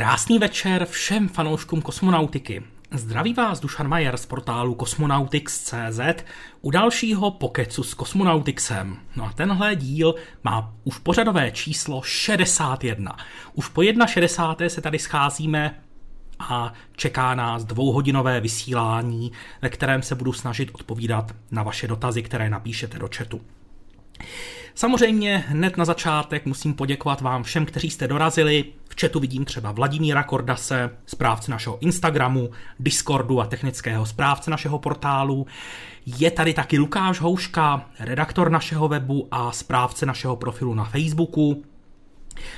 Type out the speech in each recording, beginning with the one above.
Krásný večer všem fanouškům kosmonautiky. Zdraví vás Dušan Majer z portálu Cosmonautics.cz u dalšího pokecu s Cosmonauticsem. No a tenhle díl má už pořadové číslo 61. Už po 61. se tady scházíme a čeká nás dvouhodinové vysílání, ve kterém se budu snažit odpovídat na vaše dotazy, které napíšete do chatu. Samozřejmě hned na začátek musím poděkovat vám všem, kteří jste dorazili. V chatu vidím třeba Vladimíra Kordase, správce našeho Instagramu, Discordu a technického správce našeho portálu. Je tady taky Lukáš Houška, redaktor našeho webu a správce našeho profilu na Facebooku.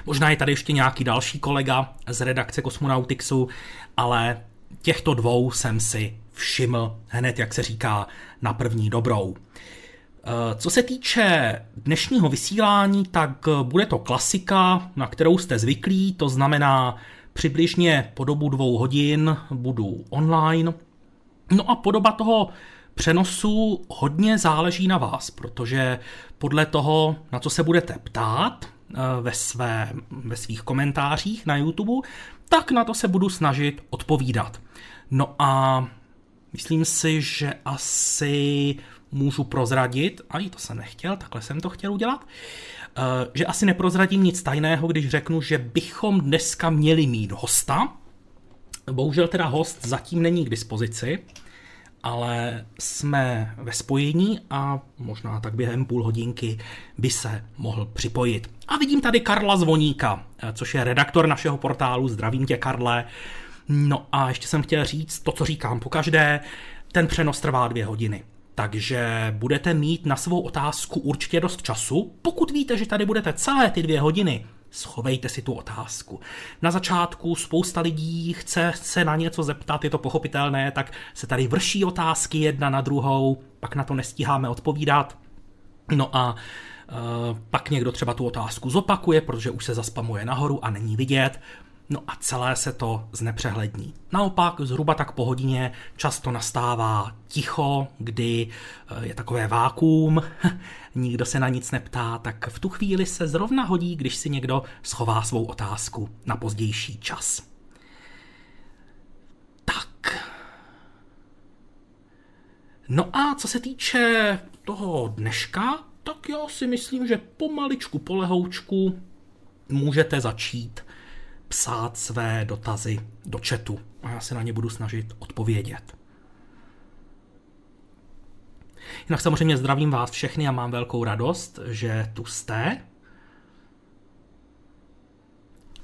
Možná je tady ještě nějaký další kolega z redakce Cosmonautixu, ale těchto dvou jsem si všiml hned, jak se říká, na první dobrou. Eh, co se týče dnešního vysílání, tak eh, bude to klasika, na kterou jste zvyklí, to znamená přibližně po dobu dvou hodin budu online. No a podoba toho přenosu hodně záleží na vás, protože podle toho, na co se budete ptát eh, ve, své, ve svých komentářích na YouTube, tak na to se budu snažit odpovídat. No a myslím si, že asi můžu prozradit, a i to jsem nechtěl, takhle jsem to chtěl udělat, eh, že asi neprozradím nic tajného, když řeknu, že bychom dneska měli mít hosta. Bohužel teda host zatím není k dispozici, ale jsme ve spojení a možná tak během půl hodinky by se mohl připojit. A vidím tady Karla Zvoníka, eh, což je redaktor našeho portálu. Zdravím tě, Karle. No a ještě jsem chtěl říct to, co říkám po každé. Ten přenos trvá dvě hodiny. Takže budete mít na svou otázku určitě dost času. Pokud víte, že tady budete celé ty dvě hodiny, schovejte si tu otázku. Na začátku spousta lidí chce se na něco zeptat, je to pochopitelné, tak se tady vrší otázky jedna na druhou, pak na to nestíháme odpovídat. No a Uh, pak někdo třeba tu otázku zopakuje, protože už se zaspamuje nahoru a není vidět. No a celé se to znepřehlední. Naopak, zhruba tak po hodině často nastává ticho, kdy eh, je takové vákuum, nikdo se na nic neptá, tak v tu chvíli se zrovna hodí, když si někdo schová svou otázku na pozdější čas. Tak. No a co se týče toho dneška, tak já si myslím, že pomaličku, polehoučku můžete začít psát své dotazy do chatu a já se na ně budu snažit odpovědět. Jinak samozřejmě zdravím vás všechny a mám velkou radost, že tu jste.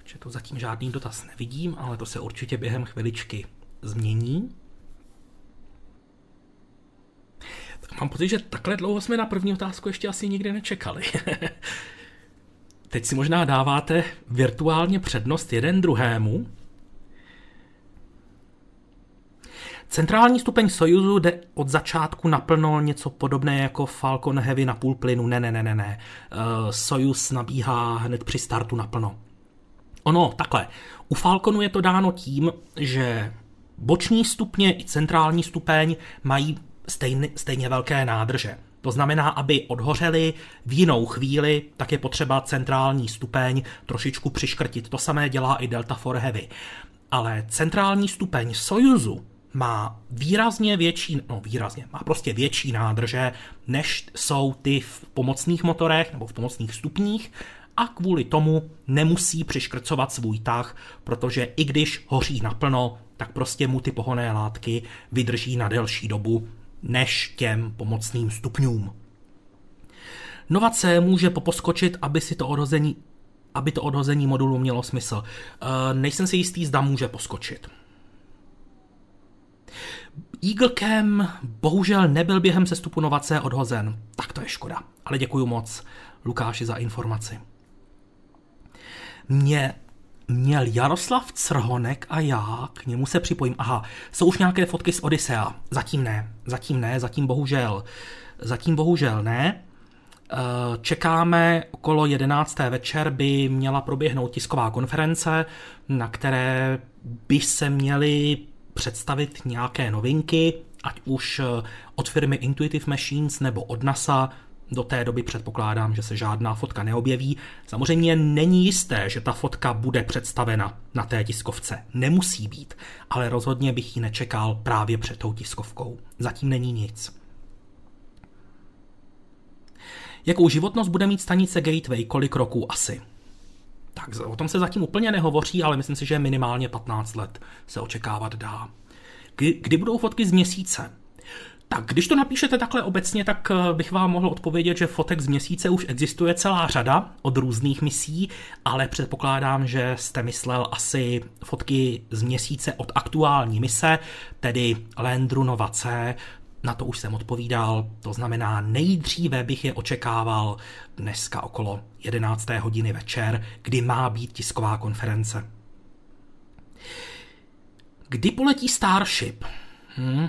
Že to zatím žádný dotaz nevidím, ale to se určitě během chviličky změní. Tak mám pocit, že takhle dlouho jsme na první otázku ještě asi nikdy nečekali. teď si možná dáváte virtuálně přednost jeden druhému. Centrální stupeň Sojuzu jde od začátku naplno něco podobné jako Falcon Heavy na půl plynu. Ne, ne, ne, ne, ne. Uh, Sojuz nabíhá hned při startu naplno. Ono, takhle. U Falconu je to dáno tím, že boční stupně i centrální stupeň mají stejně, stejně velké nádrže. To znamená, aby odhořeli v jinou chvíli, tak je potřeba centrální stupeň trošičku přiškrtit. To samé dělá i Delta for Heavy. Ale centrální stupeň Sojuzu má výrazně větší, no výrazně, má prostě větší nádrže, než jsou ty v pomocných motorech nebo v pomocných stupních a kvůli tomu nemusí přiškrcovat svůj tah, protože i když hoří naplno, tak prostě mu ty pohonné látky vydrží na delší dobu než těm pomocným stupňům. Novace může poposkočit, aby si to odhození aby to odhození modulu mělo smysl. E, nejsem si jistý, zda může poskočit. Eaglecam bohužel nebyl během sestupu Novace odhozen. Tak to je škoda. Ale děkuji moc Lukáši za informaci. Mě měl Jaroslav Crhonek a já k němu se připojím. Aha, jsou už nějaké fotky z Odisea. Zatím ne, zatím ne, zatím bohužel. Zatím bohužel ne. Eh, čekáme okolo 11. večer by měla proběhnout tisková konference, na které by se měly představit nějaké novinky, ať už eh, od firmy Intuitive Machines nebo od NASA. Do té doby předpokládám, že se žádná fotka neobjeví. Samozřejmě není jisté, že ta fotka bude představena na té tiskovce. Nemusí být, ale rozhodně bych ji nečekal právě před tou tiskovkou. Zatím není nic. Jakou životnost bude mít stanice Gateway, kolik roků asi? Tak o tom se zatím úplně nehovoří, ale myslím si, že minimálně 15 let se očekávat dá. Kdy budou fotky z měsíce? Tak když to napíšete takhle obecně, tak eh, bych vám mohl odpovědět, že fotek z měsíce už existuje celá řada od různých misí, ale předpokládám, že jste myslel asi fotky z měsíce od aktuální mise, tedy Landru Nova C, na to už jsem odpovídal, to znamená nejdříve bych je očekával dneska okolo 11. hodiny večer, kdy má být tisková konference. Kdy poletí Starship? Hmm.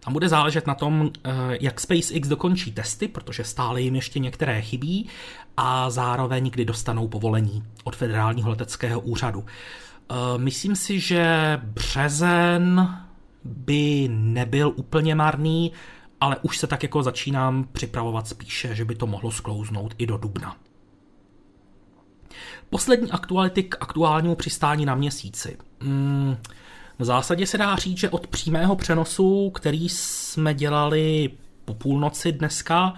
Tam bude záležet na tom, eh, jak SpaceX dokončí testy, protože stále jim ještě některé chybí, a zároveň kdy dostanou povolení od federálního leteckého úřadu. Eh, myslím si, že březen by nebyl úplně marný, ale už se tak jako začínám připravovat spíše, že by to mohlo sklouznout i do dubna. Poslední aktuality k aktuálnímu přistání na měsíci. Hmm, v zásadě se dá říct, že od přímého přenosu, který jsme dělali po půlnoci dneska,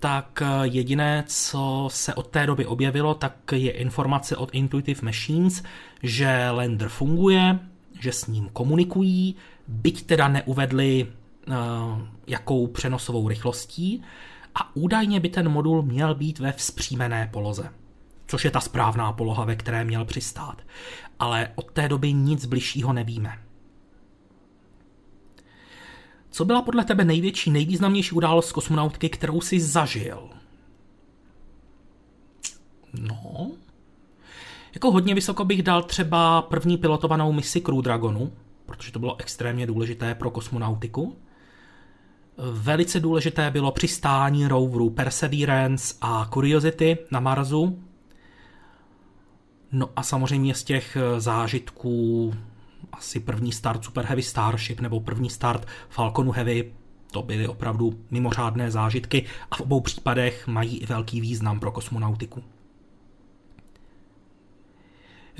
tak jediné, co se od té doby objevilo, tak je informace od Intuitive Machines, že Lander funguje, že s ním komunikují, byť teda neuvedli, uh, jakou přenosovou rychlostí, a údajně by ten modul měl být ve vzpřímené poloze což je ta správná poloha, ve které měl přistát. Ale od té doby nic bližšího nevíme. Co byla podle tebe největší, nejvýznamnější událost kosmonautky, kterou jsi zažil? No, jako hodně vysoko bych dal třeba první pilotovanou misi Crew Dragonu, protože to bylo extrémně důležité pro kosmonautiku. Velice důležité bylo přistání roveru Perseverance a Curiosity na Marsu, No a samozřejmě z těch eh, zážitků asi první start Super Heavy Starship nebo první start Falconu Heavy, to byly opravdu mimořádné zážitky a v obou případech mají i velký význam pro kosmonautiku.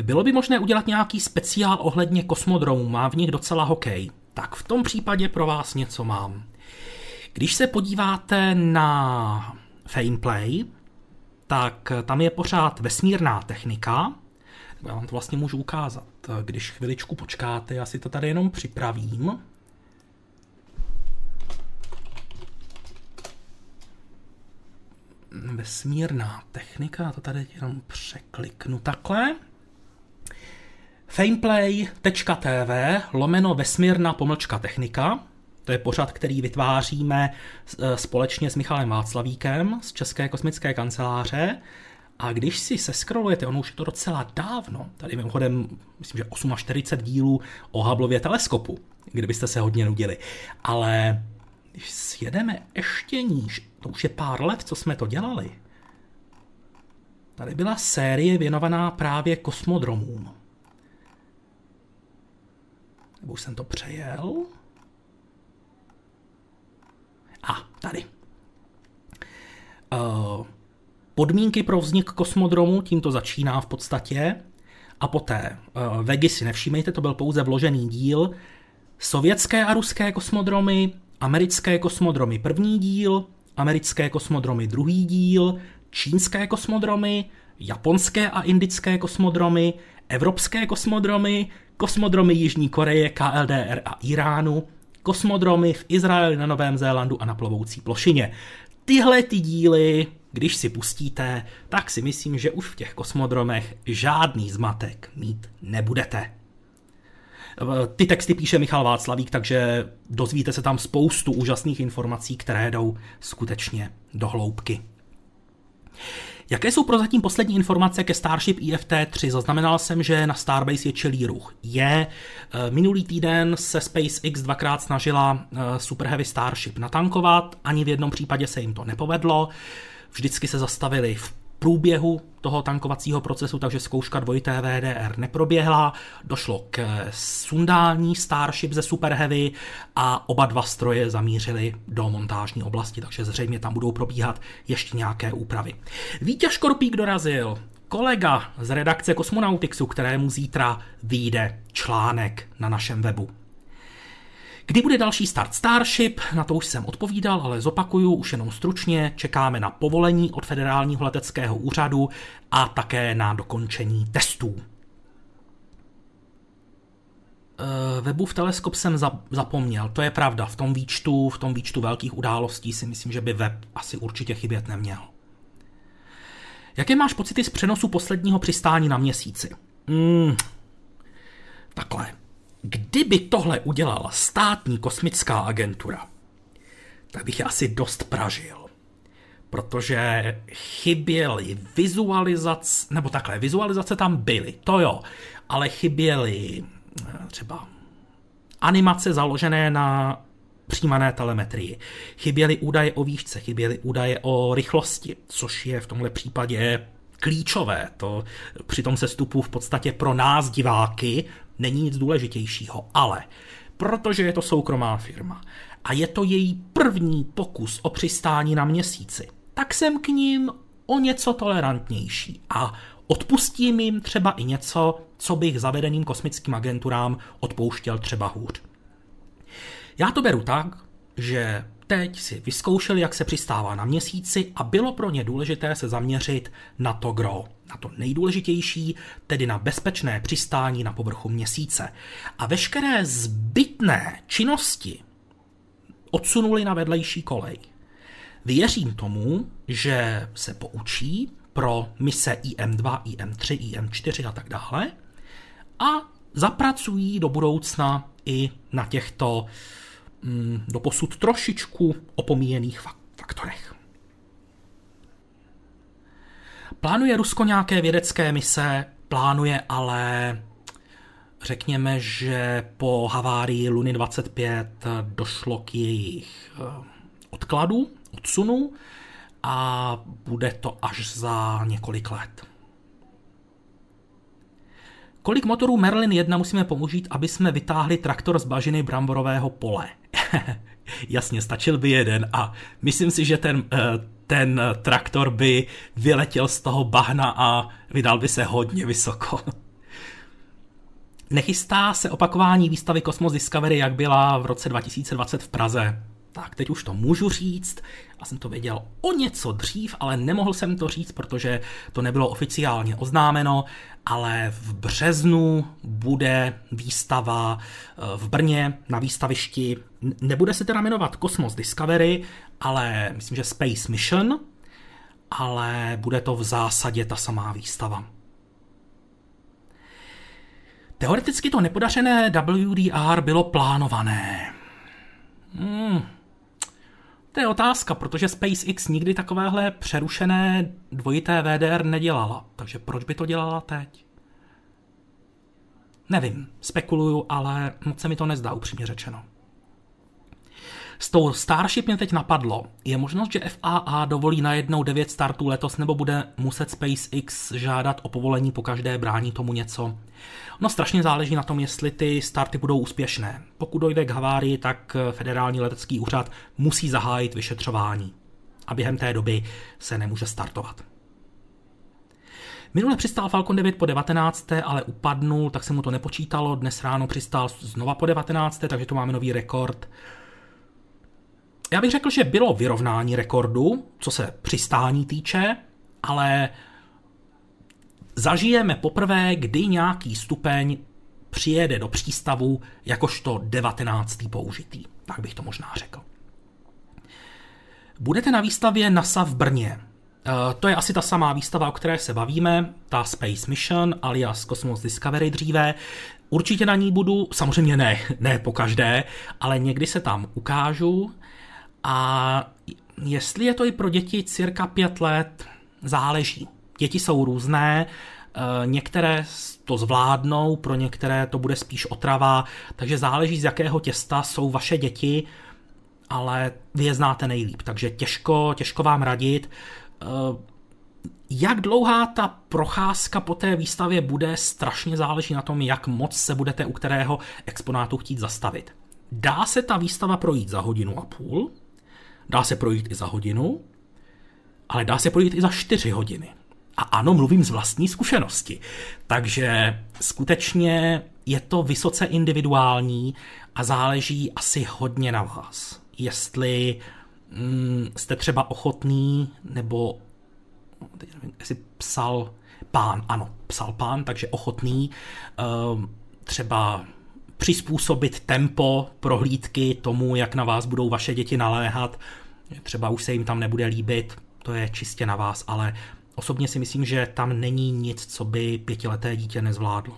Bylo by možné udělat nějaký speciál ohledně kosmodromů, má v nich docela hokej. Tak v tom případě pro vás něco mám. Když se podíváte na Fameplay, tak tam je pořád vesmírná technika. Já vám to vlastně můžu ukázat. Když chviličku počkáte, já si to tady jenom připravím. Vesmírná technika, to tady jenom překliknu takhle. Fameplay.tv lomeno vesmírná pomlčka technika to je pořad, který vytváříme e, společně s Michalem Václavíkem z České kosmické kanceláře. A když si seskrolujete, ono už je to docela dávno, tady mimochodem, myslím, že 48 dílů o Hubbleově teleskopu, kdybyste se hodně nudili. Ale když sjedeme ještě níž, to už je pár let, co jsme to dělali, tady byla série věnovaná právě kosmodromům. Nebo už jsem to přejel? A tady. Uh, podmínky pro vznik kosmodromu, tím to začíná v podstatě. A poté, uh, Vegy si nevšímejte, to byl pouze vložený díl. Sovětské a ruské kosmodromy, americké kosmodromy první díl, americké kosmodromy druhý díl, čínské kosmodromy, japonské a indické kosmodromy, evropské kosmodromy, kosmodromy Jižní Koreje, KLDR a Iránu, kosmodromy v Izraeli, na Novém Zélandu a na plovoucí plošině. Tyhle ty díly, když si pustíte, tak si myslím, že už v těch kosmodromech žádný zmatek mít nebudete. Ty texty píše Michal Václavík, takže dozvíte se tam spoustu úžasných informací, které jdou skutečně do hloubky. Jaké jsou prozatím poslední informace ke Starship IFT-3? Zaznamenal jsem, že na Starbase je čelý ruch. Je. Eh, minulý týden se SpaceX dvakrát snažila eh, Super Heavy Starship natankovat, ani v jednom případě se jim to nepovedlo. Vždycky se zastavili v průběhu toho tankovacího procesu, takže zkouška dvojité VDR neproběhla. Došlo k sundání Starship ze Super Heavy a oba dva stroje zamířily do montážní oblasti, takže zřejmě tam budou probíhat ještě nějaké úpravy. Vítěz Škorpík dorazil, kolega z redakce Kosmonautixu, kterému zítra vyjde článek na našem webu. Kdy bude další start Starship, na to už jsem odpovídal, ale zopakuju už jenom stručně, čekáme na povolení od federálního leteckého úřadu a také na dokončení testů. Eh, Webův teleskop jsem zapomněl, to je pravda, v tom výčtu, v tom výčtu velkých událostí si myslím, že by web asi určitě chybět neměl. Jaké máš pocity z přenosu posledního přistání na měsíci? Mm, takhle. Kdyby tohle udělala státní kosmická agentura, tak bych je asi dost pražil. Protože chyběly vizualizace, nebo takhle, vizualizace tam byly, to jo, ale chyběly eh, třeba animace založené na přijímané telemetrii. Chyběly údaje o výšce, chyběly údaje o rychlosti, což je v tomhle případě klíčové. To při tom sestupu v podstatě pro nás diváky není nic důležitějšího, ale protože je to soukromá firma a je to její první pokus o přistání na měsíci, tak jsem k ním o něco tolerantnější a odpustím jim třeba i něco, co bych zavedeným kosmickým agenturám odpouštěl třeba hůř. Já to beru tak, že teď si vyzkoušeli, jak se přistává na měsíci a bylo pro ně důležité se zaměřit na to gro, na to nejdůležitější, tedy na bezpečné přistání na povrchu měsíce. A veškeré zbytné činnosti odsunuli na vedlejší kolej. Věřím tomu, že se poučí pro mise IM2, IM3, IM4 a tak dále a zapracují do budoucna i na těchto mm, doposud trošičku opomíjených faktorech. Plánuje Rusko nějaké vědecké mise, plánuje ale řekněme, že po havárii Luny 25 došlo k jejich eh, odkladu, odsunu a bude to až za několik let. Kolik motorů Merlin 1 musíme použít, aby jsme vytáhli traktor z bažiny bramborového pole? Jasně, stačil by jeden a myslím si, že ten, eh, ten traktor by vyletěl z toho bahna a vydal by se hodně vysoko. Nechystá se opakování výstavy Cosmos Discovery, jak byla v roce 2020 v Praze tak teď už to můžu říct. Já jsem to věděl o něco dřív, ale nemohl jsem to říct, protože to nebylo oficiálně oznámeno, ale v březnu bude výstava eh, v Brně na výstavišti. Nebude se teda jmenovat Cosmos Discovery, ale myslím, že Space Mission, ale bude to v zásadě ta samá výstava. Teoreticky to nepodařené WDR bylo plánované. Hmm, to je otázka, protože SpaceX nikdy takovéhle přerušené dvojité VDR nedělala, takže proč by to dělala teď? Nevím, spekuluju, ale moc se mi to nezdá, upřímně řečeno. S tou Starship mě teď napadlo. Je možnost, že FAA dovolí najednou 9 startů letos, nebo bude muset SpaceX žádat o povolení po každé brání tomu něco? No strašně záleží na tom, jestli ty starty budou úspěšné. Pokud dojde k havárii, tak federální letecký úřad musí zahájit vyšetřování. A během té doby se nemůže startovat. Minule přistál Falcon 9 po 19., ale upadnul, tak se mu to nepočítalo. Dnes ráno přistál znova po 19., takže tu máme nový rekord. Já bych řekl, že bylo vyrovnání rekordu, co se přistání týče, ale zažijeme poprvé, kdy nějaký stupeň přijede do přístavu jakožto 19. použitý. Tak bych to možná řekl. Budete na výstavě NASA v Brně. Eh, to je asi ta samá výstava, o které se bavíme, ta Space Mission alias Cosmos Discovery dříve. Určitě na ní budu, samozřejmě ne, ne po každé, ale někdy se tam ukážu. A jestli je to i pro děti cirka pět let, záleží. Děti jsou různé, eh, některé to zvládnou, pro některé to bude spíš otrava, takže záleží z jakého těsta jsou vaše děti, ale vy je znáte nejlíp, takže těžko, těžko vám radit. Eh, jak dlouhá ta procházka po té výstavě bude, strašně záleží na tom, jak moc se budete u kterého exponátu chtít zastavit. Dá se ta výstava projít za hodinu a půl, dá se projít i za hodinu, ale dá se projít i za čtyři hodiny. A ano, mluvím z vlastní zkušenosti. Takže skutečně je to vysoce individuální a záleží asi hodně na vás. Jestli mm, jste třeba ochotný, nebo teď nevím, jestli psal pán, ano, psal pán, takže ochotný uh, třeba přizpůsobit tempo prohlídky tomu, jak na vás budou vaše děti naléhat. Třeba už se jim tam nebude líbit, to je čistě na vás, ale osobně si myslím, že tam není nic, co by pětileté dítě nezvládlo.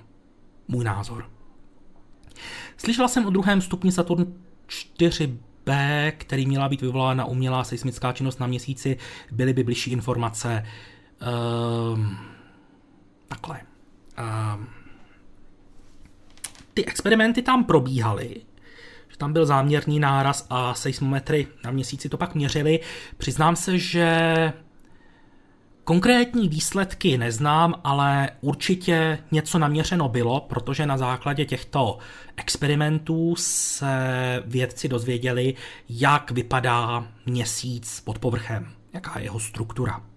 Můj názor. Slyšela jsem o druhém stupni Saturn 4b, který měla být vyvolána umělá seismická činnost na měsíci. Byly by bližší informace. Ehm, takhle. Ehm, ty experimenty tam probíhaly, že tam byl záměrný náraz a seismometry na měsíci to pak měřili. Přiznám se, že Konkrétní výsledky neznám, ale určitě něco naměřeno bylo, protože na základě těchto experimentů se vědci dozvěděli, jak vypadá měsíc pod povrchem, jaká je jeho struktura.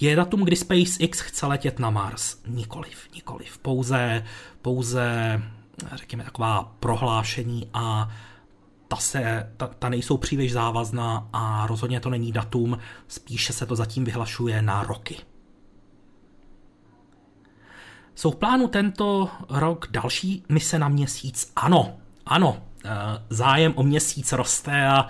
Je datum, kdy SpaceX chce letět na Mars? Nikoliv, nikoliv. Pouze, pouze řekněme, taková prohlášení a ta, se, ta, ta nejsou příliš závazná a rozhodně to není datum, spíše se to zatím vyhlašuje na roky. Jsou v plánu tento rok další mise na měsíc? Ano, ano, eh, zájem o měsíc roste a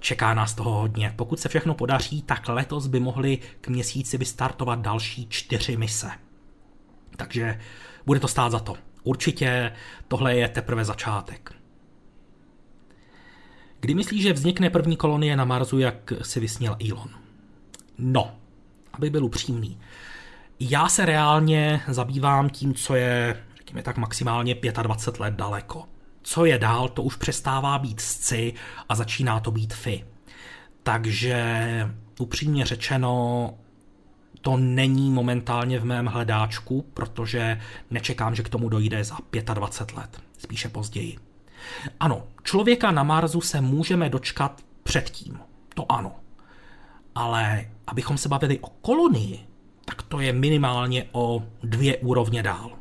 čeká nás toho hodně. Pokud se všechno podaří, tak letos by mohli k měsíci vystartovat další čtyři mise. Takže bude to stát za to. Určitě tohle je teprve začátek. Kdy myslíš, že vznikne první kolonie na Marsu, jak si vysněl Elon? No, aby byl upřímný. Já se reálně zabývám tím, co je, řekněme tak, maximálně 25 let daleko. Co je dál, to už přestává být sci a začíná to být fi. Takže upřímně řečeno, to není momentálně v mém hledáčku, protože nečekám, že k tomu dojde za 25 let, spíše později. Ano, člověka na Marsu se můžeme dočkat předtím, to ano. Ale abychom se bavili o kolonii, tak to je minimálně o dvě úrovně dál.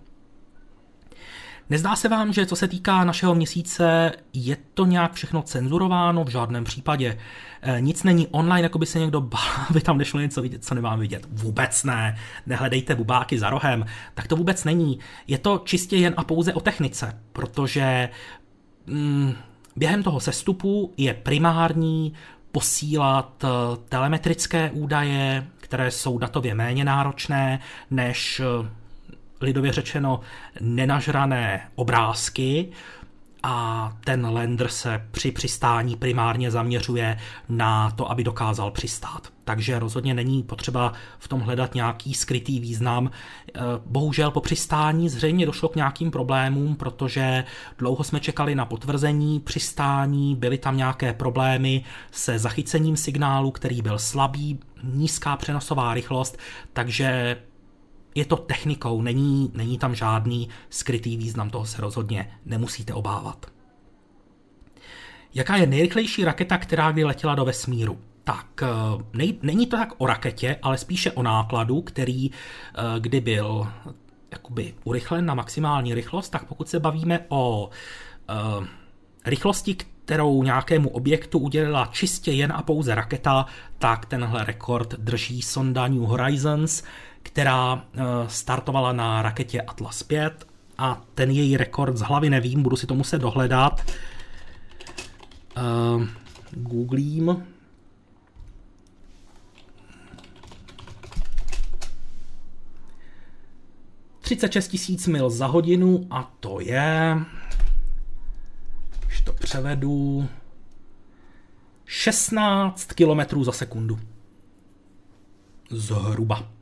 Nezdá se vám, že co se týká našeho měsíce, je to nějak všechno cenzurováno? V žádném případě. E, nic není online, jako by se někdo bál, aby tam nešlo něco vidět, co nemám vidět. Vůbec ne. Nehledejte bubáky za rohem. Tak to vůbec není. Je to čistě jen a pouze o technice, protože mm, během toho sestupu je primární posílat eh, telemetrické údaje, které jsou datově méně náročné než eh, lidově řečeno nenažrané obrázky, a ten lander se při přistání primárně zaměřuje na to, aby dokázal přistát. Takže rozhodně není potřeba v tom hledat nějaký skrytý význam. E, bohužel po přistání zřejmě došlo k nějakým problémům, protože dlouho jsme čekali na potvrzení přistání, byly tam nějaké problémy se zachycením signálu, který byl slabý, nízká přenosová rychlost, takže je to technikou, není, není tam žádný skrytý význam, toho se rozhodně nemusíte obávat. Jaká je nejrychlejší raketa, která kdy letěla do vesmíru? Tak, eh, nej, není to tak o raketě, ale spíše o nákladu, který eh, kdy byl jakoby urychlen na maximální rychlost, tak pokud se bavíme o rychlosti, kterou nějakému objektu udělila čistě jen a pouze raketa, tak tenhle rekord drží sonda New Horizons, která eh, startovala na raketě Atlas 5 a ten její rekord z hlavy nevím, budu si to muset dohledat. Uh, googlím. Tisíc mil za hodinu a to je, když to převedu, 16 km za sekundu. Zhruba.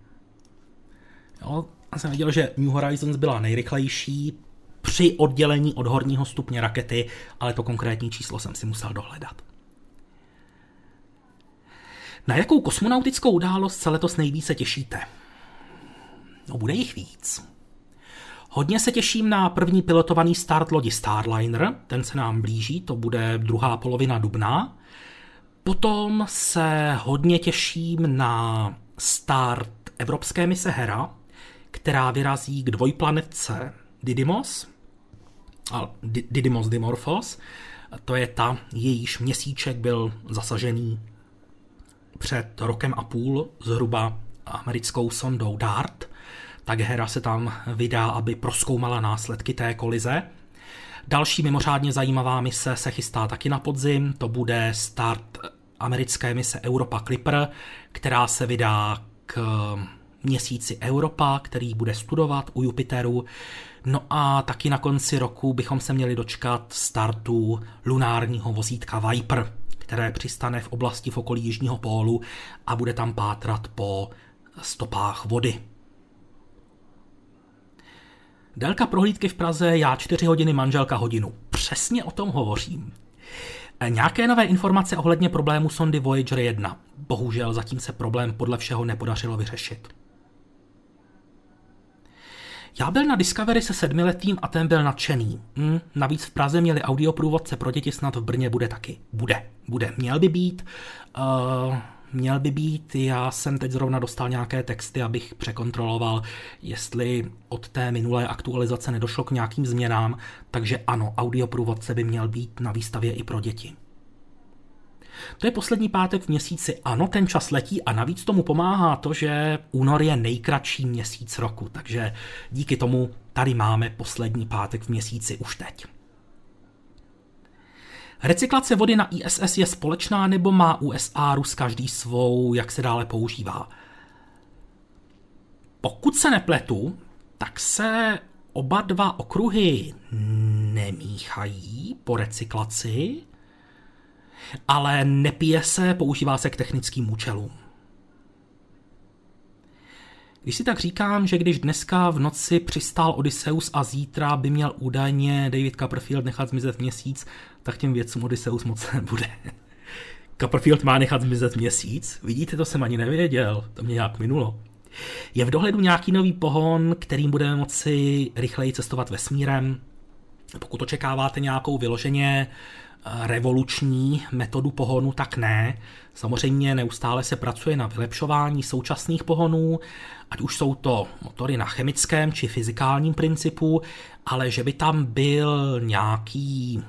Jo, já jsem viděl, že New Horizons byla nejrychlejší při oddělení od horního stupně rakety, ale to konkrétní číslo jsem si musel dohledat. Na jakou kosmonautickou událost se letos nejvíce těšíte? No, bude jich víc. Hodně se těším na první pilotovaný start lodi Starliner, ten se nám blíží, to bude druhá polovina dubna. Potom se hodně těším na start evropské mise Hera, která vyrazí k dvojplanetce Didymos, a Didymos Dimorphos, to je ta, jejíž měsíček byl zasažený před rokem a půl zhruba americkou sondou DART, tak Hera se tam vydá, aby proskoumala následky té kolize. Další mimořádně zajímavá mise se chystá taky na podzim, to bude start americké mise Europa Clipper, která se vydá k měsíci Europa, který bude studovat u Jupiteru. No a taky na konci roku bychom se měli dočkat startu lunárního vozítka Viper, které přistane v oblasti v okolí Jižního pólu a bude tam pátrat po stopách vody. Délka prohlídky v Praze, já 4 hodiny, manželka hodinu. Přesně o tom hovořím. E, nějaké nové informace ohledně problému sondy Voyager 1. Bohužel zatím se problém podle všeho nepodařilo vyřešit. Já byl na Discovery se sedmiletým a ten byl nadšený. Hmm, navíc v Praze měli audioprůvodce pro děti, snad v Brně bude taky. Bude, bude. Měl by být. Uh, měl by být. Já jsem teď zrovna dostal nějaké texty, abych překontroloval, jestli od té minulé aktualizace nedošlo k nějakým změnám, takže ano, audioprůvodce by měl být na výstavě i pro děti. To je poslední pátek v měsíci. Ano, ten čas letí a navíc tomu pomáhá to, že únor je nejkratší měsíc roku, takže díky tomu tady máme poslední pátek v měsíci už teď. Recyklace vody na ISS je společná nebo má USA Rus každý svou, jak se dále používá? Pokud se nepletu, tak se oba dva okruhy nemíchají po recyklaci, ale nepije se, používá se k technickým účelům. Když si tak říkám, že když dneska v noci přistál Odysseus a zítra by měl údajně David Copperfield nechat zmizet měsíc, tak těm věcům Odysseus moc nebude. Copperfield má nechat zmizet měsíc? Vidíte, to jsem ani nevěděl, to mě nějak minulo. Je v dohledu nějaký nový pohon, kterým budeme moci rychleji cestovat vesmírem? Pokud očekáváte nějakou vyloženě revoluční metodu pohonu, tak ne. Samozřejmě neustále se pracuje na vylepšování současných pohonů, ať už jsou to motory na chemickém či fyzikálním principu, ale že by tam byl nějaký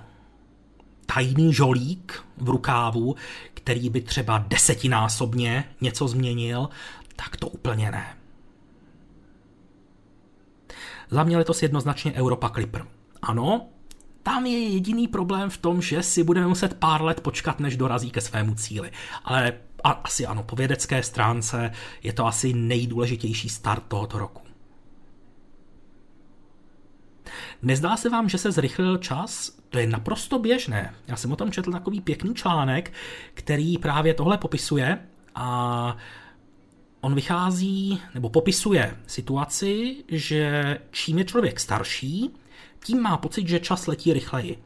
tajný žolík v rukávu, který by třeba desetinásobně něco změnil, tak to úplně ne. Za mě letos jednoznačně Europa Clipper. Ano, tam je jediný problém v tom, že si budeme muset pár let počkat, než dorazí ke svému cíli. Ale a, asi ano, po vědecké stránce je to asi nejdůležitější start tohoto roku. Nezdá se vám, že se zrychlil čas? To je naprosto běžné. Já jsem o tom četl takový pěkný článek, který právě tohle popisuje a on vychází nebo popisuje situaci, že čím je člověk starší, tím má pocit, že čas letí rychleji.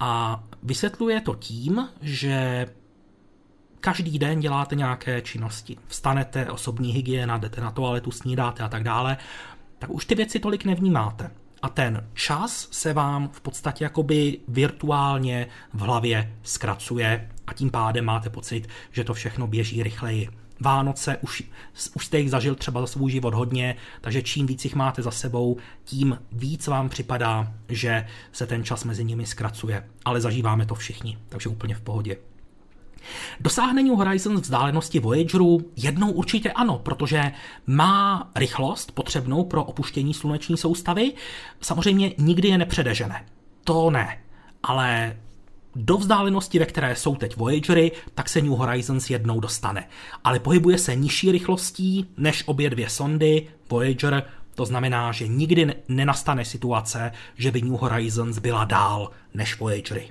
A vysvětluje to tím, že každý den děláte nějaké činnosti. Vstanete, osobní hygiena, jdete na toaletu, snídáte a tak dále, tak už ty věci tolik nevnímáte. A ten čas se vám v podstatě jakoby virtuálně v hlavě zkracuje a tím pádem máte pocit, že to všechno běží rychleji. Vánoce, už, už jste jich zažil třeba za svůj život hodně, takže čím víc jich máte za sebou, tím víc vám připadá, že se ten čas mezi nimi zkracuje. Ale zažíváme to všichni, takže úplně v pohodě. Dosáhne New Horizons vzdálenosti Voyageru? Jednou určitě ano, protože má rychlost potřebnou pro opuštění sluneční soustavy. Samozřejmě nikdy je nepředežene. To ne. Ale do vzdálenosti, ve které jsou teď Voyagery, tak se New Horizons jednou dostane. Ale pohybuje se nižší rychlostí než obě dvě sondy Voyager, to znamená, že nikdy nenastane situace, že by New Horizons byla dál než Voyagery.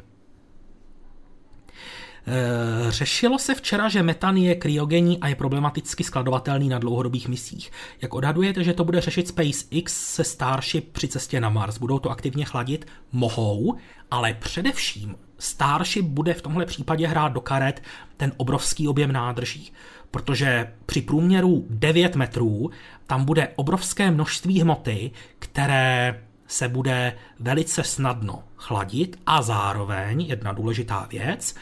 Eh, řešilo se včera, že metan je kryogenní a je problematicky skladovatelný na dlouhodobých misích. Jak odhadujete, že to bude řešit SpaceX se Starship při cestě na Mars? Budou to aktivně chladit? Mohou, ale především Starship bude v tomhle případě hrát do karet ten obrovský objem nádrží, protože při průměru 9 metrů tam bude obrovské množství hmoty, které se bude velice snadno chladit a zároveň jedna důležitá věc,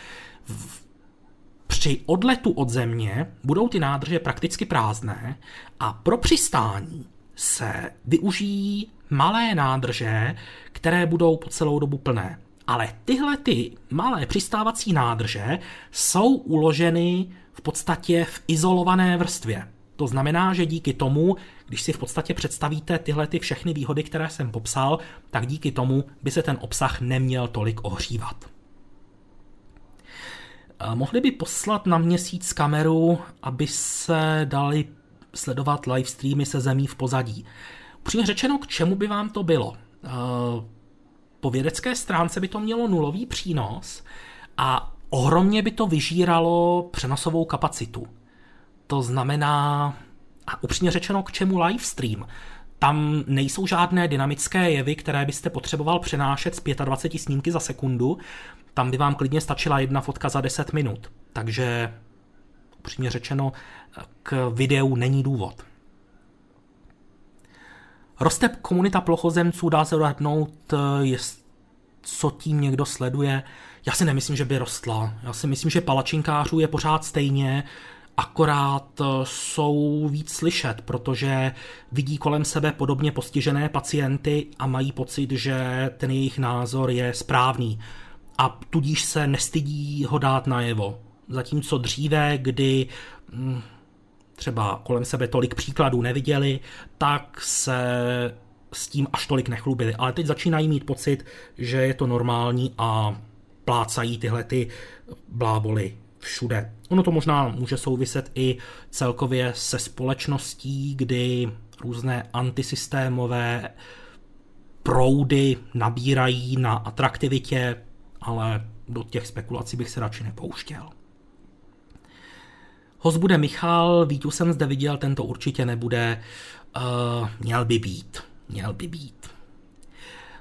při odletu od země budou ty nádrže prakticky prázdné a pro přistání se využijí malé nádrže, které budou po celou dobu plné. Ale tyhle ty malé přistávací nádrže jsou uloženy v podstatě v izolované vrstvě. To znamená, že díky tomu, když si v podstatě představíte tyhle ty všechny výhody, které jsem popsal, tak díky tomu by se ten obsah neměl tolik ohřívat. Mohli by poslat na měsíc kameru, aby se dali sledovat live streamy se zemí v pozadí. Upřímně řečeno, k čemu by vám to bylo? Po vědecké stránce by to mělo nulový přínos a ohromně by to vyžíralo přenosovou kapacitu. To znamená, a upřímně řečeno, k čemu live stream? Tam nejsou žádné dynamické jevy, které byste potřeboval přenášet z 25 snímky za sekundu. Tam by vám klidně stačila jedna fotka za 10 minut. Takže upřímně řečeno, k videu není důvod. Roste komunita plochozemců, dá se odhadnout, co tím někdo sleduje. Já si nemyslím, že by rostla. Já si myslím, že palačinkářů je pořád stejně akorát eh, jsou víc slyšet, protože vidí kolem sebe podobně postižené pacienty a mají pocit, že ten jejich názor je správný a tudíž se nestydí ho dát najevo. Zatímco dříve, kdy hm, třeba kolem sebe tolik příkladů neviděli, tak se s tím až tolik nechlubili. Ale teď začínají mít pocit, že je to normální a plácají tyhle ty bláboli všude. Ono to možná může souviset i celkově se společností, kdy různé antisystémové proudy nabírají na atraktivitě, ale do těch spekulací bych se radši nepouštěl. Host bude Michal, Vítu jsem zde viděl, tento určitě nebude, uh, měl by být, měl by být.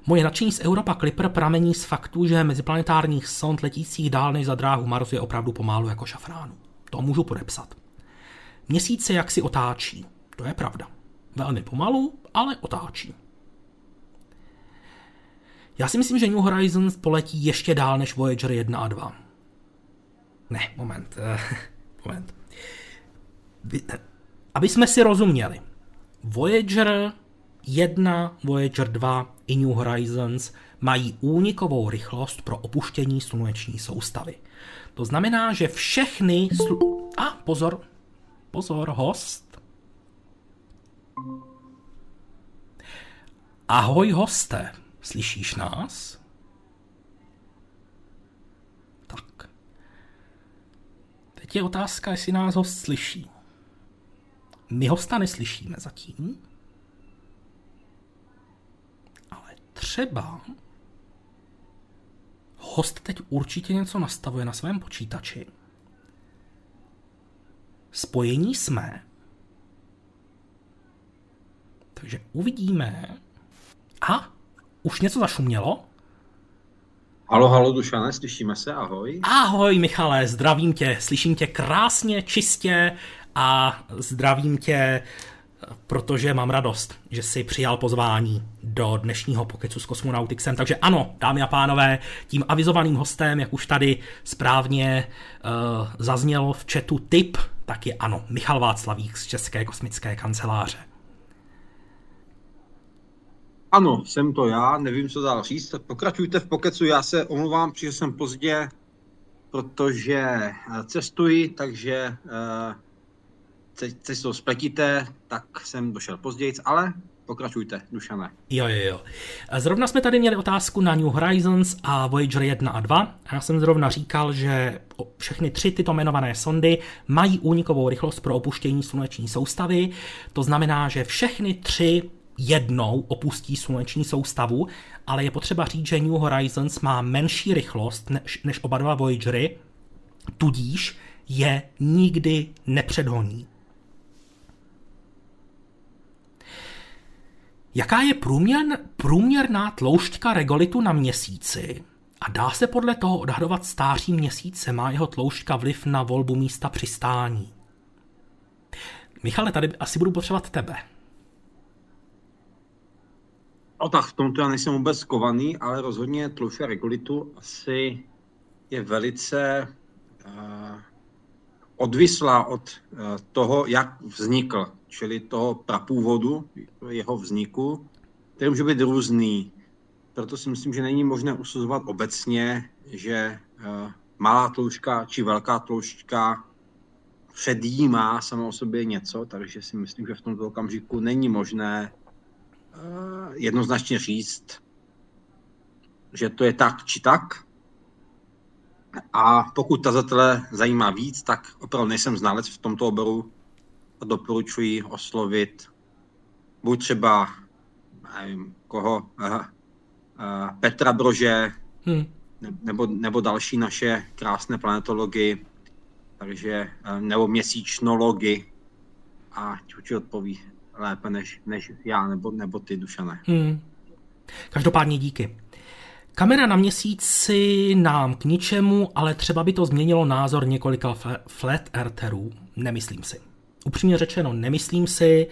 Moje nadšení z Europa Clipper pramení z faktu, že meziplanetárních sond letících dál než za dráhu Marsu je opravdu pomálu jako šafránu. To můžu podepsat. Měsíc se jaksi otáčí. To je pravda. Velmi pomalu, ale otáčí. Já si myslím, že New Horizons poletí ještě dál než Voyager 1 a 2. Ne, moment. Uh, moment. Aby jsme si rozuměli. Voyager 1, Voyager 2 i New Horizons mají únikovou rychlost pro opuštění sluneční soustavy. To znamená, že všechny... Slu- a pozor, pozor, host. Ahoj hoste, slyšíš nás? Tak. Teď je otázka, jestli nás host slyší. My hosta neslyšíme zatím. třeba host teď určitě něco nastavuje na svém počítači. Spojení jsme. Takže uvidíme. A už něco zašumělo? Halo, halo, Dušane, slyšíme se, ahoj. Ahoj, Michale, zdravím tě, slyším tě krásně, čistě a zdravím tě protože mám radost, že si přijal pozvání do dnešního pokecu s kosmonautixem. Takže ano, dámy a pánové, tím avizovaným hostem, jak už tady správně uh, zaznělo v chatu tip, tak je ano, Michal Václavík z České kosmické kanceláře. Ano, jsem to já, nevím, co dál říct. Pokračujte v pokecu, já se omluvám, přišel jsem pozdě, protože eh, cestuji, takže uh, to spletíte, tak jsem došel později, ale pokračujte, Dušané. Jo, jo, jo. Zrovna jsme tady měli otázku na New Horizons a Voyager 1 a 2. Já jsem zrovna říkal, že všechny tři tyto jmenované sondy mají únikovou rychlost pro opuštění sluneční soustavy. To znamená, že všechny tři jednou opustí sluneční soustavu, ale je potřeba říct, že New Horizons má menší rychlost než, než oba dva Voyagery, tudíž je nikdy nepředhoní. Jaká je průměr, průměrná tloušťka regolitu na měsíci? A dá se podle toho odhadovat stáří měsíce? Má jeho tloušťka vliv na volbu místa přistání? Michale, tady asi budu potřebovat tebe. No tak v tomto já nejsem vůbec kovaný, ale rozhodně tloušťka regolitu asi je velice uh, odvislá od uh, toho, jak vznikl, čili toho prapůvodu jeho vzniku, který může být různý. Proto si myslím, že není možné usuzovat obecně, že uh, malá tloušťka či velká tloušťka předjímá sama o sobě něco, takže si myslím, že v tomto okamžiku není možné uh, jednoznačně říct, že to je tak či tak. A pokud tazatele zajímá víc, tak opravdu nejsem znalec v tomto oboru doporučuji oslovit buď třeba nevím, koho, uh, uh, Petra Brože, hmm. nebo, nebo další naše krásné planetology, takže uh, nebo měsíčnology a ti odpoví lépe než, než já nebo, nebo ty, Dušané. Hmm. Každopádně díky. Kamera na měsíci nám k ničemu, ale třeba by to změnilo názor několika flat eartherů. Nemyslím si. Upřímně řečeno, nemyslím si,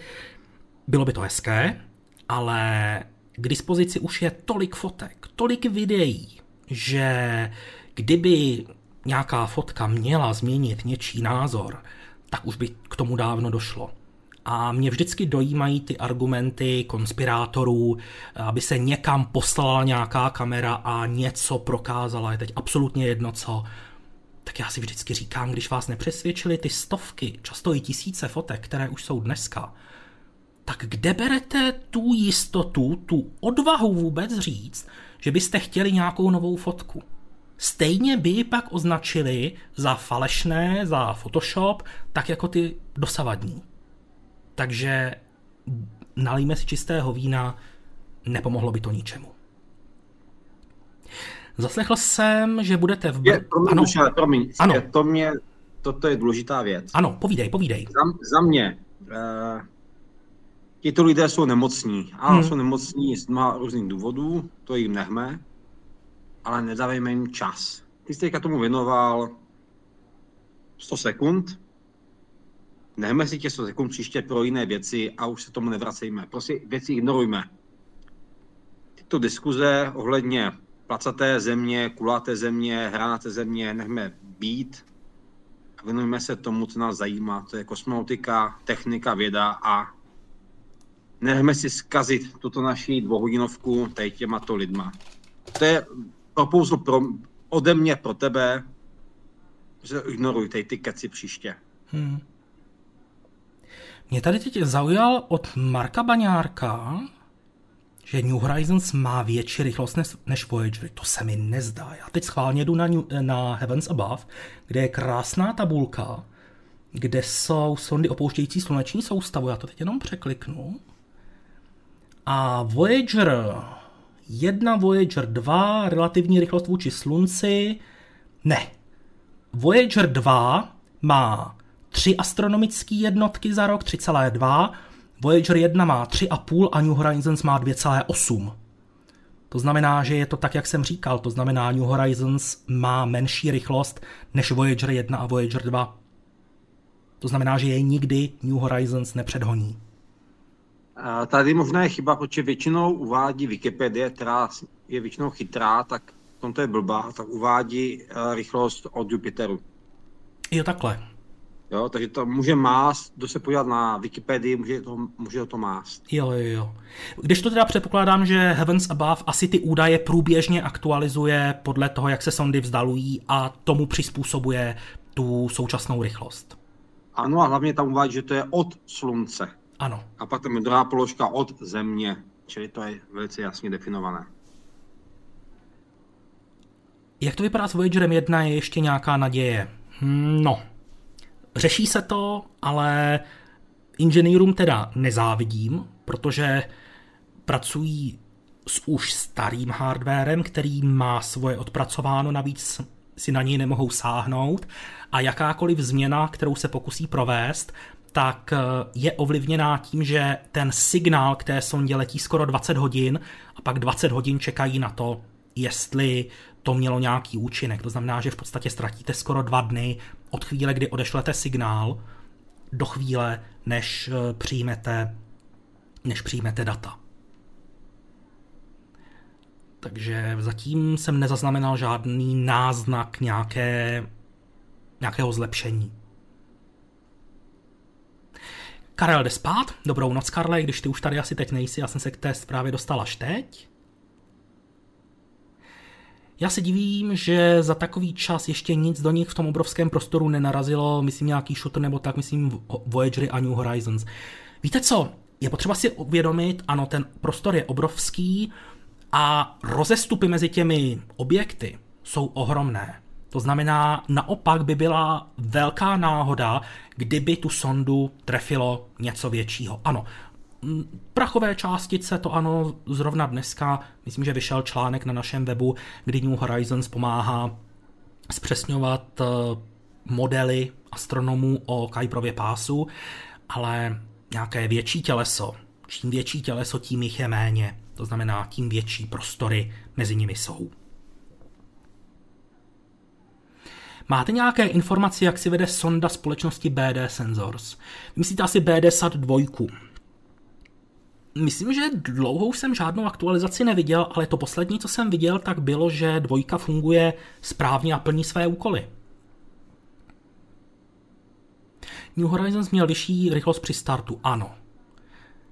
bylo by to hezké, ale k dispozici už je tolik fotek, tolik videí, že kdyby nějaká fotka měla změnit něčí názor, tak už by k tomu dávno došlo. A mě vždycky dojímají ty argumenty konspirátorů, aby se někam poslala nějaká kamera a něco prokázala. Je teď absolutně jedno co. Tak já si vždycky říkám, když vás nepřesvědčili ty stovky, často i tisíce fotek, které už jsou dneska, tak kde berete tu jistotu, tu odvahu vůbec říct, že byste chtěli nějakou novou fotku? Stejně by ji pak označili za falešné, za Photoshop, tak jako ty dosavadní. Takže nalíme si čistého vína, nepomohlo by to ničemu. Zaslechl jsem, že budete v... Je, promiň, ano. Duša, promiň, ano. to mě, toto je důležitá věc. Ano, povídej, povídej. Za, za mě, uh, tito lidé jsou nemocní. A hmm. jsou nemocní z mnoha různých důvodů, to jim nechme, ale nedávejme jim čas. Ty jsi teďka tomu věnoval 100 sekund, Nechme si těch sekund příště pro jiné věci a už se tomu nevracejme. Prostě věci ignorujme. Tyto diskuze ohledně placaté země, kulaté země, hranáté země nechme být a věnujeme se tomu, co nás zajímá. To je kosmonautika, technika, věda a nechme si zkazit tuto naši dvouhodinovku tady těma to lidma. To je propouzl pro, ode mě pro tebe, že ignoruj tady ty keci příště. Hmm. Mě tady teď zaujal od Marka Baňárka, že New Horizons má větší rychlost než Voyager. To se mi nezdá. Já teď schválně jdu na, New, na Heavens Above, kde je krásná tabulka, kde jsou sondy opouštějící sluneční soustavu. Já to teď jenom překliknu. A Voyager 1, Voyager 2, relativní rychlost vůči slunci, ne. Voyager 2 má 3 astronomické jednotky za rok, 3,2, Voyager 1 má 3,5 a New Horizons má 2,8. To znamená, že je to tak, jak jsem říkal, to znamená New Horizons má menší rychlost než Voyager 1 a Voyager 2. To znamená, že je nikdy New Horizons nepředhoní. Tady možná je chyba, protože většinou uvádí Wikipedie, která je většinou chytrá, tak v tomto je blbá, tak uvádí eh, rychlost od Jupiteru. Jo, takhle. Jo, takže to může mást, kdo se podívat na Wikipedii, může to, může to mást. Jo, jo, jo. Když to teda předpokládám, že Heavens Above asi ty údaje průběžně aktualizuje podle toho, jak se sondy vzdalují a tomu přizpůsobuje tu současnou rychlost. Ano a hlavně tam uvádí, že to je od slunce. Ano. A pak tam je druhá položka od země, čili to je velice jasně definované. Jak to vypadá s Voyagerem 1? Je ještě nějaká naděje? Hm, no, Řeší se to, ale inženýrům teda nezávidím, protože pracují s už starým hardwarem, který má svoje odpracováno, navíc si na něj nemohou sáhnout a jakákoliv změna, kterou se pokusí provést, tak eh, je ovlivněná tím, že ten signál k té sondě letí skoro 20 hodin a pak 20 hodin čekají na to, jestli to mělo nějaký účinek. To znamená, že v podstatě ztratíte skoro dva dny od chvíle, kdy odešlete signál, do chvíle, než eh, přijmete, než přijmete data. Takže zatím jsem nezaznamenal žádný náznak nějaké, nějakého zlepšení. Karel jde spát. Dobrou noc, Karle, když ty už tady asi teď nejsi, já jsem se k té zprávě dostal až teď. Já se divím, že za takový čas ještě nic do nich v tom obrovském prostoru nenarazilo, myslím nějaký shooter nebo tak, myslím Voyagery a New Horizons. Víte co, je potřeba si uvědomit, ano, ten prostor je obrovský a rozestupy mezi těmi objekty jsou ohromné. To znamená, naopak by byla velká náhoda, kdyby tu sondu trefilo něco většího. Ano, prachové částice, to ano, zrovna dneska, myslím, že vyšel článek na našem webu, kdy New Horizons pomáhá zpřesňovat eh, modely astronomů o Kuiperově pásu, ale nějaké větší těleso, čím větší těleso, tím jich je méně. To znamená, tím větší prostory mezi nimi jsou. Máte nějaké informace, jak si vede sonda společnosti BD Sensors? Myslíte asi BDSAT 2. Myslím, že dlouhou jsem žádnou aktualizaci neviděl, ale to poslední, co jsem viděl, tak bylo, že dvojka funguje správně a plní své úkoly. New Horizons měl vyšší rychlost při startu, ano.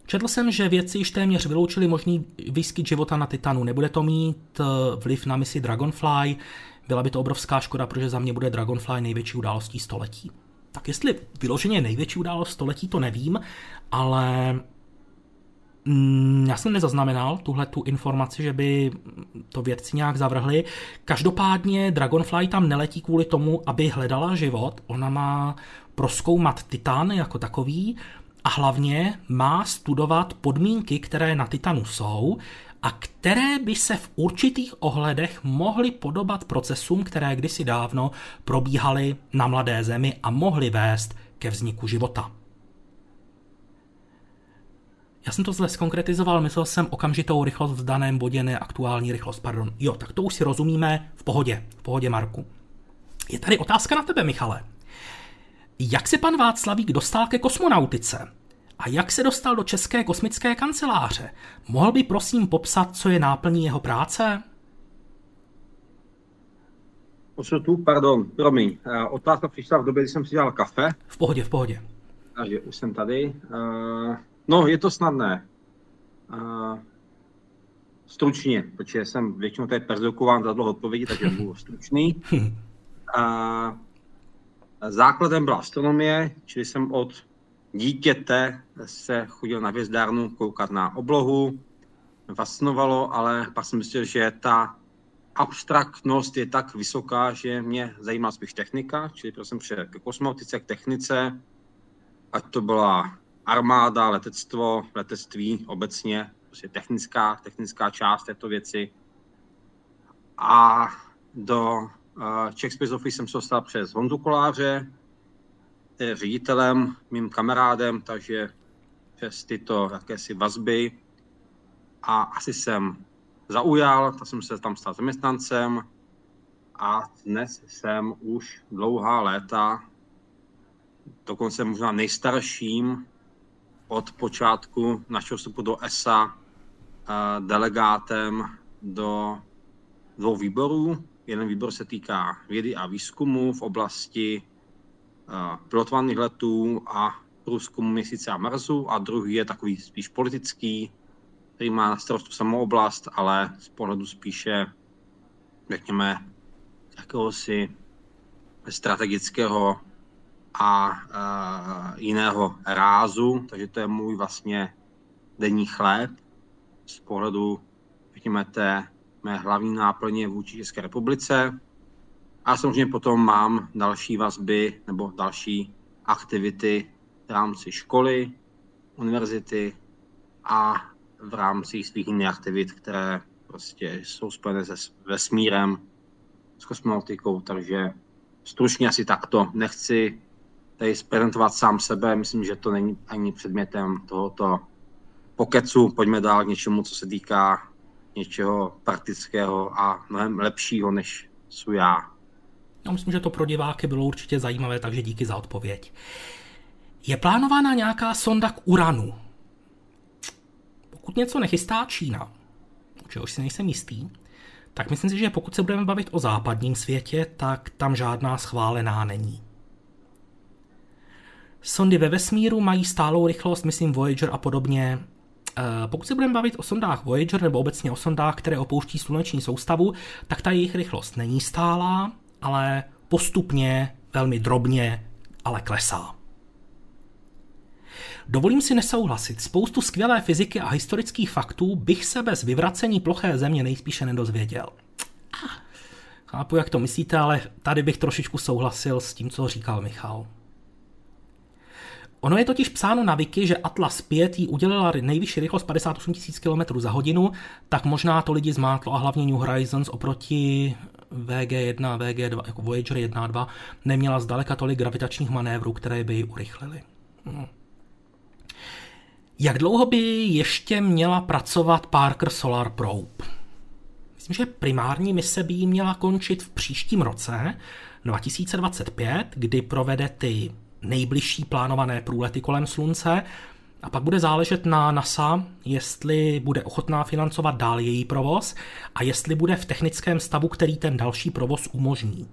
Četl jsem, že vědci již téměř vyloučili možný výskyt života na Titanu. Nebude to mít eh, vliv na misi Dragonfly, byla by to obrovská škoda, protože za mě bude Dragonfly největší událostí století. Tak jestli vyloženě největší událost století, to nevím, ale já jsem nezaznamenal tuhle tu informaci, že by to vědci nějak zavrhli. Každopádně Dragonfly tam neletí kvůli tomu, aby hledala život. Ona má proskoumat Titan jako takový a hlavně má studovat podmínky, které na Titanu jsou a které by se v určitých ohledech mohly podobat procesům, které kdysi dávno probíhaly na mladé zemi a mohly vést ke vzniku života. Jsem to zle skonkretizoval, myslel jsem okamžitou rychlost v daném bodě, ne aktuální rychlost, pardon. Jo, tak to už si rozumíme v pohodě, v pohodě Marku. Je tady otázka na tebe, Michale. Jak se pan Václavík dostal ke kosmonautice? A jak se dostal do České kosmické kanceláře? Mohl by prosím popsat, co je náplní jeho práce? tu, pardon, promiň. Eh, otázka přišla v době, kdy jsem si dělal kafe. V pohodě, v pohodě. Takže už jsem tady. Uh, no, je to snadné. Uh, stručně, protože jsem většinou tady perzokován za dlouho odpovědi, takže budu stručný. Uh, základem byla astronomie, čili jsem od dítěte se chodil na hvězdárnu koukat na oblohu, fascinovalo, ale pak jsem myslel, že ta abstraktnost je tak vysoká, že mě zajímá spíš technika, čili jsem přišel ke kosmonautice, k technice, ať to byla armáda, letectvo, letectví obecně, prostě technická, technická část této věci. A do uh, Czech Space Office jsem se dostal přes Honzu Koláře, je ředitelem, mým kamarádem, takže přes tyto jakési vazby a asi jsem zaujal, tak jsem se tam stal zaměstnancem a dnes jsem už dlouhá léta, dokonce možná nejstarším od počátku našeho vstupu do ESA delegátem do dvou výborů. Jeden výbor se týká vědy a výzkumu v oblasti pilotovaných letů a průzkumu měsíce a Marsu a druhý je takový spíš politický, který má na starost samou oblast, ale z pohledu spíše, řekněme, jakéhosi strategického a uh, jiného rázu, takže to je můj vlastně denní chléb z pohledu, řekněme, té mé hlavní náplně vůči České republice. A samozřejmě potom mám další vazby nebo další aktivity v rámci školy, univerzity a v rámci svých jiných aktivit, které prostě jsou spojené se vesmírem s kosmonautikou, takže stručně asi takto. Nechci tady prezentovat sám sebe, myslím, že to není ani předmětem tohoto pokecu. Pojďme dál k něčemu, co se týká něčeho praktického a mnohem lepšího, než jsou já. Já myslím, že to pro diváky bylo určitě zajímavé, takže díky za odpověď. Je plánována nějaká sonda k Uranu? Pokud něco nechystá Čína, čehož si nejsem jistý, tak myslím si, že pokud se budeme bavit o západním světě, tak tam žádná schválená není. Sondy ve vesmíru mají stálou rychlost, myslím Voyager a podobně. Eh, pokud se budeme bavit o sondách Voyager nebo obecně o sondách, které opouští sluneční soustavu, tak ta jejich rychlost není stálá, ale postupně, velmi drobně, ale klesá. Dovolím si nesouhlasit. Spoustu skvělé fyziky a historických faktů bych se bez vyvracení ploché země nejspíše nedozvěděl. Chápu, jak to myslíte, ale tady bych trošičku souhlasil s tím, co říkal Michal. Ono je totiž psáno na Wiki, že Atlas 5 jí udělala nejvyšší rychlost 58 000 km za hodinu, tak možná to lidi zmátlo a hlavně New Horizons oproti VG1 a VG2, jako Voyager 1 a 2, neměla zdaleka tolik gravitačních manévrů, které by ji urychlily. No. Jak dlouho by ještě měla pracovat Parker Solar Probe? Myslím, že primární mise by jí měla končit v příštím roce, 2025, kdy provede ty nejbližší plánované průlety kolem Slunce a pak bude záležet na NASA, jestli bude ochotná financovat dál její provoz a jestli bude v technickém stavu, který ten další provoz umožní.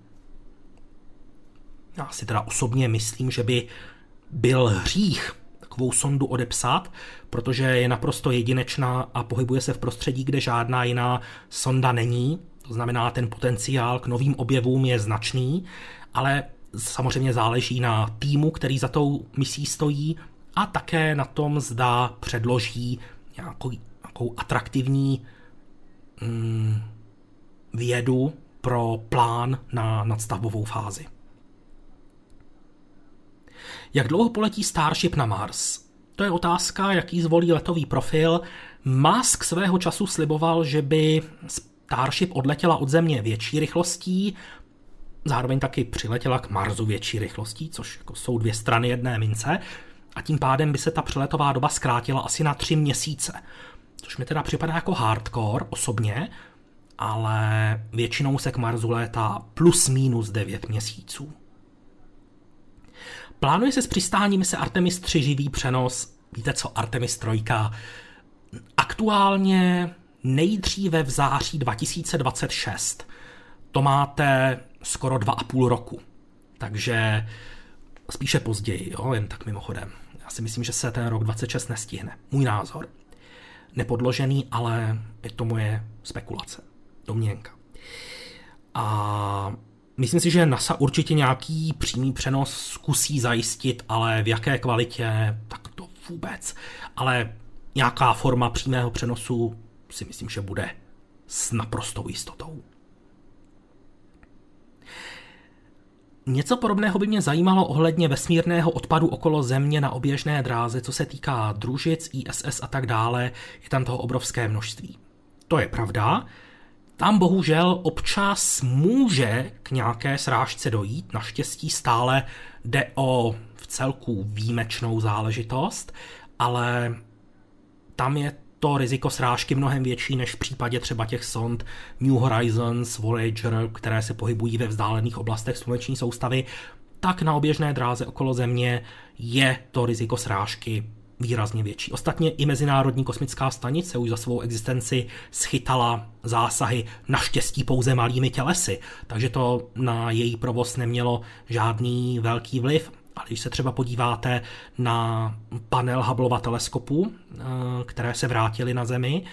Já si teda osobně myslím, že by byl hřích takovou sondu odepsat, protože je naprosto jedinečná a pohybuje se v prostředí, kde žádná jiná sonda není. To znamená, ten potenciál k novým objevům je značný, ale samozřejmě záleží na týmu, který za tou misí stojí a také na tom, zda předloží nějakou, nějakou atraktivní mm, vědu pro plán na nadstavbovou fázi. Jak dlouho poletí Starship na Mars? To je otázka, jaký zvolí letový profil. Musk svého času sliboval, že by Starship odletěla od Země větší rychlostí, zároveň taky přiletěla k Marsu větší rychlostí, což jako jsou dvě strany jedné mince, a tím pádem by se ta přeletová doba zkrátila asi na tři měsíce. Což mi teda připadá jako hardcore osobně, ale většinou se k Marsu létá plus minus 9 měsíců. Plánuje se s přistáním se Artemis 3 živý přenos, víte co, Artemis 3, aktuálně nejdříve v září 2026. To máte skoro dva a půl roku. Takže spíše později, jo, jen tak mimochodem. Já si myslím, že se ten rok 26 nestihne. Můj názor. Nepodložený, ale je to moje spekulace. Domněnka. A Myslím si, že NASA určitě nějaký přímý přenos zkusí zajistit, ale v jaké kvalitě, tak to vůbec. Ale nějaká forma přímého přenosu si myslím, že bude s naprostou jistotou. Něco podobného by mě zajímalo ohledně vesmírného odpadu okolo Země na oběžné dráze, co se týká družic, ISS a tak dále, je tam toho obrovské množství. To je pravda, tam bohužel občas může k nějaké srážce dojít, naštěstí stále jde o v celku výjimečnou záležitost, ale tam je to riziko srážky mnohem větší než v případě třeba těch sond New Horizons, Voyager, které se pohybují ve vzdálených oblastech sluneční soustavy, tak na oběžné dráze okolo Země je to riziko srážky výrazně větší. Ostatně i Mezinárodní kosmická stanice už za svou existenci schytala zásahy naštěstí pouze malými tělesy, takže to na její provoz nemělo žádný velký vliv. Ale když se třeba podíváte na panel Hubbleova teleskopu, eh, které se vrátily na Zemi,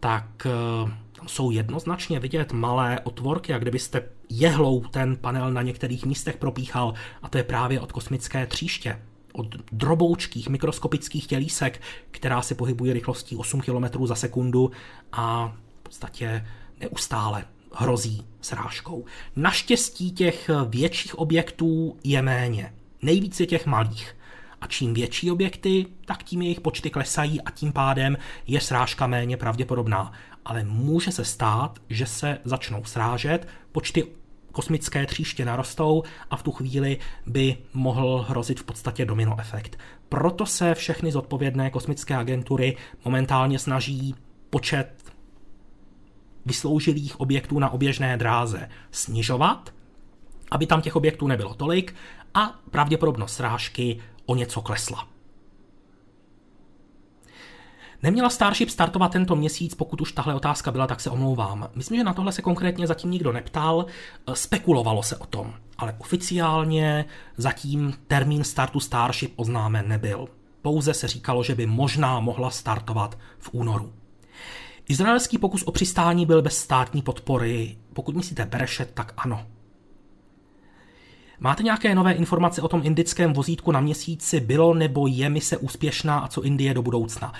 tak eh, tam jsou jednoznačně vidět malé otvorky, a kdybyste jehlou ten panel na některých místech propíchal, a to je právě od kosmické tříště, od droboučkých mikroskopických tělísek, která se pohybuje rychlostí 8 km za sekundu a v podstatě neustále hrozí srážkou. Naštěstí těch větších objektů je méně. Nejvíc je těch malých. A čím větší objekty, tak tím jejich počty klesají a tím pádem je srážka méně pravděpodobná. Ale může se stát, že se začnou srážet počty kosmické tříště narostou a v tu chvíli by mohl hrozit v podstatě domino efekt. Proto se všechny zodpovědné kosmické agentury momentálně snaží počet vysloužilých objektů na oběžné dráze snižovat, aby tam těch objektů nebylo tolik a pravděpodobnost srážky o něco klesla. Neměla Starship startovat tento měsíc, pokud už tahle otázka byla, tak se omlouvám. Myslím, že na tohle se konkrétně zatím nikdo neptal, spekulovalo se o tom, ale oficiálně zatím termín startu Starship oznámen nebyl. Pouze se říkalo, že by možná mohla startovat v únoru. Izraelský pokus o přistání byl bez státní podpory. Pokud myslíte Berešet, tak ano. Máte nějaké nové informace o tom indickém vozítku na měsíci? Bylo nebo je mise úspěšná a co Indie do budoucna?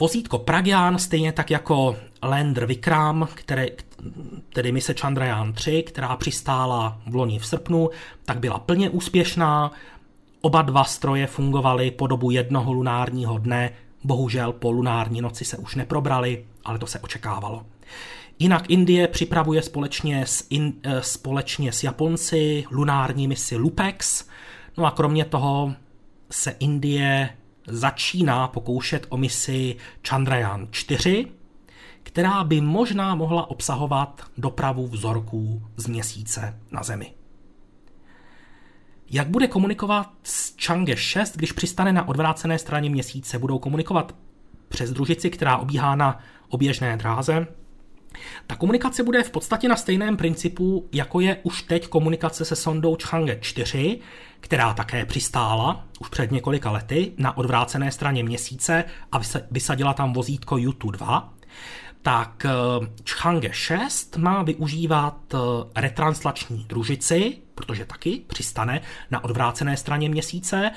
Vozítko Pragyan, stejně tak jako Lander Vikram, které, tedy mise Chandrayaan 3, která přistála v loni v srpnu, tak byla plně úspěšná. Oba dva stroje fungovaly po dobu jednoho lunárního dne, bohužel po lunární noci se už neprobrali, ale to se očekávalo. Jinak Indie připravuje společně s, in, eh, společně s Japonci lunární misi Lupex, no a kromě toho se Indie začíná pokoušet o misi Chandrayaan 4, která by možná mohla obsahovat dopravu vzorků z měsíce na Zemi. Jak bude komunikovat s Chang'e 6, když přistane na odvrácené straně měsíce? Budou komunikovat přes družici, která obíhá na oběžné dráze. Ta komunikace bude v podstatě na stejném principu, jako je už teď komunikace se sondou Chang'e 4, která také přistála už před několika lety na odvrácené straně měsíce a vysadila tam vozítko Yutu 2 tak eh, Chang'e 6 má využívat eh, retranslační družici, protože taky přistane na odvrácené straně měsíce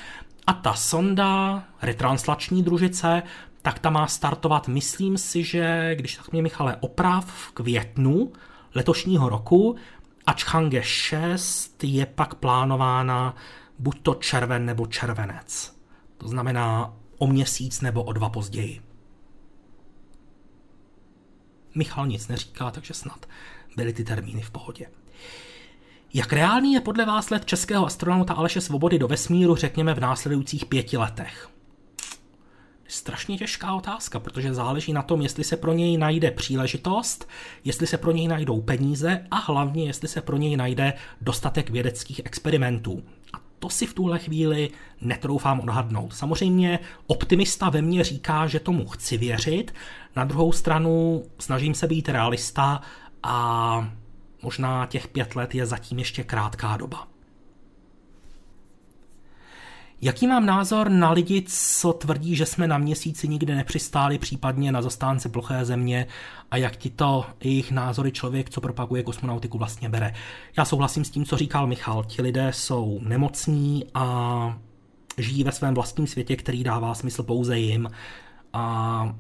a ta sonda, retranslační družice, tak ta má startovat, myslím si, že, když tak mě Michale oprav, v květnu letošního roku a Chang'e 6 je pak plánována buď to červen nebo červenec. To znamená o měsíc nebo o dva později. Michal nic neříká, takže snad byly ty termíny v pohodě. Jak reálný je podle vás let českého astronauta Aleše Svobody do vesmíru, řekněme, v následujících pěti letech? Strašně těžká otázka, protože záleží na tom, jestli se pro něj najde příležitost, jestli se pro něj najdou peníze a hlavně, jestli se pro něj najde dostatek vědeckých experimentů. A to si v tuhle chvíli netroufám odhadnout. Samozřejmě optimista ve mně říká, že tomu chci věřit, na druhou stranu snažím se být realista a možná těch pět let je zatím ještě krátká doba. Jaký mám názor na lidi, co tvrdí, že jsme na měsíci nikdy nepřistáli, případně na zastánce ploché země a jak ti to jejich názory člověk, co propaguje kosmonautiku, vlastně bere? Já souhlasím s tím, co říkal Michal. Ti lidé jsou nemocní a žijí ve svém vlastním světě, který dává smysl pouze jim a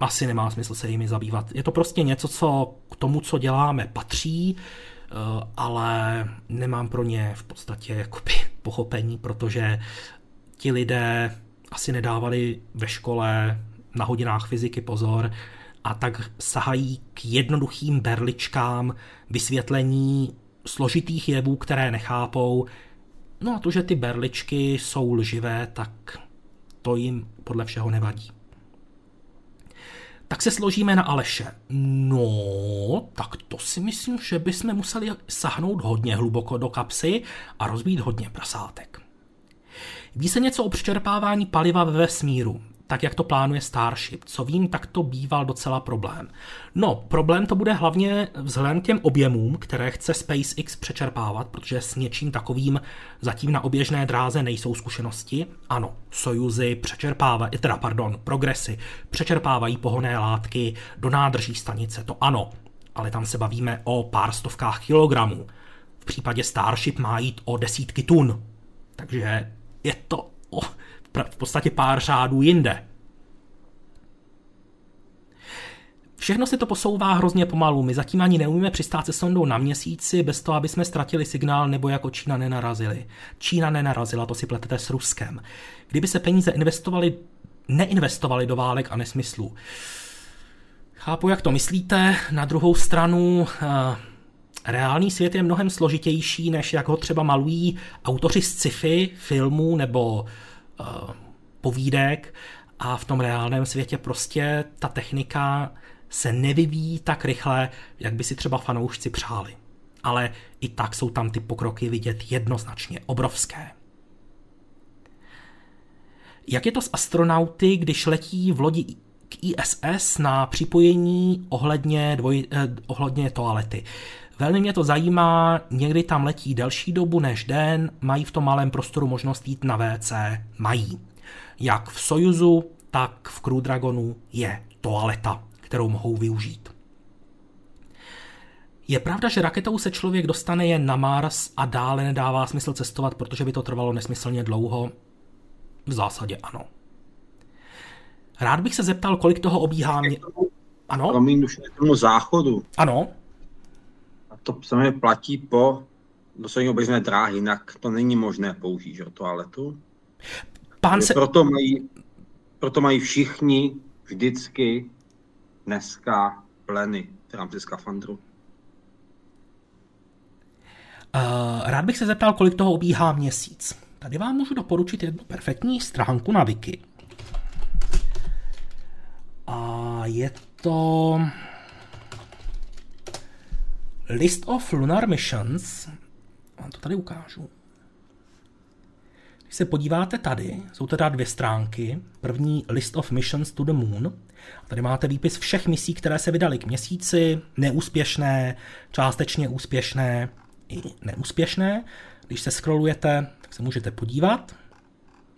asi nemá smysl se jimi zabývat. Je to prostě něco, co k tomu, co děláme, patří, ale nemám pro ně v podstatě jakoby pochopení, protože ti lidé asi nedávali ve škole na hodinách fyziky pozor a tak sahají k jednoduchým berličkám vysvětlení složitých jevů, které nechápou. No a to, že ty berličky jsou lživé, tak to jim podle všeho nevadí. Tak se složíme na Aleše. No, tak to si myslím, že bychom museli sahnout hodně hluboko do kapsy a rozbít hodně prasátek. Ví se něco o přečerpávání paliva ve vesmíru tak jak to plánuje Starship. Co vím, tak to býval docela problém. No, problém to bude hlavně vzhledem k těm objemům, které chce SpaceX přečerpávat, protože s něčím takovým zatím na oběžné dráze nejsou zkušenosti. Ano, Sojuzy přečerpávají, teda pardon, progresy přečerpávají pohonné látky do nádrží stanice, to ano, ale tam se bavíme o pár stovkách kilogramů. V případě Starship má jít o desítky tun. Takže je to o v podstatě pár řádů jinde. Všechno se to posouvá hrozně pomalu. My zatím ani neumíme přistát se sondou na měsíci bez toho, aby jsme ztratili signál nebo jako Čína nenarazili. Čína nenarazila, to si pletete s Ruskem. Kdyby se peníze investovali, neinvestovali do válek a nesmyslů. Chápu, jak to myslíte. Na druhou stranu, uh, reálný svět je mnohem složitější, než jak ho třeba malují autoři z sci-fi, filmů nebo uh, povídek a v tom reálném světě prostě ta technika se nevyvíjí tak rychle, jak by si třeba fanoušci přáli. Ale i tak jsou tam ty pokroky vidět jednoznačně obrovské. Jak je to s astronauty, když letí v lodi k ISS na připojení ohledně, dvoj, eh, ohledně toalety? Velmi mě to zajímá, někdy tam letí delší dobu než den, mají v tom malém prostoru možnost jít na WC, mají. Jak v Sojuzu, tak v Crew Dragonu je toaleta, kterou mohou využít. Je pravda, že raketou se člověk dostane jen na Mars a dále nedává smysl cestovat, protože by to trvalo nesmyslně dlouho? V zásadě ano. Rád bych se zeptal, kolik toho obíhá mě... Ano? Promiň, už tomu záchodu. Ano? To samozřejmě platí po dosažení obecné dráhy, jinak to není možné použít, že, toaletu. Pán se... proto, mají, proto mají všichni vždycky dneska pleny v rámci skafandru. Uh, rád bych se zeptal, kolik toho obíhá měsíc. Tady vám můžu doporučit jednu perfektní stránku na Wiki. A je to List of Lunar Missions. Vám to tady ukážu. Když se podíváte tady, jsou teda dvě stránky. První List of Missions to the Moon. A tady máte výpis všech misí, které se vydaly k měsíci, neúspěšné, částečně úspěšné i neúspěšné. Když se scrollujete, tak se můžete podívat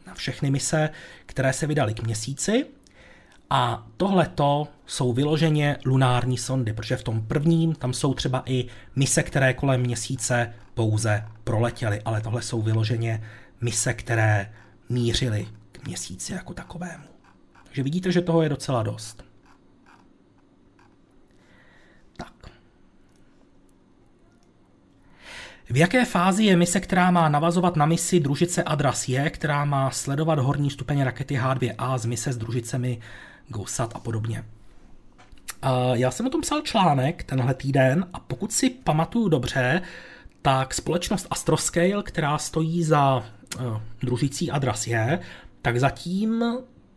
na všechny mise, které se vydaly k měsíci. A tohleto jsou vyloženě lunární sondy, protože v tom prvním tam jsou třeba i mise, které kolem měsíce pouze proletěly, ale tohle jsou vyloženě mise, které mířily k měsíci jako takovému. Takže vidíte, že toho je docela dost. Tak. V jaké fázi je mise, která má navazovat na misi družice Adras je, která má sledovat horní stupeň rakety H2A z mise s družicemi GOSAT a podobně? Já jsem o tom psal článek tenhle týden a pokud si pamatuju dobře, tak společnost Astroscale, která stojí za Eh, družící adras je, tak zatím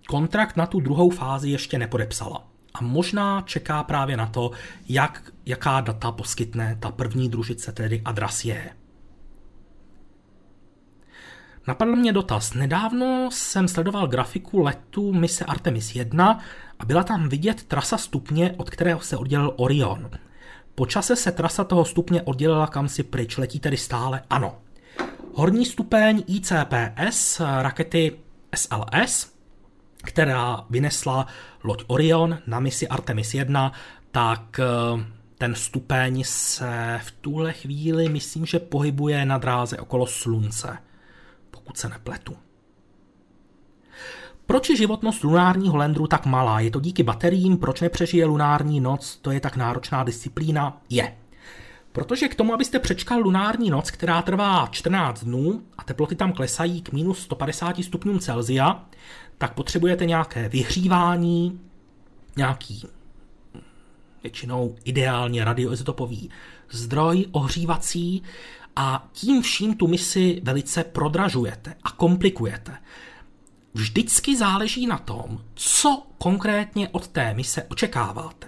kontrakt na tu druhou fázi ještě nepodepsala. A možná čeká právě na to, jak, jaká data poskytne ta první družice, tedy adras je. Napadl mě dotaz. Nedávno jsem sledoval grafiku letu mise Artemis 1 a byla tam vidět trasa stupně, od kterého se oddělil Orion. Po čase se trasa toho stupně oddělila kam si pryč, letí tedy stále? Ano. Horní stupeň ICPS rakety SLS, která vynesla loď Orion na misi Artemis 1, tak eh, ten stupeň se v tuhle chvíli myslím, že pohybuje na dráze okolo Slunce, pokud se nepletu. Proč je životnost lunárního landru tak malá? Je to díky bateriím? Proč nepřežije lunární noc? To je tak náročná disciplína? Je. Protože k tomu, abyste přečkal lunární noc, která trvá 14 dnů a teploty tam klesají k minus 150 stupňům Celsia, tak potřebujete nějaké vyhřívání, nějaký většinou ideálně radioizotopový zdroj ohřívací a tím vším tu misi velice prodražujete a komplikujete. Vždycky záleží na tom, co konkrétně od té mise očekáváte.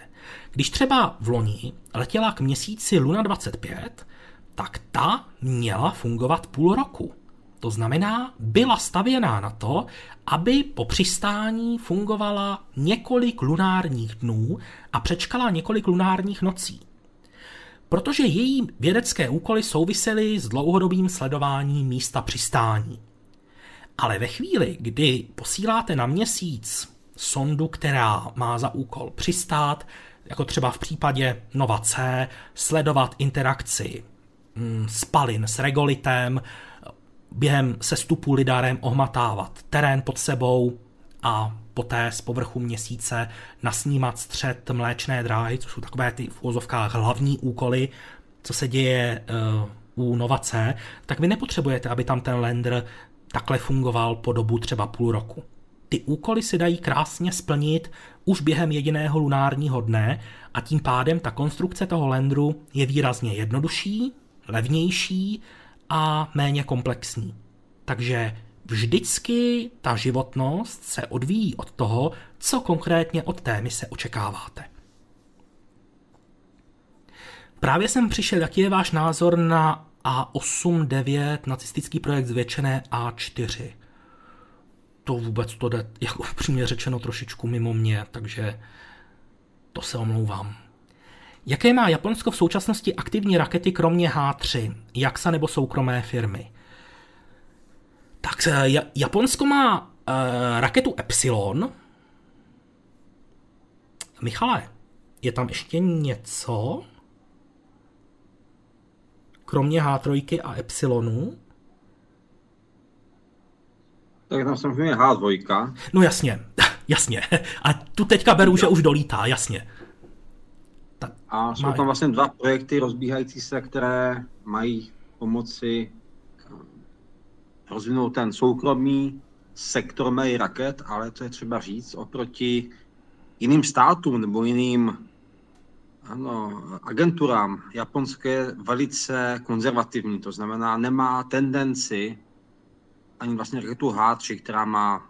Když třeba v loni letěla k měsíci Luna 25, tak ta měla fungovat půl roku. To znamená, byla stavěná na to, aby po přistání fungovala několik lunárních dnů a přečkala několik lunárních nocí. Protože její vědecké úkoly souvisely s dlouhodobým sledováním místa přistání. Ale ve chvíli, kdy posíláte na měsíc sondu, která má za úkol přistát, jako třeba v případě Nova C, sledovat interakci mm, spalin s regolitem, během sestupu lidarem ohmatávat terén pod sebou a poté z povrchu měsíce nasnímat střed mléčné dráhy, což jsou takové ty v hlavní úkoly, co se děje uh, u Nova C, tak vy nepotřebujete, aby tam ten lander takhle fungoval po dobu třeba půl roku. ty úkoly se dají krásně splnit už během jediného lunárního dne a tím pádem ta konstrukce toho landru je výrazně jednodušší, levnější a méně komplexní. Takže vždycky ta životnost se odvíjí od toho, co konkrétně od té mise očekáváte. Právě jsem přišel, jaký je váš názor na A8-9, nacistický projekt zvětšené A4. To vůbec to jde, jako upřímně řečeno, trošičku mimo mě, takže to se omlouvám. Jaké má Japonsko v současnosti aktivní rakety kromě H3, JAXA nebo soukromé firmy? Tak eh, Japonsko má uh, raketu Epsilon. Michale, je tam ještě něco? Kromě H3 a Epsilonu? Tak tam samozřejmě H2. No jasně, jasně. A tu teďka beru, že už dolítá, jasně. Ta, a jsou tam vlastně dva projekty rozbíhající se, které mají pomoci rozvinout ten soukromý sektor méně raket, ale to je třeba říct, oproti jiným státům nebo jiným ano, agenturám. Japonské je velice konzervativní, to znamená, nemá tendenci ani vlastně raketu H3, která má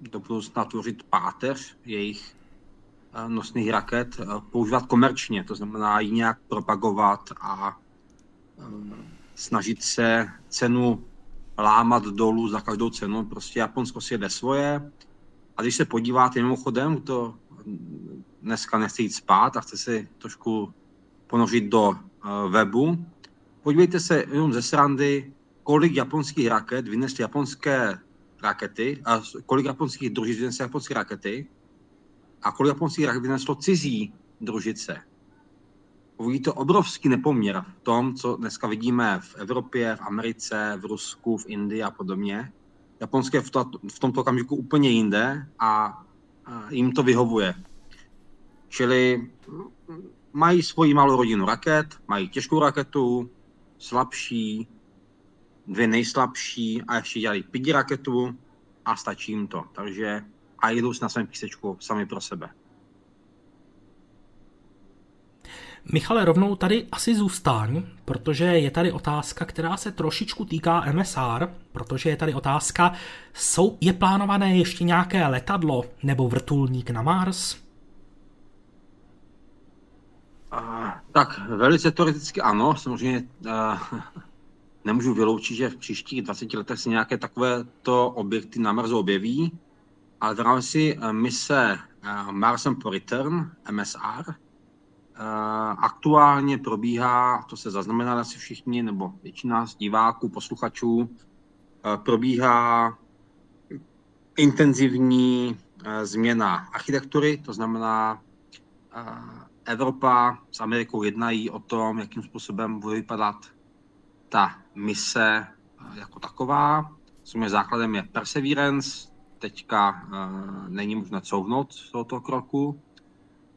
do budoucna tvořit páteř jejich eh, nosných raket, eh, používat komerčně, to znamená ji nějak propagovat a eh, snažit se cenu lámat dolů za každou cenu. Prostě Japonsko si jede svoje. A když se podíváte mimochodem, to dneska nechce jít spát a chce si trošku ponořit do webu, podívejte se jenom ze srandy, kolik japonských raket vynesly japonské rakety, a kolik japonských družic vynesly japonské rakety a kolik japonských raket vyneslo cizí družice. Uvidí to obrovský nepoměr v tom, co dneska vidíme v Evropě, v Americe, v Rusku, v Indii a podobně. Japonské v, to, v tomto okamžiku úplně jinde a, a jim to vyhovuje. Čili mají svoji malou rodinu raket, mají těžkou raketu, slabší, dvě nejslabší a ještě dělají pidi raketu a stačí jim to. Takže a jdou na svém písečku sami pro sebe. Michale, rovnou tady asi zůstaň, protože je tady otázka, která se trošičku týká MSR, protože je tady otázka, jsou, je plánované ještě nějaké letadlo nebo vrtulník na Mars? Uh, tak velice teoreticky ano, samozřejmě uh, nemůžu vyloučit, že v příštích 20 letech se nějaké takovéto objekty na Marsu objeví, ale v rámci eh, mise uh, Mars for Return, MSR, aktuálně probíhá, to se zaznamenali asi všichni, nebo většina z diváků, posluchačů, uh, probíhá intenzivní změna architektury, to znamená Evropa s Amerikou jednají o tom, jakým způsobem bude vypadat ta mise jako taková. Svým základem je Perseverance, teďka není možné couvnout z tohoto kroku.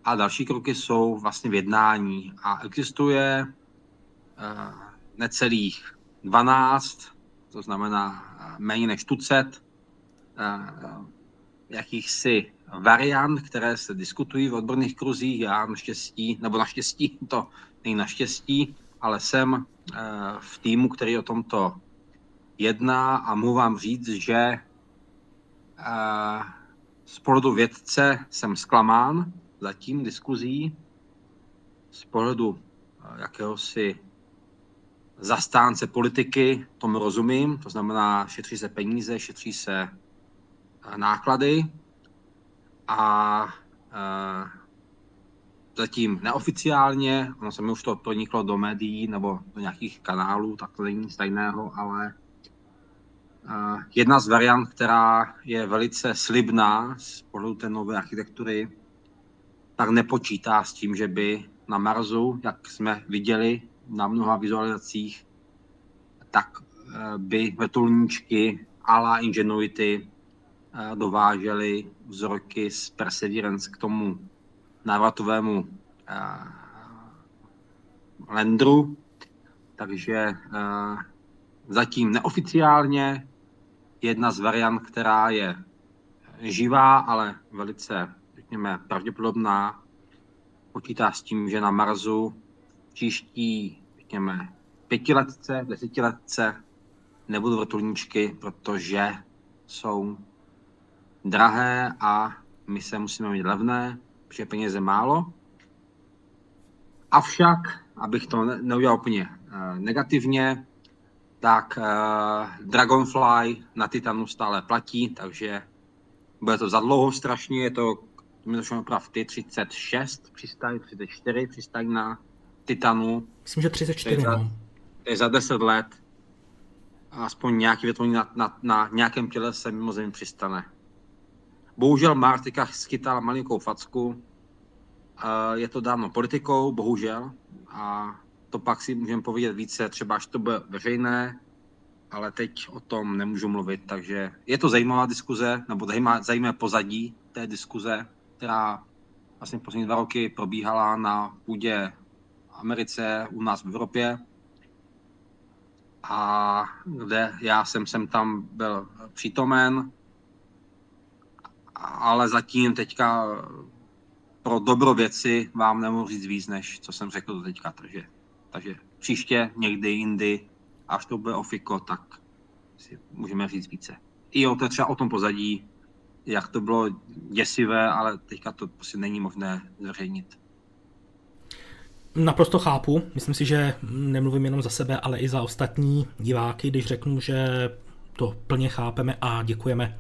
A další kroky jsou vlastně v jednání. A existuje uh, necelých 12, to znamená uh, méně než tucet, uh, jakýchsi variant, které se diskutují v odborných kruzích. Já naštěstí, nebo naštěstí, to není naštěstí, ale jsem eh, v týmu, který o tomto jedná a mohu vám říct, že eh, z vědce jsem zklamán zatím diskuzí, z pohledu eh, jakéhosi zastánce politiky, tomu rozumím, to znamená, šetří se peníze, šetří se náklady a zatím neoficiálně, ono se mi už to proniklo do médií nebo do nějakých kanálů, tak to není nic tajného, ale jedna z variant, která je velice slibná z pohledu té nové architektury, tak nepočítá s tím, že by na Marsu, jak jsme viděli na mnoha vizualizacích, tak e, by vrtulníčky a la Ingenuity e, dovážely vzorky z Perseverance k tomu návratovému uh, Landru, takže zatím neoficiálně jedna z variant, která je živá, ale velice, řekněme, pravděpodobná. Počítá s tím, že na Marsu příští, řekněme, pětiletce, desetiletce nebudou vrtulníčky, protože jsou drahé a my se musíme mít levné, protože peněze málo. Avšak, abych to neudělal úplně uh, negativně, tak uh, Dragonfly na Titanu stále platí, takže bude to za dlouho strašně, je to, mi došlo ty 36 přistáň, 34 přistáň na Titanu. Myslím, že 34, to je za, no. to je za 10 let. Aspoň nějaký větvoní na, na, na nějakém těle se mimo zemi přistane. Bohužel Martika schytala malinkou facku. Je to dávno politikou, bohužel. A to pak si můžeme povědět více, třeba až to bude veřejné, ale teď o tom nemůžu mluvit, takže je to zajímavá diskuze, nebo zajímavé pozadí té diskuze, která vlastně poslední dva roky probíhala na půdě Americe, u nás v Evropě. A kde já jsem sem tam byl přítomen, ale zatím teďka pro dobro věci vám nemohu říct víc, než co jsem řekl do teďka. Takže, takže příště, někdy jindy, až to bude ofiko, tak si můžeme říct více. I o to třeba o tom pozadí, jak to bylo děsivé, ale teďka to prostě není možné zveřejnit. Naprosto chápu. Myslím si, že nemluvím jenom za sebe, ale i za ostatní diváky, když řeknu, že to plně chápeme a děkujeme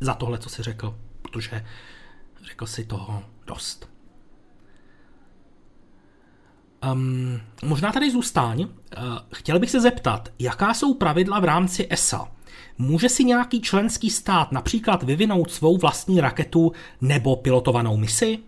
za tohle, co jsi řekl, protože řekl si toho dost. Um, možná tady zůstaň. Uh, chtěl bych se zeptat, jaká jsou pravidla v rámci ESA? Může si nějaký členský stát například vyvinout svou vlastní raketu nebo pilotovanou misi?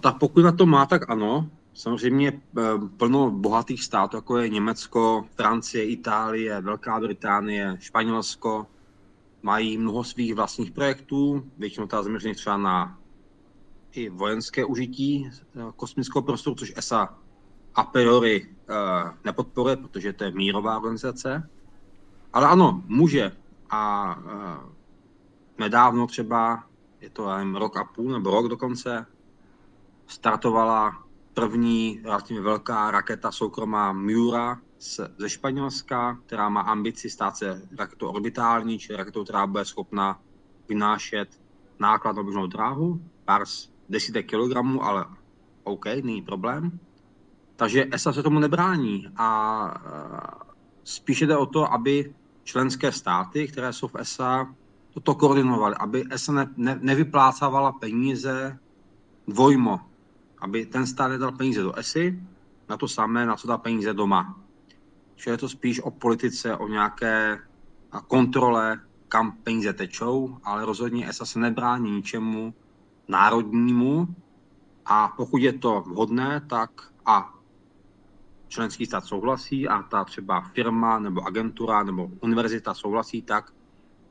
Tak pokud na to má, tak ano. Samozřejmě eh, plno bohatých států, jako je Německo, Francie, Itálie, Velká Británie, Španělsko, mají mnoho svých vlastních projektů, většinou ta zaměřených třeba na i vojenské užití eh, kosmického prostoru, což ESA a priori nepodporuje, protože to je mírová organizace. Ale ano, může. A uh, nedávno třeba, je to jen rok a půl nebo rok dokonce, startovala první relativně velká raketa soukromá Miura ze Španělska, která má ambici stát se raketou orbitální, či raketou, která bude schopna vynášet náklad na běžnou dráhu, pár desítek kilogramů, ale OK, není problém. Takže ESA se tomu nebrání a spíše jde o to, aby členské státy, které jsou v ESA, toto koordinovaly, aby ESA ne, ne, nevyplácávala peníze dvojmo, aby ten stát nedal peníze do ESY, na to samé, na co dá peníze doma. Čili je to spíš o politice, o nějaké kontrole, kam peníze tečou, ale rozhodně ESA se nebrání ničemu národnímu a pokud je to vhodné, tak a členský stát souhlasí a ta třeba firma nebo agentura nebo univerzita souhlasí, tak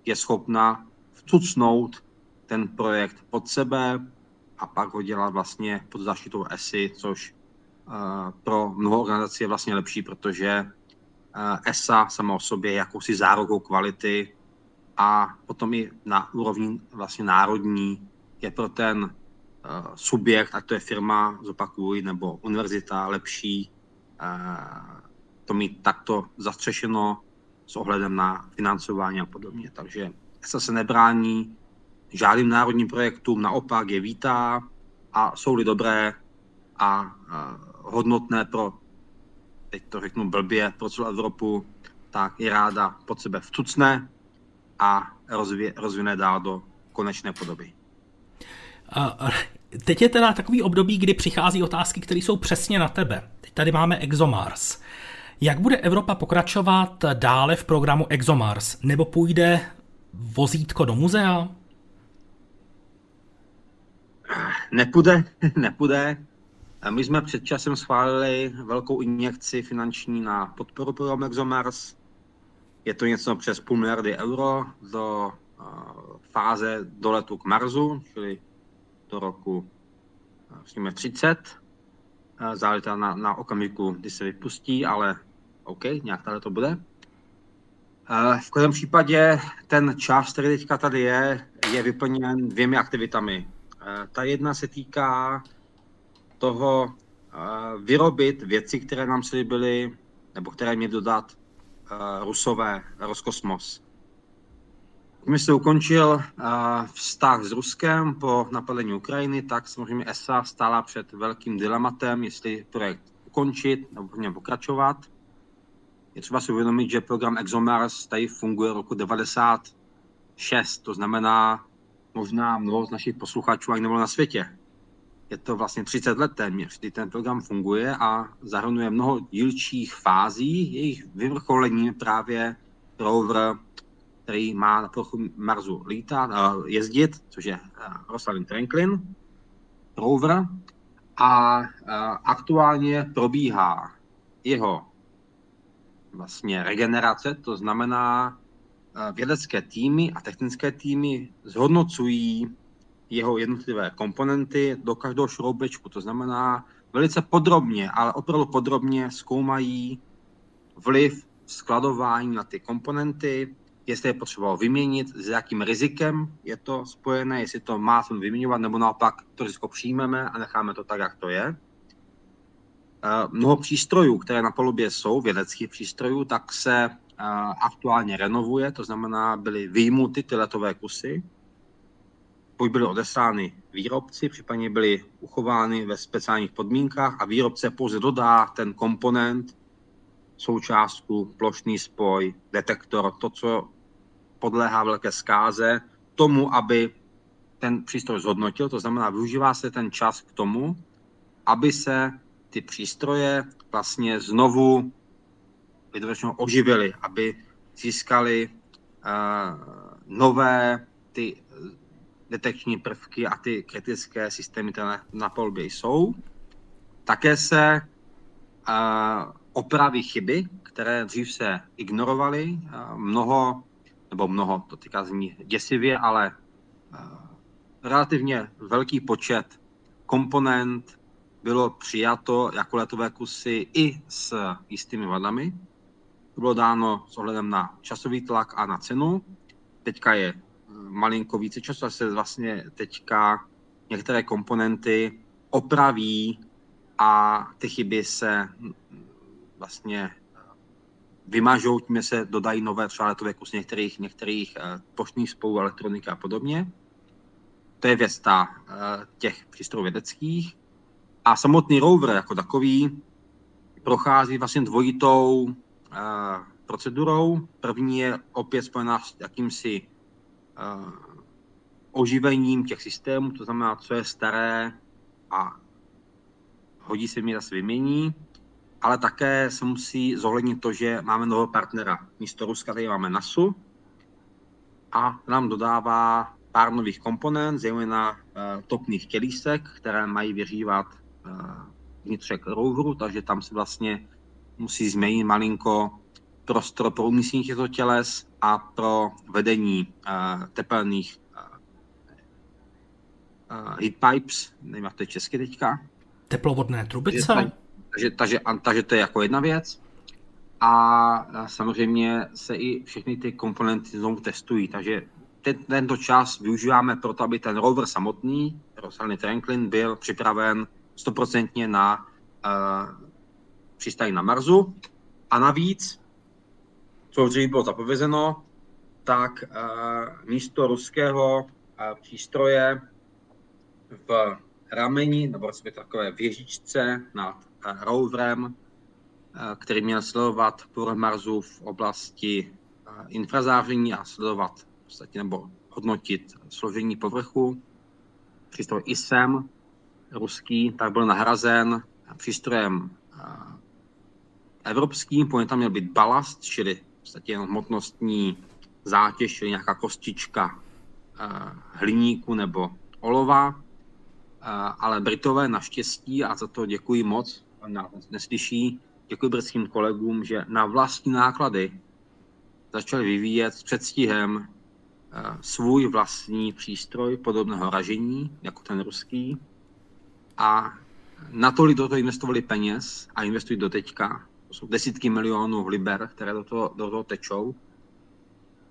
je schopna vcucnout ten projekt pod sebe a pak ho dělat vlastně pod zaštitou ESI, což uh, pro mnoho organizací je vlastně lepší, protože uh, ESA sama o sobě je jakousi zárukou kvality a potom i na úrovni vlastně národní je pro ten uh, subjekt, ať to je firma, zopakuj, nebo univerzita, lepší to mít takto zastřešeno s ohledem na financování a podobně. Takže ESA se nebrání žádným národním projektům, naopak je vítá a jsou-li dobré a hodnotné pro, teď to řeknu blbě, pro celou Evropu, tak je ráda pod sebe vcucne a rozvě, rozvine dál do konečné podoby. Teď je teda takový období, kdy přichází otázky, které jsou přesně na tebe. Teď tady máme ExoMars. Jak bude Evropa pokračovat dále v programu ExoMars? Nebo půjde vozítko do muzea? Nepůjde, nepůjde. My jsme před časem schválili velkou injekci finanční na podporu programu ExoMars. Je to něco přes půl miliardy euro do fáze doletu k Marsu, čili do roku řekněme 30. Záleží na, na okamžiku, kdy se vypustí, ale OK, nějak tady to bude. V každém případě ten čas, který teďka tady je, je vyplněn dvěmi aktivitami. Ta jedna se týká toho vyrobit věci, které nám slíbily, nebo které mě dodat Rusové, Roskosmos. Když se ukončil vztah s Ruskem po napadení Ukrajiny, tak samozřejmě ESA stála před velkým dilematem, jestli projekt ukončit nebo v něm pokračovat. Je třeba si uvědomit, že program ExoMars tady funguje roku 96, to znamená možná mnoho z našich posluchačů ani nebylo na světě. Je to vlastně 30 let téměř, kdy ten program funguje a zahrnuje mnoho dílčích fází. Jejich vyvrcholením právě rover který má na povrchu Marsu lítat, jezdit, což je Rosalind Franklin, rover, a aktuálně probíhá jeho vlastně regenerace, to znamená vědecké týmy a technické týmy zhodnocují jeho jednotlivé komponenty do každého šroubečku, to znamená velice podrobně, ale opravdu podrobně zkoumají vliv skladování na ty komponenty, jestli je potřeba vyměnit, s jakým rizikem je to spojené, jestli to má se vyměňovat, nebo naopak to riziko přijmeme a necháme to tak, jak to je. Eh, mnoho přístrojů, které na palubě jsou, vědeckých přístrojů, tak se eh, aktuálně renovuje, to znamená, byly vyjmuty ty letové kusy, buď byly odeslány výrobci, případně byly uchovány ve speciálních podmínkách a výrobce pouze dodá ten komponent, součástku, plošný spoj, detektor, to, co podléhá velké zkáze, tomu, aby ten přístroj zhodnotil, to znamená, využívá se ten čas k tomu, aby se ty přístroje vlastně znovu oživily, aby získali uh, nové ty detekční prvky a ty kritické systémy, které na polbě jsou. Také se uh, opraví chyby, které dřív se ignorovaly. Mnoho, nebo mnoho, to týká zní děsivě, ale relativně velký počet komponent bylo přijato jako letové kusy i s jistými vadami. To bylo dáno s ohledem na časový tlak a na cenu. Teďka je malinko více času, se vlastně teďka některé komponenty opraví a ty chyby se vlastně eh, vymažou, tím se dodají nové třeba kusy některých, některých eh, poštních spojů, elektroniky a podobně. To je věc ta, eh, těch přístrojů vědeckých. A samotný rover jako takový prochází vlastně dvojitou procedurou. První je opět spojená s jakýmsi oživením těch systémů, to znamená, co je staré a hodí se mi zase vymění ale také se musí zohlednit to, že máme nového partnera. Místo Ruska tady máme NASU a nám dodává pár nových komponent, zejména uh, topných tělísek, které mají vyřívat uh, vnitřek roveru, takže tam se vlastně musí změnit malinko prostor pro umístění těchto těles a pro vedení uh, tepelných uh, uh, heat pipes, nevím, jak to je česky teďka. Teplovodné trubice? Takže, takže, takže to je jako jedna věc. A samozřejmě se i všechny ty komponenty znovu testují. Takže ten, tento čas využíváme proto, aby ten rover samotný, Rosalind Franklin, byl připraven stoprocentně na uh, přístaň na Marsu. A navíc, co už bylo zapovězeno, tak uh, místo ruského uh, přístroje v rameni, nebo respektive takové věžičce nad roverem, eh, který měl sledovat povrch Marsu v oblasti eh, infrazáření a sledovat v podstatě, nebo hodnotit složení povrchu. Přístroj ISEM, ruský, tak byl nahrazen přístrojem eh, evropským, po tam měl být balast, čili v podstatě jenom hmotnostní zátěž, čili nějaká kostička hliníku nebo olova, ale Britové naštěstí, a za to děkuji moc, nás neslyší, děkuji britským kolegům, že na vlastní náklady začali vyvíjet s předstihem eh, svůj vlastní přístroj podobného ražení, jako ten ruský. A natolik do toho investovali peněz a investují do teďka. To jsou desítky milionů liber, které do toho, do toho tečou.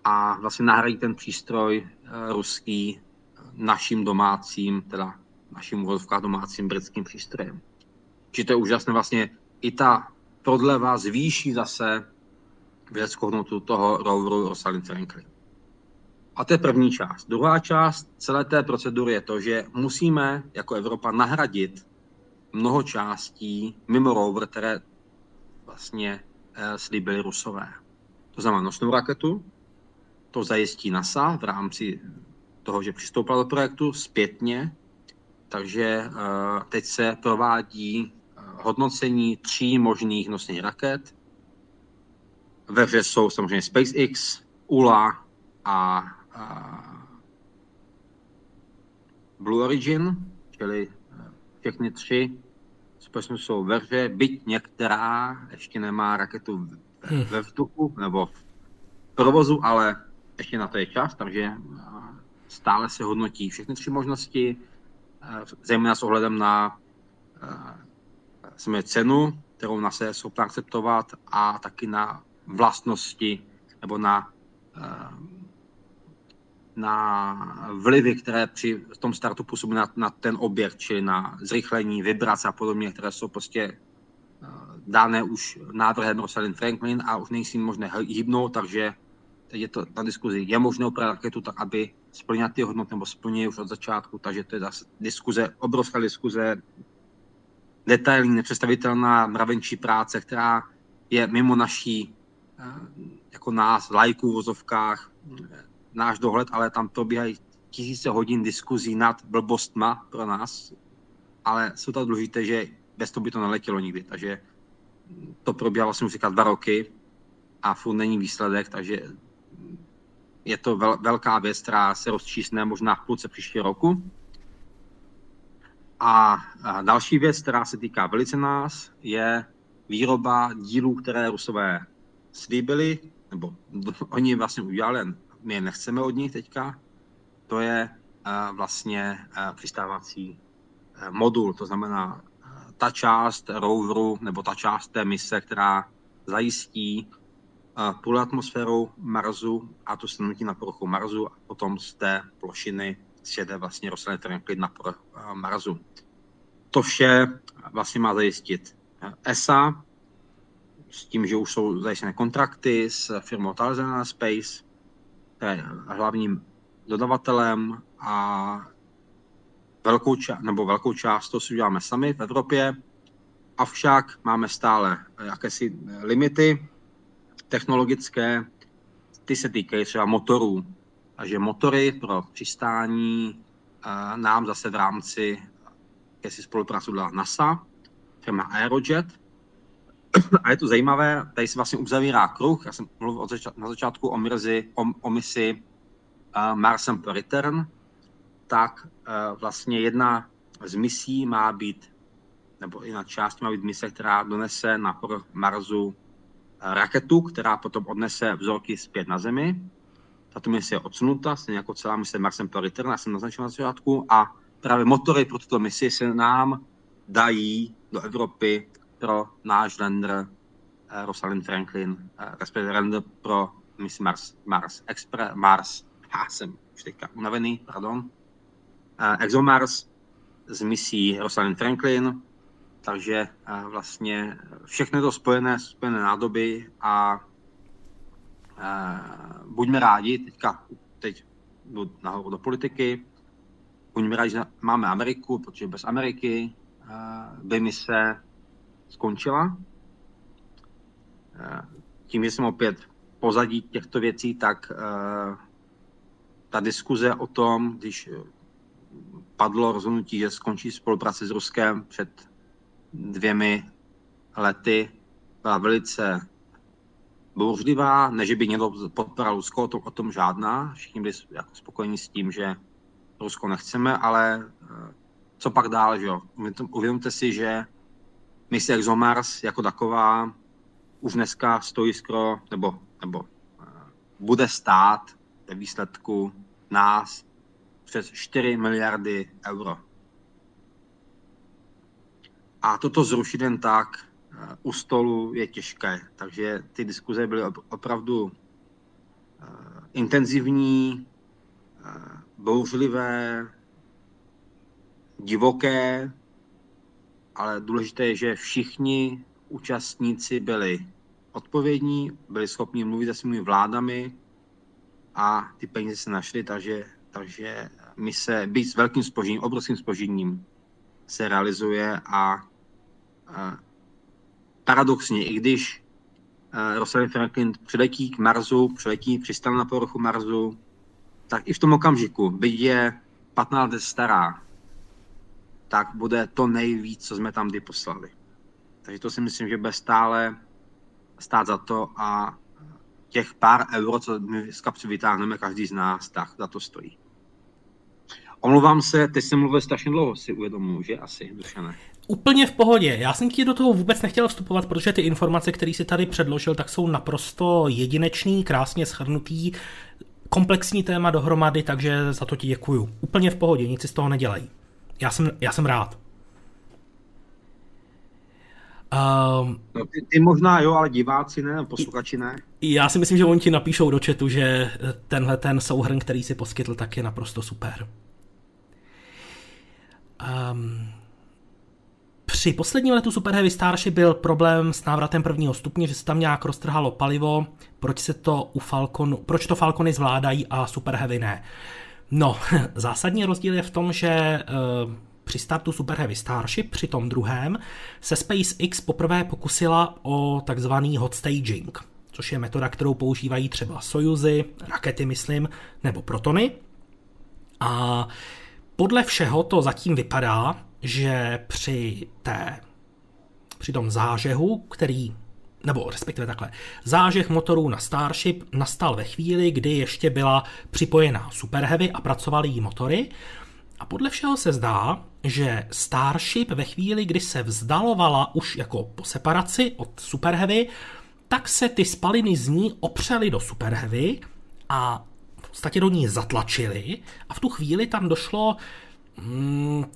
a vlastně nahradí ten přístroj ruský naším domácím, teda naším uvozovkách domácím britským přístrojem. Čiže to je úžasné vlastně i ta prodleva zvýší zase vědeckou hodnotu toho roveru Rosalind Franklin. A to je první část. Druhá část celé té procedury je to, že musíme jako Evropa nahradit mnoho částí mimo rover, které vlastně eh, slíbili Rusové. To znamená nosnou raketu, to zajistí NASA v rámci toho, že přistoupila do projektu zpětně, takže eh, teď se provádí hodnocení tří možných nosných raket. Ve hře jsou samozřejmě SpaceX, ULA a, a Blue Origin, čili eh, všechny tři společnosti jsou ve hře, byť některá ještě nemá raketu hm. ve vzduchu nebo v provozu, ale ještě na to je čas, takže stále se hodnotí všechny tři možnosti, eh, zejména s ohledem na uh, cenu, kterou na se schopná akceptovat a taky na vlastnosti nebo na, uh, na vlivy, které při tom startu působí na, na ten objekt, čili na zrychlení, vibrace a podobně, které jsou prostě dány už návrhem Rosalind Franklin a už nejsou možné hýbnout, takže teď je to na diskuzi, je možné opravit raketu tak, aby splnila ty hodnoty, nebo splní už od začátku, takže to je zase diskuze, obrovská diskuze, detailní, nepředstavitelná mravenčí práce, která je mimo naší, eh, jako nás, lajků v vozovkách, náš dohled, ale tam probíhají tisíce hodin diskuzí nad blbostma pro nás, ale jsou to důležité, že bez toho by to neletělo nikdy, takže to probíhá vlastně už dva roky a furt není výsledek, takže je to vel, velká věc, která se rozčísne možná v půlce příštího roku. A, další věc, která se týká velice nás, je výroba dílů, které Rusové slíbili, nebo oni vlastně udělali, my je nechceme od nich teďka. To je vlastně přistávací modul, to znamená ta část roveru nebo ta část té mise, která zajistí půl atmosférou Marsu a to stanutí na povrchu Marsu a potom z té plošiny sjede vlastně rostlinný klid na povrch Marsu. To vše vlastně má zajistit ESA s tím, že už jsou zajištěné kontrakty s firmou Tarzan Space, je hlavním dodavatelem a velkou, ča- nebo velkou část to si uděláme sami v Evropě, avšak máme stále jakési limity, technologické, ty se týkají třeba motorů. Takže motory pro přistání nám zase v rámci jakési spolupráce dala NASA, firma Aerojet. A je to zajímavé, tady se vlastně uzavírá kruh. Já jsem mluvil na začátku o, mirzi, o, o misi Mars Sample Return. Tak vlastně jedna z misí má být, nebo jedna část má být mise, která donese na Marsu raketu, která potom odnese vzorky zpět na Zemi. Tato mise je odsunuta, stejně jako celá mise Mars Sample Return, já jsem naznačil na začátku, a právě motory pro tuto misi se nám dají do Evropy pro náš lander eh, Rosalind Franklin, eh, respektive lander pro misi Mars, Mars Express, Mars, já jsem už teďka unavený, pardon, eh, ExoMars z misí Rosalind Franklin, takže eh, vlastně všechny to spojené, spojené nádoby a buďme rádi, teďka, teď jdu nahoru do politiky, buďme rádi, že máme Ameriku, protože bez Ameriky eh, by mi se skončila. Tím, že jsem opět pozadí těchto věcí, tak ta diskuze o tom, když padlo rozhodnutí, že skončí spolupráce s Ruskem před dvěmi lety byla velice bouřlivá, ne, že by někdo podporal Rusko, to, o tom žádná. Všichni byli jako spokojení s tím, že Rusko nechceme, ale eh, co pak dál, že jo? Uvědomte si, že mise ExoMars jako taková už dneska stojí skoro, nebo, nebo eh, bude stát ve výsledku nás přes 4 miliardy euro. A toto zrušit jen tak u stolu je těžké. Takže ty diskuze byly opravdu intenzivní, bouřlivé, divoké, ale důležité je, že všichni účastníci byli odpovědní, byli schopni mluvit se svými vládami a ty peníze se našly, takže, takže mise, být s velkým spožením, obrovským spožením, se realizuje a, a paradoxně, i když uh, Rosalind Franklin přiletí k Marsu, přiletí, přistane na povrchu Marsu, tak i v tom okamžiku, byť je 15 let stará, tak bude to nejvíc, co jsme tam kdy poslali. Takže to si myslím, že bude stále stát za to a těch pár euro, co my z kapsy vytáhneme, každý z nás, tak za to stojí. Omlouvám se, teď jsem mluvil strašně dlouho, si uvědomuji, že asi, Dušané. Úplně v pohodě. Já jsem ti do toho vůbec nechtěl vstupovat, protože ty informace, které si tady předložil, tak jsou naprosto jedinečný, krásně schrnutý, komplexní téma dohromady, takže za to ti děkuju. Úplně v pohodě, nic si z toho nedělají. Já jsem, já jsem rád. Um, no, ty, ty možná jo, ale diváci ne, posluchači ne. Já si myslím, že oni ti napíšou do chatu, že tenhle ten souhrn, který si poskytl, tak je naprosto super. Um, při posledním letu Super Heavy Starship byl problém s návratem prvního stupně, že se tam nějak roztrhalo palivo, proč se to u Falconu, proč to Falcony zvládají a Super Heavy ne. No, zásadní rozdíl je v tom, že uh, při startu Super Heavy Starship, při tom druhém, se SpaceX poprvé pokusila o takzvaný hot staging, což je metoda, kterou používají třeba Sojuzy, rakety myslím, nebo protony. A podle všeho to zatím vypadá, že při té při tom zážehu, který nebo respektive takhle, zážeh motorů na Starship nastal ve chvíli, kdy ještě byla připojená Super Heavy a pracovaly jí motory. A podle všeho se zdá, že Starship ve chvíli, kdy se vzdalovala už jako po separaci od Super Heavy, tak se ty spaliny z ní opřely do Super Heavy a v podstatě do ní zatlačily a v tu chvíli tam došlo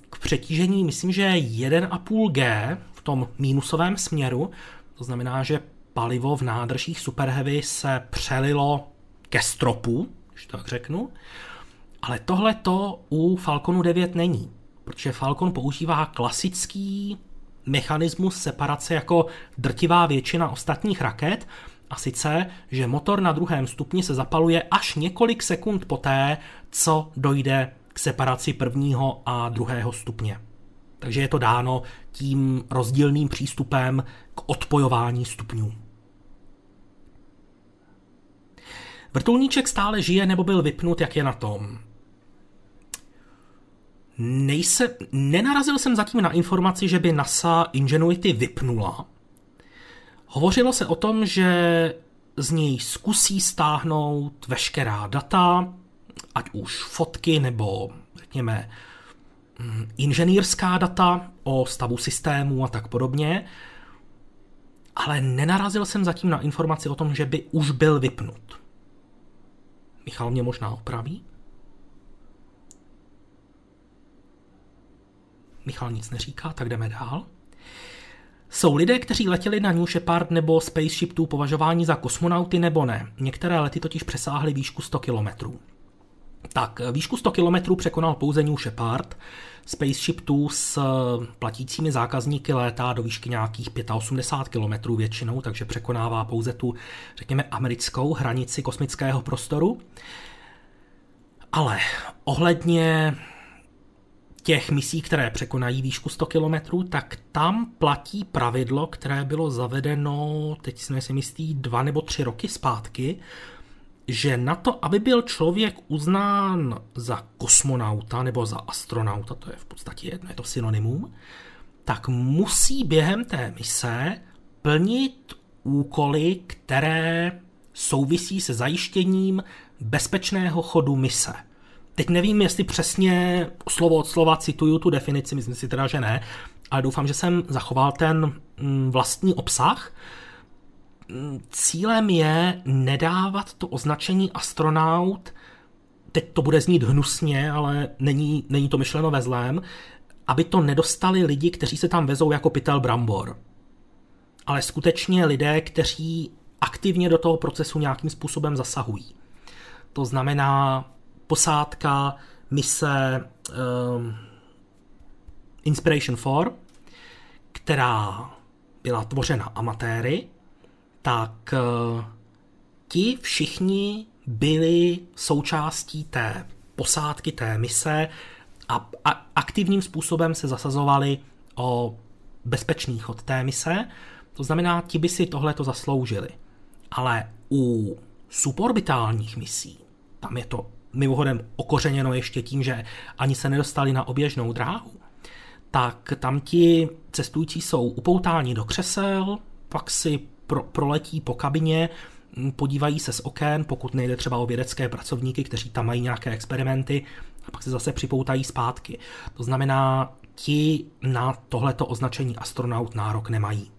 k přetížení, myslím, že 1,5 G v tom mínusovém směru, to znamená, že palivo v nádržích Super Heavy se přelilo ke stropu, když tak řeknu, ale tohle to u Falconu 9 není, protože Falcon používá klasický mechanismus separace jako drtivá většina ostatních raket, a sice, že motor na druhém stupni se zapaluje až několik sekund poté, co dojde k separaci prvního a druhého stupně. Takže je to dáno tím rozdílným přístupem k odpojování stupňů. Vrtulníček stále žije nebo byl vypnut, jak je na tom? Nejse, nenarazil jsem zatím na informaci, že by NASA Ingenuity vypnula. Hovořilo se o tom, že z něj zkusí stáhnout veškerá data, ať už fotky nebo řekněme mm, inženýrská data o stavu systému a tak podobně, ale nenarazil jsem zatím na informaci o tom, že by už byl vypnut. Michal mě možná opraví? Michal nic neříká, tak jdeme dál. Jsou lidé, kteří letěli na New Shepard nebo Spaceship 2 považováni za kosmonauty nebo ne. Některé lety totiž přesáhly výšku 100 kilometrů. Tak, výšku 100 km překonal pouze New Shepard. Spaceship 2 s platícími zákazníky létá do výšky nějakých 85 km většinou, takže překonává pouze tu, řekněme, americkou hranici kosmického prostoru. Ale ohledně těch misí, které překonají výšku 100 km, tak tam platí pravidlo, které bylo zavedeno, teď si nejsem dva nebo tři roky zpátky, že na to, aby byl člověk uznán za kosmonauta nebo za astronauta, to je v podstatě jedno, je to synonymum, tak musí během té mise plnit úkoly, které souvisí se zajištěním bezpečného chodu mise. Teď nevím, jestli přesně slovo od slova cituju tu definici, myslím si teda, že ne, ale doufám, že jsem zachoval ten mm, vlastní obsah. Cílem je nedávat to označení astronaut, teď to bude znít hnusně, ale není, není to myšleno ve zlém, aby to nedostali lidi, kteří se tam vezou jako pytel brambor. Ale skutečně lidé, kteří aktivně do toho procesu nějakým způsobem zasahují. to znamená posádka mise um, Inspiration 4, která byla tvořena amatéry, tak uh, ti všichni byli součástí té posádky, té mise a, a aktivním způsobem se zasazovali o bezpečný chod té mise. To znamená, ti by si tohle to zasloužili. Ale u suborbitálních misí, tam je to mimochodem okořeněno ještě tím, že ani se nedostali na oběžnou dráhu, tak tam ti cestující jsou upoutáni do křesel, pak si pro, proletí po kabině, podívají se z okén, pokud nejde třeba o vědecké pracovníky, kteří tam mají nějaké experimenty, a pak se zase připoutají zpátky. To znamená, ti na tohleto označení astronaut nárok nemají.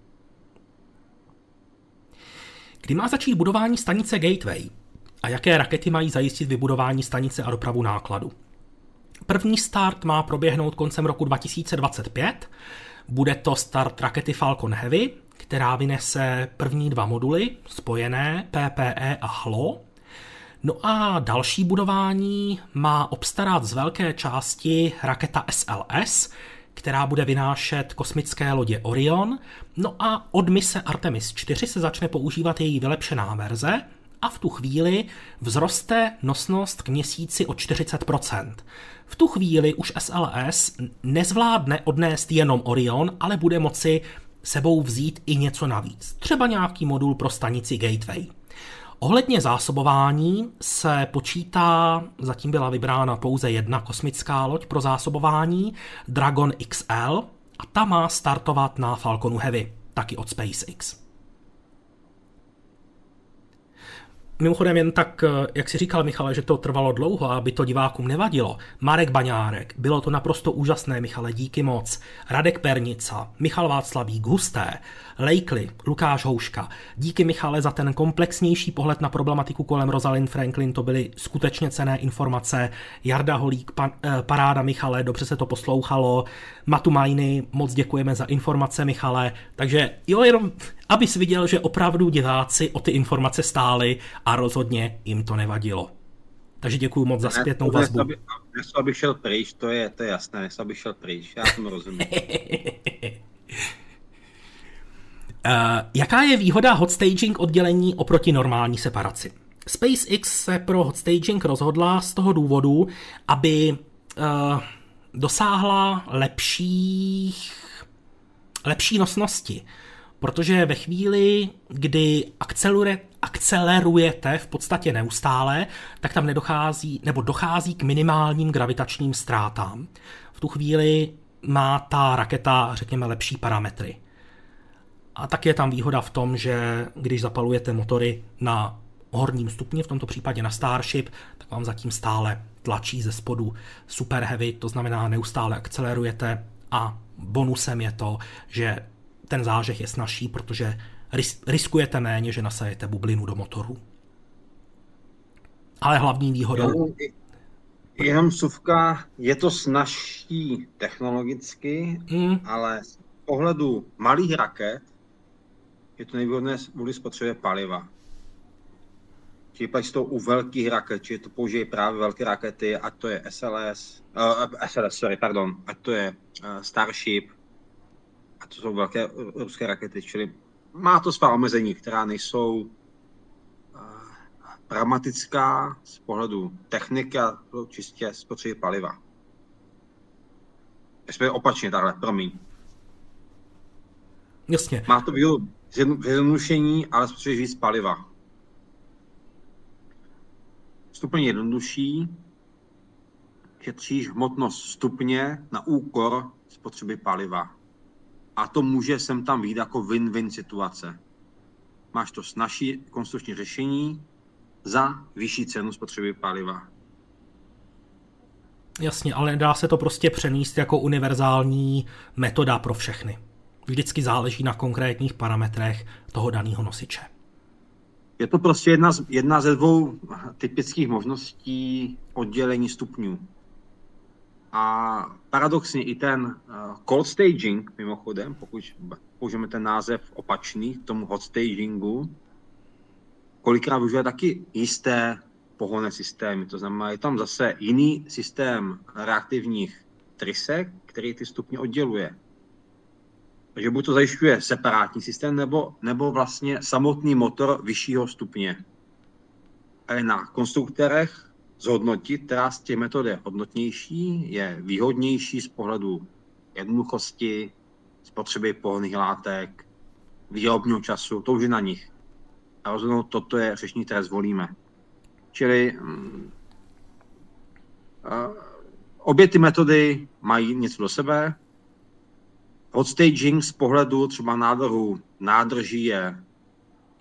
Kdy má začít budování stanice Gateway a jaké rakety mají zajistit vybudování stanice a dopravu nákladu? První start má proběhnout koncem roku 2025. Bude to start rakety Falcon Heavy, která vynese první dva moduly, spojené PPE a HLO. No a další budování má obstarat z velké části raketa SLS, která bude vynášet kosmické lodě Orion. No a od mise Artemis 4 se začne používat její vylepšená verze a v tu chvíli vzroste nosnost k měsíci o 40%. V tu chvíli už SLS nezvládne odnést jenom Orion, ale bude moci sebou vzít i něco navíc. Třeba nějaký modul pro stanici Gateway. Ohledně zásobování se počítá, zatím byla vybrána pouze jedna kosmická loď pro zásobování, Dragon XL, a ta má startovat na Falconu Heavy, taky od SpaceX. Mimochodem jen tak, eh, jak si říkal Michale, že to trvalo dlouho, aby to divákům nevadilo. Marek Baňárek, bylo to naprosto úžasné, Michale, díky moc. Radek Pernica, Michal Václavík, Husté, Lejkli, Lukáš Houška. Díky Michale za ten komplexnější pohled na problematiku kolem Rosalind Franklin, to byly skutečně cené informace. Jarda Holík, pan, eh, paráda Michale, dobře se to poslouchalo. Matu Majny, moc děkujeme za informace Michale. Takže jo, jenom abys viděl, že opravdu diváci o ty informace stáli a rozhodně jim to nevadilo. Takže děkuji moc za zpětnou vazbu. Nesu, abych šel pryč, to je, to je jasné, nesu, abych šel pryč, já tomu rozumím. Uh, jaká je výhoda hot staging oddělení oproti normální separaci? SpaceX se pro hot staging rozhodla z toho důvodu, aby uh, dosáhla lepších, lepší nosnosti. Protože ve chvíli, kdy akceleruje, akcelerujete v podstatě neustále, tak tam nedochází, nebo dochází k minimálním gravitačním ztrátám. V tu chvíli má ta raketa, řekněme, lepší parametry. A tak je tam výhoda v tom, že když zapalujete motory na horním stupni, v tomto případě na Starship, tak vám zatím stále tlačí ze spodu super heavy, to znamená neustále akcelerujete a bonusem je to, že ten zážeh je snažší, protože riskujete méně, že nasajete bublinu do motoru. Ale hlavní výhodou... Jenom suvka, je to snažší technologicky, mm. ale z pohledu malých raket je to nevýhodné kvůli spotřebě paliva. Čili pak to u velkých raket, čili to použijí právě velké rakety, ať to je SLS, uh, eh, SLS, sorry, pardon, ať to je uh, Starship, a to jsou velké ruské rakety, čili má to svá omezení, která nejsou uh, pragmatická z pohledu techniky a čistě spotřeby paliva. Respektive opačně takhle, promiň. Jasně. Má to výhodu zjednodušení, ale spotřebuješ víc paliva. Stupeň jednodušší, šetříš hmotnost stupně na úkor spotřeby paliva. A to může sem tam být jako win-win situace. Máš to snažší konstrukční řešení za vyšší cenu spotřeby paliva. Jasně, ale dá se to prostě přenést jako univerzální metoda pro všechny. Vždycky záleží na konkrétních parametrech toho daného nosiče. Je to prostě jedna z, jedna ze dvou typických možností oddělení stupňů. A paradoxně i ten uh, cold staging, mimochodem, pokud použijeme ten název opačný k tomu hot stagingu, kolikrát využívá taky jisté pohonné systémy. To znamená, je tam zase jiný systém reaktivních trysek, který ty stupně odděluje. Takže buď to zajišťuje separátní systém, nebo, nebo vlastně samotný motor vyššího stupně. A je na konstruktorech zhodnotit, která z těch metod je hodnotnější, je výhodnější z pohledu jednoduchosti, spotřeby pohonných látek, výrobního času, to už je na nich. A rozhodnout, toto je řešení, které zvolíme. Čili um, obě ty metody mají něco do sebe. Hot staging z pohledu třeba nádrhu nádrží je,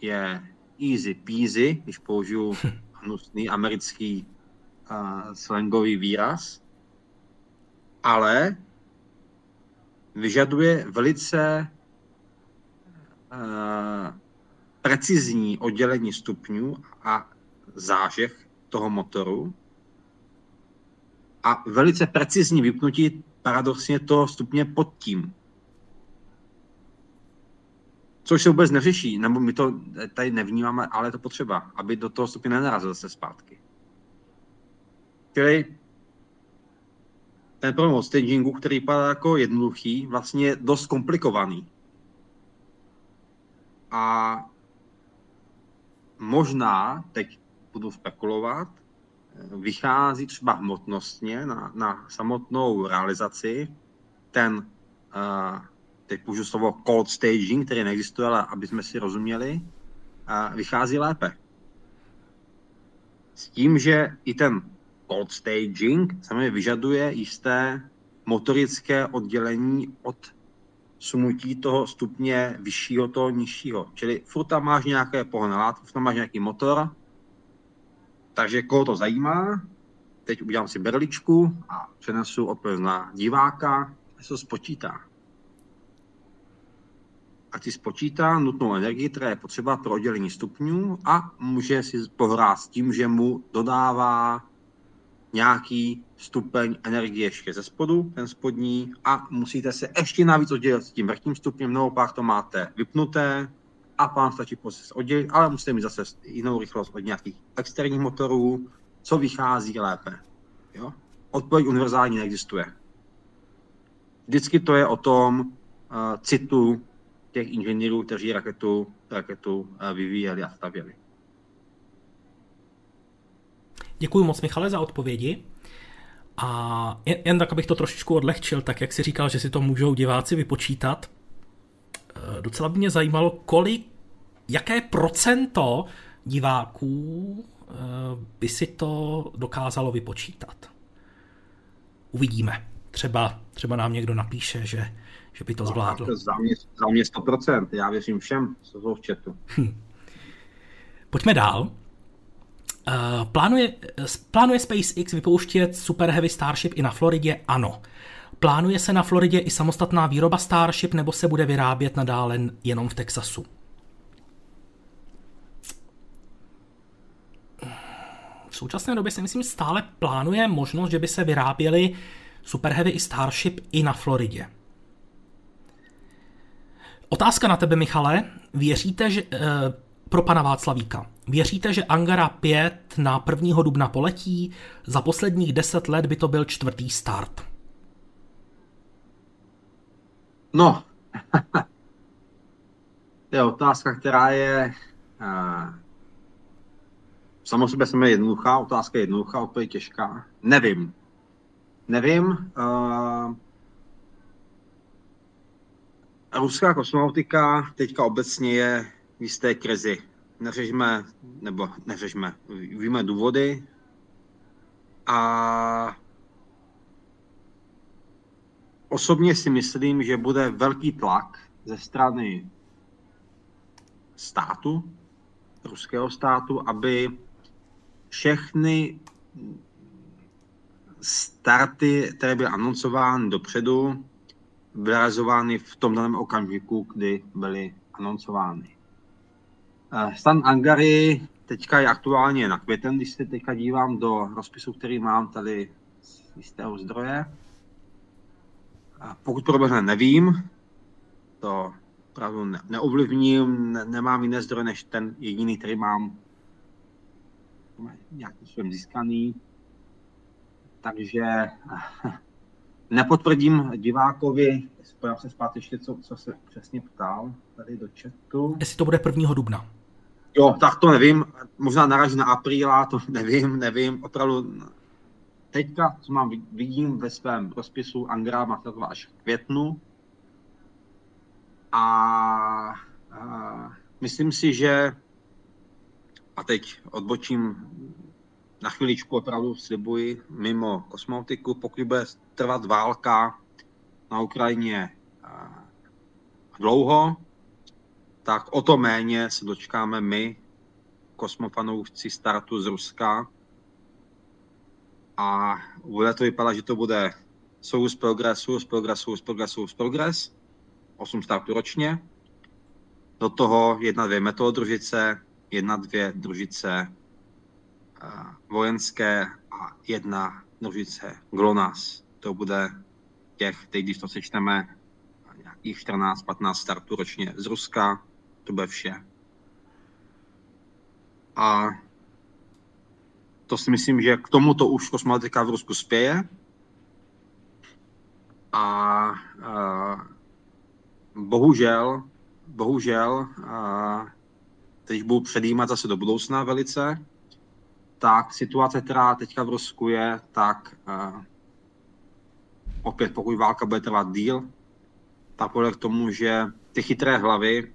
je easy peasy, když použiju hnusný americký uh, slangový výraz, ale vyžaduje velice uh, precizní oddělení stupňů a zážeh toho motoru a velice precizní vypnutí paradoxně toho stupně pod tím. Což se vůbec neřeší, nebo my to tady nevnímáme, ale je to potřeba, aby do toho stupně nenarazil se zpátky. Čili ten problém od stagingu, který vypadá jako jednoduchý, vlastně dost komplikovaný. A možná, teď budu spekulovat, vychází třeba hmotnostně na, na samotnou realizaci ten, uh, teď použiju slovo cold staging, který neexistuje, ale aby jsme si rozuměli, uh, vychází lépe. S tím, že i ten cold staging samozřejmě vyžaduje jisté motorické oddělení od sunutí toho stupně vyššího, toho nižšího. Čili furt tam máš nějaké pohonné látky, tam máš nějaký motor, takže koho to zajímá, teď udělám si berličku a přenesu odpověď na diváka, a se to spočítá. A ti spočítá nutnou energii, která je potřeba pro oddělení stupňů a může si pohrát s tím, že mu dodává nějaký stupeň energie ještě ze spodu, ten spodní, a musíte se ještě navíc oddělit s tím vrchním stupněm, naopak to máte vypnuté a pán stačí se oddělit, ale musíte mít zase jinou rychlost od nějakých externích motorů, co vychází lépe. Jo? Odpověď univerzální neexistuje. Vždycky to je o tom uh, citu těch inženýrů, kteří raketu, raketu uh, vyvíjeli a stavěli. Děkuji moc, Michale, za odpovědi. A jen, jen tak, abych to trošičku odlehčil, tak jak si říkal, že si to můžou diváci vypočítat, eh, docela by mě zajímalo, kolik, jaké procento diváků eh, by si to dokázalo vypočítat. Uvidíme. Třeba, třeba nám někdo napíše, že, že by to no, zvládl. Za mě, za mě 100%. Já věřím všem, co jsou v chatu. Hm. Pojďme dál. Uh, plánuje, plánuje SpaceX vypouštět Super Heavy Starship i na Floridě? Ano. Plánuje se na Floridě i samostatná výroba Starship nebo se bude vyrábět nadále jenom v Texasu? V současné době si myslím, stále plánuje možnost, že by se vyráběly Super Heavy i Starship i na Floridě. Otázka na tebe, Michale. Věříte, že, uh, pro pana Václavíka. Věříte, že Angara 5 na 1. dubna poletí? Za posledních 10 let by to byl čtvrtý start. No, to je otázka, která je uh, samozřejmě jsme jednoduchá, otázka je jednoduchá, úplně těžká. Nevím. Nevím. Uh, ruská kosmonautika teďka obecně je v jisté krizi. Neřešme, nebo neřešme, víme důvody a osobně si myslím, že bude velký tlak ze strany státu, ruského státu, aby všechny starty, které byly anoncovány dopředu, byly realizovány v tom daném okamžiku, kdy byly anoncovány. Stan Angary teďka je aktuálně na květen, když se teďka dívám do rozpisu, který mám tady z jistého zdroje. A pokud proběhne, nevím. To opravdu ne, neovlivním, ne, nemám jiné zdroje než ten jediný, který mám nějakým způsobem získaný. Takže nepotvrdím divákovi, spojím se zpátky ještě, co, co se přesně ptal tady do chatu. Jestli to bude 1. dubna. Jo, tak to nevím, možná naráží na apríla, to nevím, nevím, opravdu teďka, co mám, vidím ve svém rozpisu, Angra má to až v květnu. A, a myslím si, že a teď odbočím na chviličku opravdu slibuji mimo kosmotiku, pokud bude trvat válka na Ukrajině dlouho, tak o to méně se dočkáme my, kosmofanoušci startu z Ruska. A bude to vypadat, že to bude Source Progress, Source Progress, Source Progress, Source Progress, 8 startů ročně. Do toho jedna, dvě metodružice, jedna, dvě družice vojenské a jedna družice GLONASS. To bude těch, teď když to sečteme, nějakých 14-15 startů ročně z Ruska, to bude vše. A to si myslím, že k tomuto už kosmonatika v Rusku spěje. A, a bohužel, bohužel, a teď budu předjímat zase do budoucna velice, tak situace, která teďka v Rusku je, tak uh, opět pokud válka bude trvat díl, tak bude k tomu, že ty chytré hlavy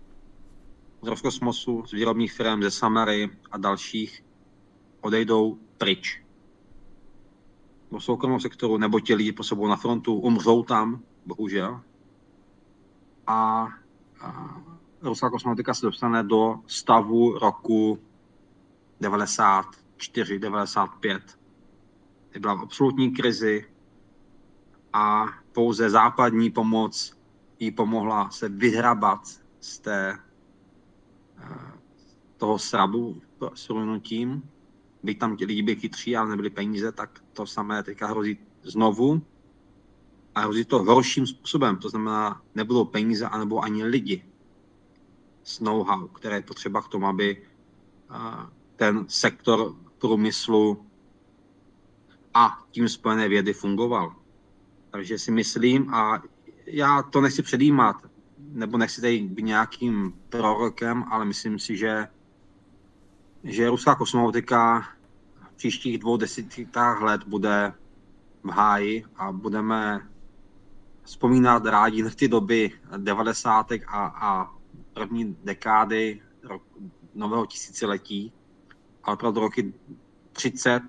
z Roskosmosu, z výrobních firm, ze Samary a dalších odejdou pryč do soukromého sektoru, nebo ti lidi po sebou na frontu umřou tam, bohužel. A, a ruská kosmotika se dostane do stavu roku 94, 95, kdy byla v absolutní krizi a pouze západní pomoc jí pomohla se vyhrabat z té toho srabu s runutím, byť tam lidi byli chytří, ale nebyly peníze, tak to samé teďka hrozí znovu. A hrozí to horším způsobem, to znamená, nebudou peníze, anebo ani lidi s know-how, které je potřeba k tomu, aby ten sektor průmyslu a tím spojené vědy fungoval. Takže si myslím, a já to nechci předjímat, nebo nechci tady být nějakým prorokem, ale myslím si, že, že ruská kosmonautika v příštích dvou desítkách let bude v háji a budeme vzpomínat rádi na ty doby 90. a, a první dekády rok, nového tisíciletí, ale opravdu roky 30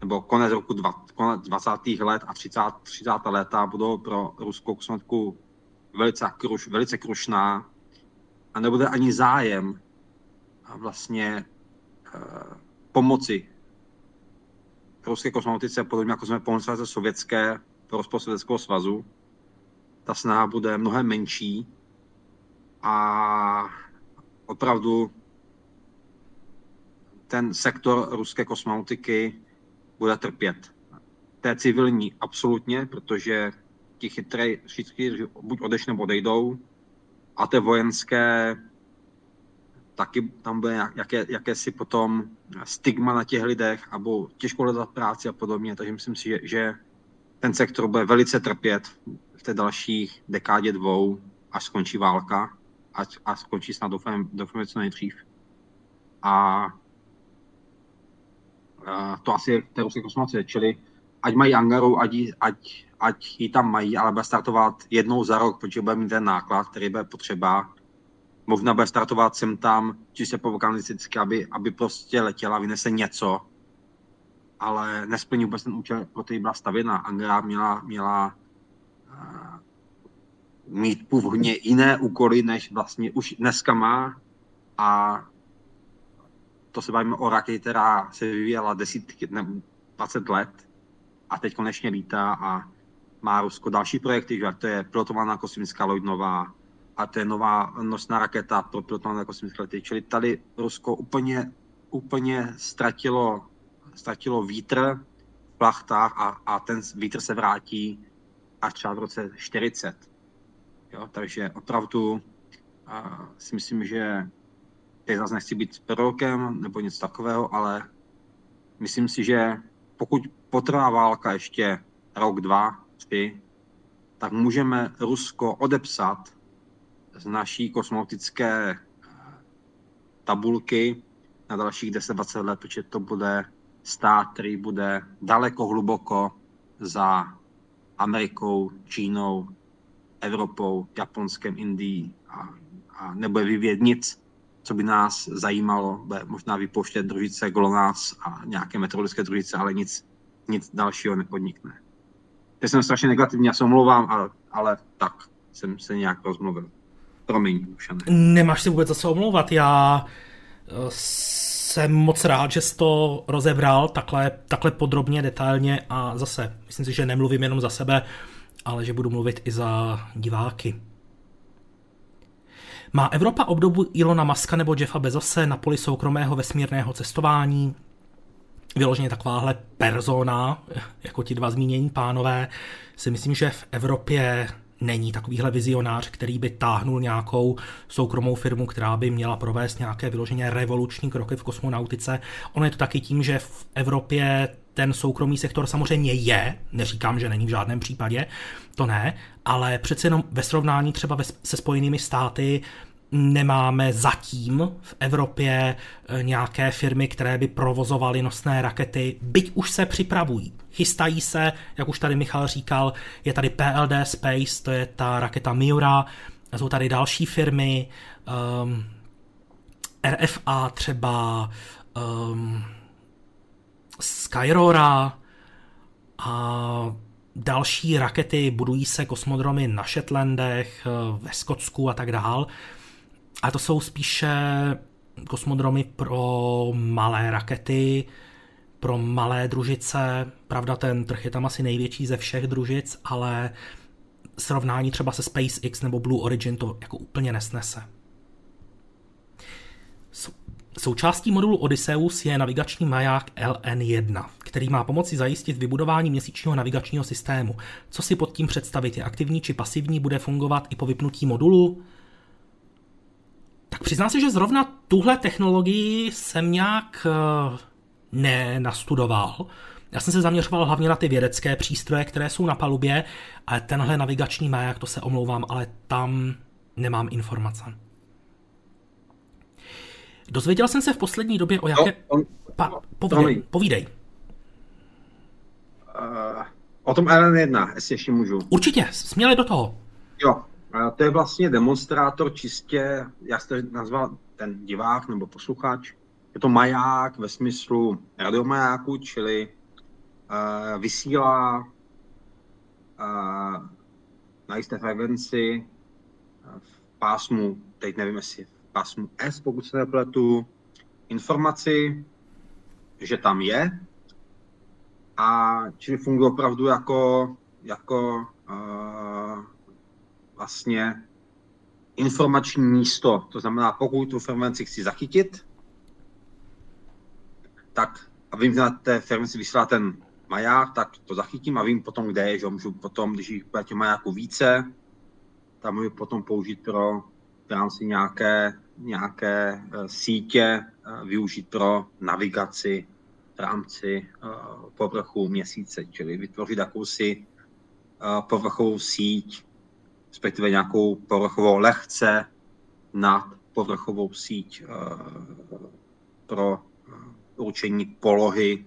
nebo konec roku 20, konec 20. let a 30. 30. léta budou pro ruskou kosmonautiku velice, kruš, velice krušná a nebude ani zájem a vlastně uh, pomoci ruské kosmonautice, podobně jako jsme pomohli ze sovětské, rozpad Sovětského svazu. Ta snaha bude mnohem menší a opravdu ten sektor ruské kosmonautiky bude trpět. Té civilní absolutně, protože ti chytré všichni buď odešli nebo odejdou. A ty vojenské taky tam bude jaké, jakési potom stigma na těch lidech, nebo těžko hledat práci a podobně. Takže myslím si, že, že ten sektor bude velice trpět v té dalších dekádě dvou, až skončí válka a, a skončí snad doufám, co nejdřív. A, a to asi je té ruské čili ať mají Angaru, ať, ať, ať ji tam mají, ale bude startovat jednou za rok, protože bude mít ten náklad, který bude potřeba. Možná bude startovat sem tam, čistě provokanalisticky, aby, aby prostě letěla, vynese něco, ale nesplní vůbec ten účel, pro který byla stavěna. Angara měla, měla uh, mít původně jiné úkoly, než vlastně už dneska má a to se bavíme o raketě, která se vyvíjela desítky, ne, 20 let a teď konečně lítá a má Rusko další projekty, že to je pilotovaná kosmická loď nová a to je nová nosná raketa pro pilotované kosmické lety. Čili tady Rusko úplně, úplně ztratilo, ztratilo vítr v plachtách a, a ten vítr se vrátí až třeba v roce 40. Jo, takže opravdu a, si myslím, že teď zase nechci být prorokem nebo něco takového, ale myslím si, že pokud potrvá válka ještě rok, dva, tři, tak můžeme Rusko odepsat z naší kosmonautické eh, tabulky na dalších 10-20 let, protože to bude stát, který bude daleko hluboko za Amerikou, Čínou, Evropou, Japonskem, Indií a, a nebude vyvíjet nic, co by nás zajímalo, bude možná vypouštět družice GLONASS a nějaké meteorologické družice, ale nic, nic dalšího nepodnikne. Teď jsem strašně negativní, já se omlouvám, ale, ale tak jsem se nějak rozmluvil. Promiň, Dušane. Nemáš se vůbec za co omlouvat, já eh, jsem moc rád, že jsi to rozebral takhle, takhle podrobně, detailně a zase, myslím si, že nemluvím jenom za sebe, ale že budu mluvit i za diváky. Má Evropa obdobu Ilona Maska nebo Jeffa Bezose na poli soukromého vesmírného cestování? Vyloženě takováhle persona, jako ti dva zmínění pánové, si myslím, že v Evropě není takovýhle vizionář, který by táhnul nějakou soukromou firmu, která by měla provést nějaké vyloženě revoluční kroky v kosmonautice. Ono je to taky tím, že v Evropě ten soukromý sektor samozřejmě je, neříkám, že není v žádném případě, to ne, ale přece jenom ve srovnání třeba se Spojenými státy nemáme zatím v Evropě eh, nějaké firmy, které by provozovaly nosné rakety, byť už se připravují. Chystají se, jak už tady Michal říkal, je tady PLD Space, to je ta raketa Miura, jsou tady další firmy, um, ehm, RFA třeba, um, Skyrora a další rakety, budují se kosmodromy na Shetlandech, eh, ve Skotsku a tak dál. A to jsou spíše kosmodromy pro malé rakety, pro malé družice. Pravda, ten trh je tam asi největší ze všech družic, ale srovnání třeba se SpaceX nebo Blue Origin to jako úplně nesnese. Součástí modulu Odysseus je navigační maják LN1, který má pomoci zajistit vybudování měsíčního navigačního systému. Co si pod tím představit? Je aktivní či pasivní? Bude fungovat i po vypnutí modulu? Tak přiznám se, že zrovna tuhle technologii jsem nějak uh, nenastudoval. Já jsem se zaměřoval hlavně na ty vědecké přístroje, které jsou na palubě, ale tenhle navigační maják, to se omlouvám, ale tam nemám informace. Dozvěděl jsem se v poslední době o jaké... No, on... pa, povídej, povídej. Uh, o tom LN1, jestli ještě můžu. Určitě, směli do toho. Jo, to je vlastně demonstrátor čistě, já jste nazval ten divák nebo posluchač, je to maják ve smyslu radiomajáku, čili uh, vysílá uh, na jisté frekvenci uh, v pásmu, teď nevím, jestli pásmu S, pokud se nepletu, informaci, že tam je. A čili funguje opravdu jako, jako uh, vlastně informační místo. To znamená, pokud tu frekvenci chci zachytit, tak a vím, že na té frekvenci vysílá ten maják, tak to zachytím a vím potom, kde je, že můžu potom, když jich bude majáku více, tam můžu potom použít pro v rámci nějaké, nějaké eh, sítě eh, využít pro navigaci v rámci eh, povrchu měsíce, čili vytvořit jakousi povrchovou síť, respektive nějakou povrchovou lehce nad povrchovou síť pro určení polohy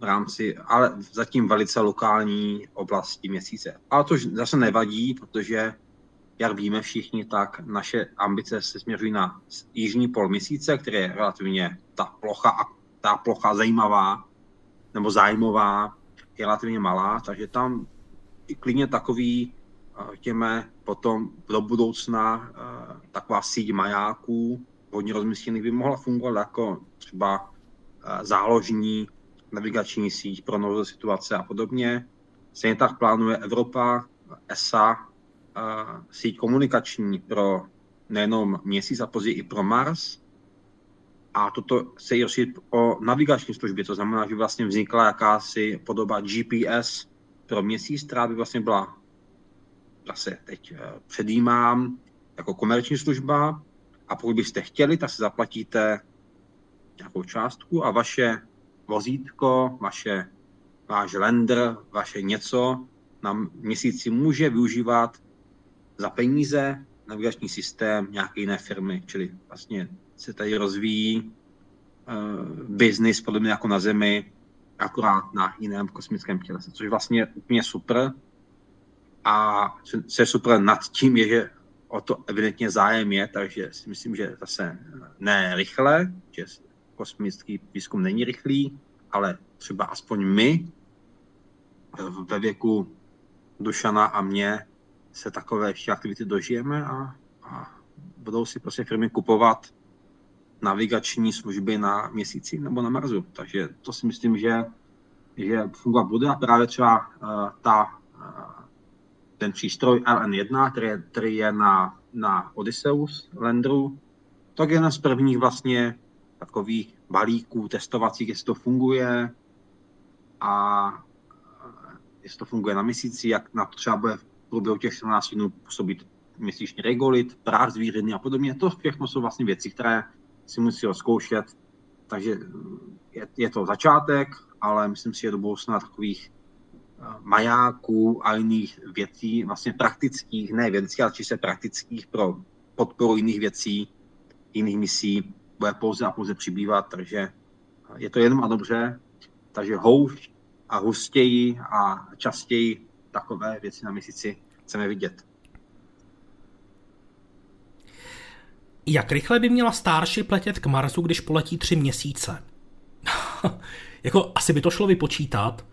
v rámci, ale zatím velice lokální oblasti měsíce. Ale to zase nevadí, protože jak víme všichni, tak naše ambice se směřují na jižní pol měsíce, který je relativně ta plocha, ta plocha zajímavá nebo zájmová, je relativně malá, takže tam i klidně takový, těme potom do budoucna taková síť majáků, hodně rozmístěných by mohla fungovat jako třeba záložní navigační síť pro nové situace a podobně. Stejně tak plánuje Evropa, ESA, síť komunikační pro nejenom měsíc a později i pro Mars. A toto se i rozšířit o navigační služby, to znamená, že vlastně vznikla jakási podoba GPS pro měsíc, která by vlastně byla, zase teď eh, předjímám, jako komerční služba a pokud byste chtěli, tak se zaplatíte nějakou částku a vaše vozítko, vaše, váš lender, vaše něco na měsíci může využívat za peníze navigační systém nějaké jiné firmy, čili vlastně se tady rozvíjí uh, biznis podobně jako na Zemi, akorát na jiném kosmickém tělese, což vlastně je úplně super. A je super nad tím je, že o to evidentně zájem je, takže si myslím, že zase ne rychle, že kosmický výzkum není rychlý, ale třeba aspoň my ve věku Dušana a mě se takové ještě aktivity dožijeme a, a budou si prostě firmy kupovat navigační služby na měsíci nebo na Marsu. Takže to si myslím, že, že fungovat bude a právě třeba uh, ta, ten přístroj LN1, který je, který je na, na Odysseus Landeru, tak je jeden z prvních vlastně takových balíků testovacích, jestli to funguje a jestli to funguje na měsíci, jak na to třeba bude v průběhu těch 14 dnů působit měsíčně regolit, práh zvířiny a podobně. To všechno jsou vlastně věci, které si musí rozkoušet. Takže je, je to začátek, ale myslím si, že do budoucna takových eh, majáků a jiných věcí, vlastně praktických, ne vědeckých, ale čistě praktických pro podporu jiných věcí, jiných misí, bude pouze a pouze přibývat, takže je to jenom a dobře. Takže houšť a hustěji a častěji takové věci na měsíci chceme vidět. Jak rychle by měla Starship letět k Marsu, když poletí tři měsíce? jako asi by to šlo vypočítat,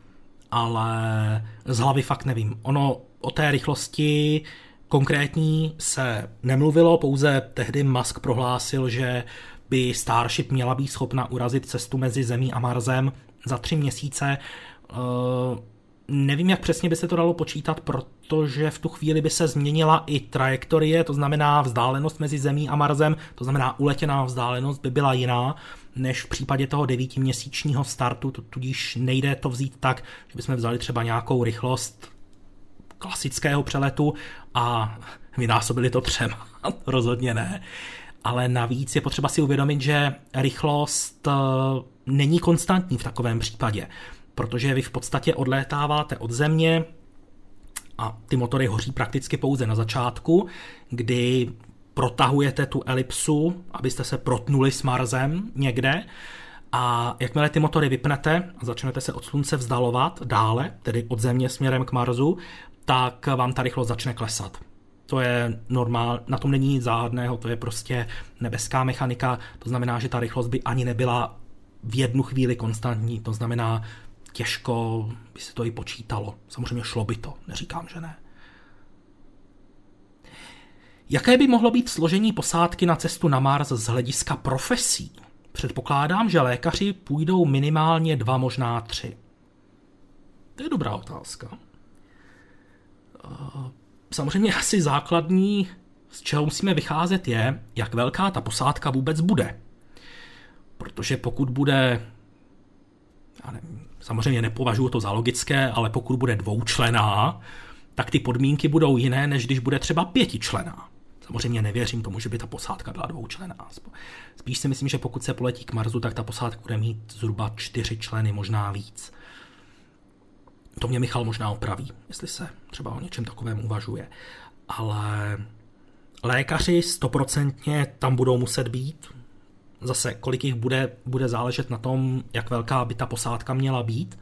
ale z hlavy fakt nevím. Ono o té rychlosti konkrétní se nemluvilo, pouze tehdy Musk prohlásil, že by Starship měla být schopna urazit cestu mezi Zemí a Marsem za tři měsíce. Uh, nevím, jak přesně by se to dalo počítat, protože v tu chvíli by se změnila i trajektorie, to znamená vzdálenost mezi Zemí a Marsem, to znamená uletěná vzdálenost by byla jiná, než v případě toho devítiměsíčního startu, tudíž nejde to vzít tak, že bychom vzali třeba nějakou rychlost klasického přeletu a vynásobili to třema. Rozhodně ne. Ale navíc je potřeba si uvědomit, že rychlost eh, není konstantní v takovém případě protože vy v podstatě odlétáváte od země a ty motory hoří prakticky pouze na začátku, kdy protahujete tu elipsu, abyste se protnuli s Marsem někde a jakmile ty motory vypnete a začnete se od slunce vzdalovat dále, tedy od země směrem k Marsu, tak vám ta rychlost začne klesat. To je normál, na tom není nic záhadného, to je prostě nebeská mechanika, to znamená, že ta rychlost by ani nebyla v jednu chvíli konstantní, to znamená, těžko by se to i počítalo. Samozřejmě šlo by to, neříkám, že ne. Jaké by mohlo být složení posádky na cestu na Mars z hlediska profesí? Předpokládám, že lékaři půjdou minimálně dva, možná tři. To je dobrá otázka. Samozřejmě asi základní, z čeho musíme vycházet, je, jak velká ta posádka vůbec bude. Protože pokud bude já nevím, samozřejmě nepovažuji to za logické, ale pokud bude dvoučlená, tak ty podmínky budou jiné, než když bude třeba pětičlená. Samozřejmě nevěřím tomu, že by ta posádka byla dvoučlená. Spíš si myslím, že pokud se poletí k Marsu, tak ta posádka bude mít zhruba čtyři členy, možná víc. To mě Michal možná opraví, jestli se třeba o něčem takovém uvažuje. Ale lékaři stoprocentně tam budou muset být, Zase, kolik jich bude, bude záležet na tom, jak velká by ta posádka měla být,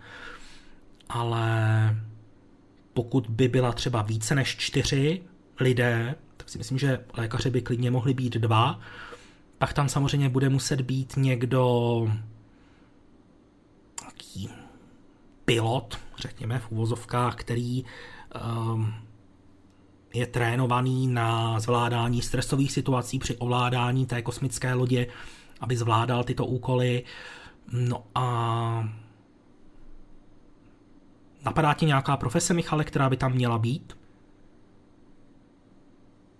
ale pokud by byla třeba více než čtyři lidé, tak si myslím, že lékaři by klidně mohli být dva, pak tam samozřejmě bude muset být někdo taký pilot, řekněme v úvozovkách, který um, je trénovaný na zvládání stresových situací při ovládání té kosmické lodě, aby zvládal tyto úkoly. No a napadá ti nějaká profese, Michale, která by tam měla být?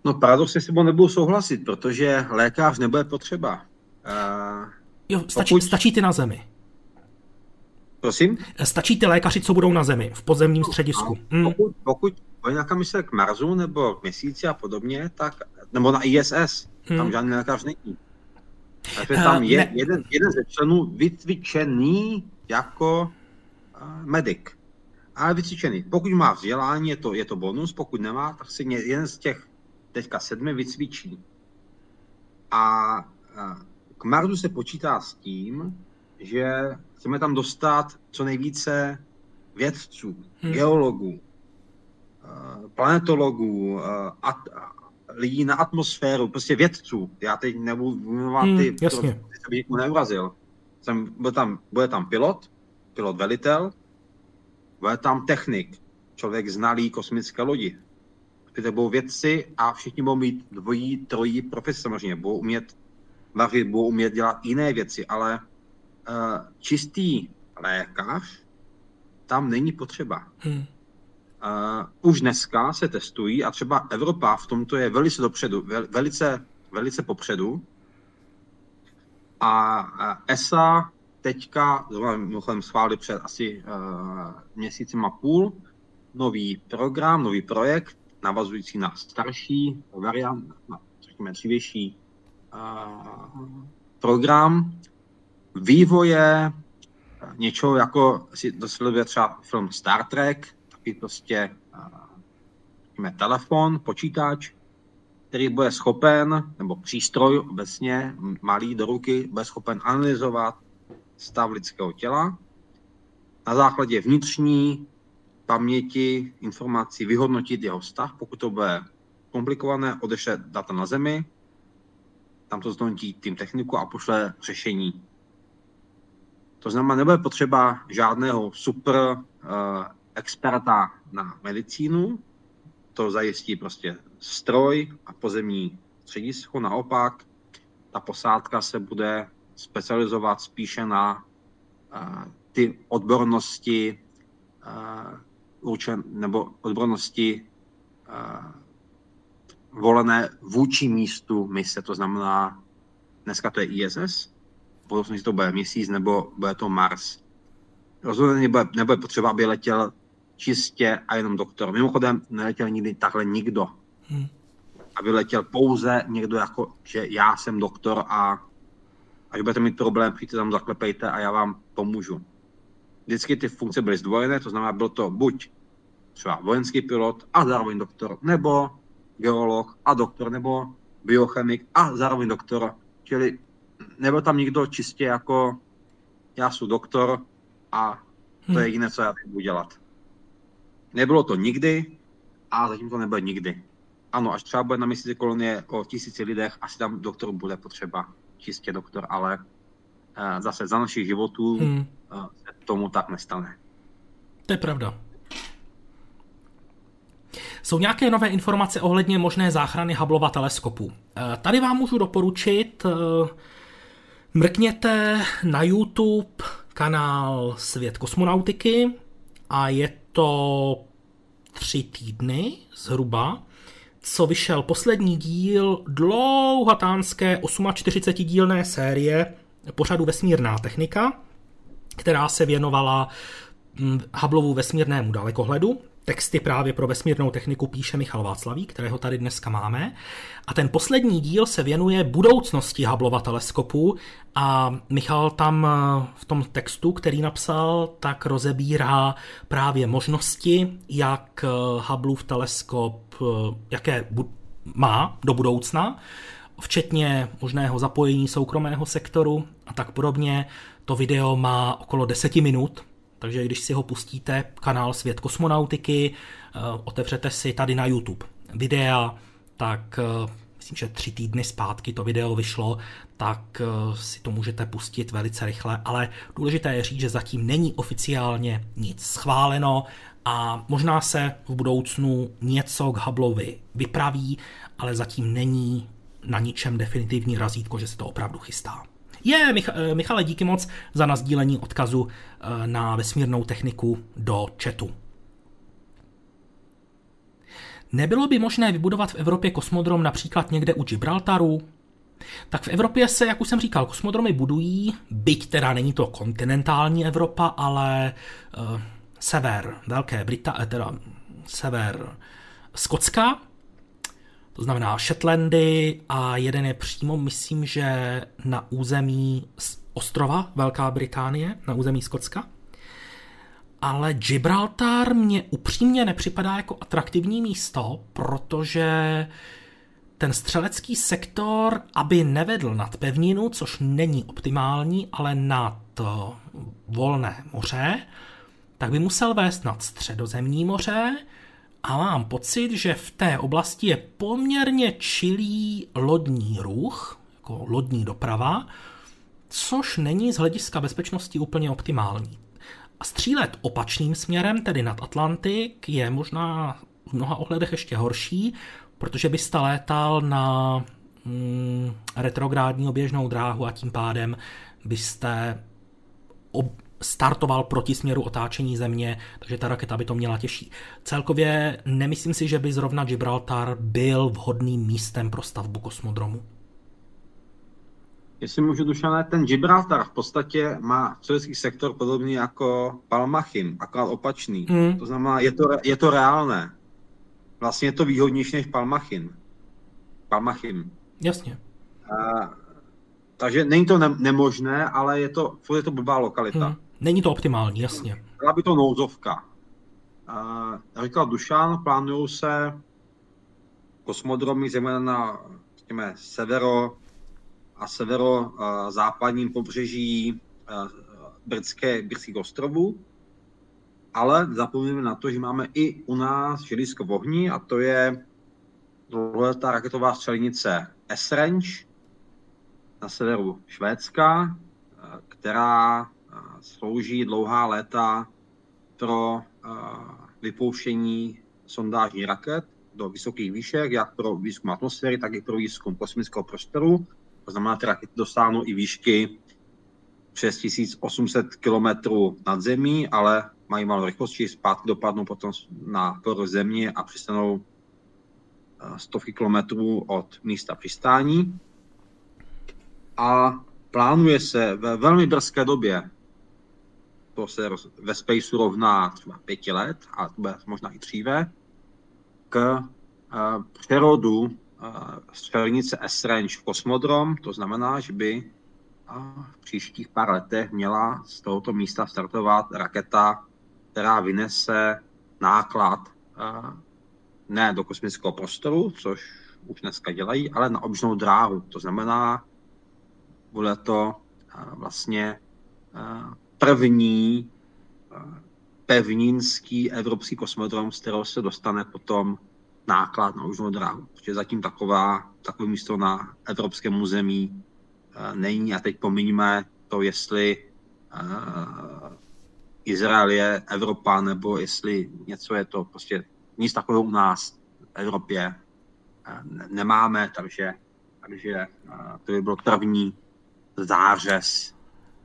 No paradoxně s tebou nebudu souhlasit, protože lékař nebude potřeba. Uh, jo, stačí, pokud... stačí ty na zemi. Prosím? Stačí ty lékaři, co budou na zemi, v podzemním středisku. No, hmm. Pokud, pokud nějaká mise k Marsu nebo k měsíci a podobně, tak, nebo na ISS, hmm. tam žádný lékař není. Takže tam je jeden, jeden ze členů vycvičený jako uh, medic. Ale vycvičený. Pokud má vzdělání, je to, je to bonus, pokud nemá, tak si jeden z těch teďka sedmi vycvičí. A k Marsu se počítá s tím, že chceme tam dostat co nejvíce vědců, hmm. geologů, planetologů, at, lidí na atmosféru, prostě vědců. Já teď nebudu vyjmenovat hmm, ty, jasně. to, bych neurazil. Jsem, byl tam, bude tam pilot, pilot velitel, bude tam technik, člověk znalý kosmické lodi. To budou vědci a všichni budou mít dvojí, trojí profesi samozřejmě. Budou umět vařit, budou umět dělat jiné věci, ale uh, čistý lékař tam není potřeba. Hmm. Uh, už dneska se testují a třeba Evropa v tomto je velice dopředu, velice, velice popředu. A uh, ESA teďka, mimochodem schválili před asi uh, měsícem a půl, nový program, nový projekt, navazující na starší variant, na řekněme dřívější program vývoje něčeho jako si dosleduje třeba film Star Trek, taky prostě uh, telefon, počítač, který bude schopen, nebo přístroj obecně, malý do ruky, bude schopen analyzovat stav lidského těla, na základě vnitřní paměti informací vyhodnotit jeho stav, pokud to bude komplikované, odešle data na zemi, tam to zhodnotí tým techniku a pošle řešení. To znamená, nebude potřeba žádného super uh, experta na medicínu, to zajistí prostě stroj a pozemní středisko. Naopak, ta posádka se bude specializovat spíše na uh, ty odbornosti uh, určen, nebo odbornosti uh, volené vůči místu mise, to znamená, dneska to je ISS, budoucnosti to bude měsíc nebo bude to Mars. Rozhodně nebude, nebude potřeba, aby letěl čistě a jenom doktor. Mimochodem, neletěl nikdy takhle nikdo. Hmm. Aby letěl pouze někdo jako, že já jsem doktor a až budete mít problém, přijďte tam, zaklepejte a já vám pomůžu. Vždycky ty funkce byly zdvojené, to znamená, byl to buď třeba vojenský pilot a zároveň doktor, nebo geolog a doktor, nebo biochemik a zároveň doktor. Čili nebyl tam nikdo čistě jako já jsem doktor a to je hmm. jediné, co já budu dělat. Nebylo to nikdy a zatím to nebude nikdy. Ano, až třeba bude na měsíci kolonie o tisíci lidech, asi tam doktor bude potřeba, čistě doktor, ale uh, zase za našich životů hmm. Se tomu tak nestane. To je pravda. Jsou nějaké nové informace ohledně možné záchrany Hubbleova teleskopu. Eh, tady vám můžu doporučit Mrkněte na YouTube kanál Svět kosmonautiky a je to tři týdny zhruba, co vyšel poslední díl dlouhatánské 48 dílné série pořadu Vesmírná technika, která se věnovala hm, Hubbleovu vesmírnému dalekohledu, Texty právě pro vesmírnou techniku píše Michal Václavík, kterého tady dneska máme. A ten poslední díl se věnuje budoucnosti Hubbleova teleskopu a Michal tam eh, v tom textu, který napsal, tak rozebírá právě možnosti, jak eh, Hubbleův teleskop, eh, jaké má do budoucna, včetně možného zapojení soukromého sektoru a tak podobně. To video má okolo 10 minut, takže když si ho pustíte, kanál Svět kosmonautiky, eh, otevřete si tady na YouTube videa, tak eh, myslím, že tři týdny zpátky to video vyšlo, tak eh, si to můžete pustit velice rychle, ale důležité je říct, že zatím není oficiálně nic schváleno a možná se v budoucnu něco k Hubbleovi vypraví, ale zatím není na ničem definitivní razítko, že se to opravdu chystá. Je, Mich- eh, Michale, díky moc za nazdílení odkazu eh, na vesmírnou techniku do chatu. Nebylo by možné vybudovat v Evropě kosmodrom například někde u Gibraltaru? Tak v Evropě se, jak už jsem říkal, kosmodromy budují, byť teda není to kontinentální Evropa, ale uh, sever Velké Británie, teda sever Skotska, To znamená Shetlandy a jeden je přímo, myslím, že na území ostrova Velká Británie, na území Skotska. Ale Gibraltar mě upřímně nepřipadá jako atraktivní místo, protože ten střelecký sektor, aby nevedl nad pevninu, což není optimální, ale nad eh, volné moře, tak by musel vést nad středozemní moře a mám pocit, že v té oblasti je poměrně čilý lodní ruch, jako lodní doprava, což není z hlediska bezpečnosti úplně optimální. A střílet opačným směrem, tedy nad Atlantik, je možná v mnoha ohledech ještě horší, protože byste létal na mm, retrográdní oběžnou dráhu a tím pádem byste ob- startoval proti směru otáčení země, takže ta raketa by to měla těžší. Celkově nemyslím si, že by zrovna Gibraltar byl vhodným místem pro stavbu kosmodromu. Jestli můžu, Dušané, ten Gibraltar v podstatě má sovětský sektor podobný jako Palmachim, akorát opačný. Hmm. To znamená, je to, je to reálné. Vlastně je to výhodnější než Palmachim. Palmachim. Jasně. A, takže není to ne- nemožné, ale je to, je to blbá lokalita. Hmm. Není to optimální, jasně. Byla by to nouzovka. Jak říkal Dušan, plánují se kosmodromy zejména na severo a severozápadním pobřeží britské, britských ostrovů. Ale zapomínáme na to, že máme i u nás želisko v ohni a to je dlouholetá raketová střelnice Esrange na severu Švédska, která slouží dlouhá léta pro vypouštění sondážní raket do vysokých výšek, jak pro výzkum atmosféry, tak i pro výzkum kosmického prostoru. To znamená, ty rakety dosáhnou i výšky přes 1800 km nad zemí, ale mají malou rychlost, či zpátky dopadnou potom na povrch země a přistanou stovky kilometrů od místa přistání. A plánuje se ve velmi brzké době to se ve Spaceu rovná třeba pěti let, a to bude možná i dříve, k uh, přerodu uh, střelnice S-Range v kosmodrom, to znamená, že by uh, v příštích pár letech měla z tohoto místa startovat raketa, která vynese náklad ne do kosmického prostoru, což už dneska dělají, ale na obžnou dráhu. To znamená, bude to vlastně první eh, pevninský evropský kosmodrom, z kterého se dostane potom náklad na užnou dráhu. Protože zatím taková, takové místo na evropském území eh, není. A teď pomíníme to, jestli uh, Izrael je Evropa, nebo jestli něco je to prostě nic takového u nás v Evropě nemáme, takže, takže to by byl první zářez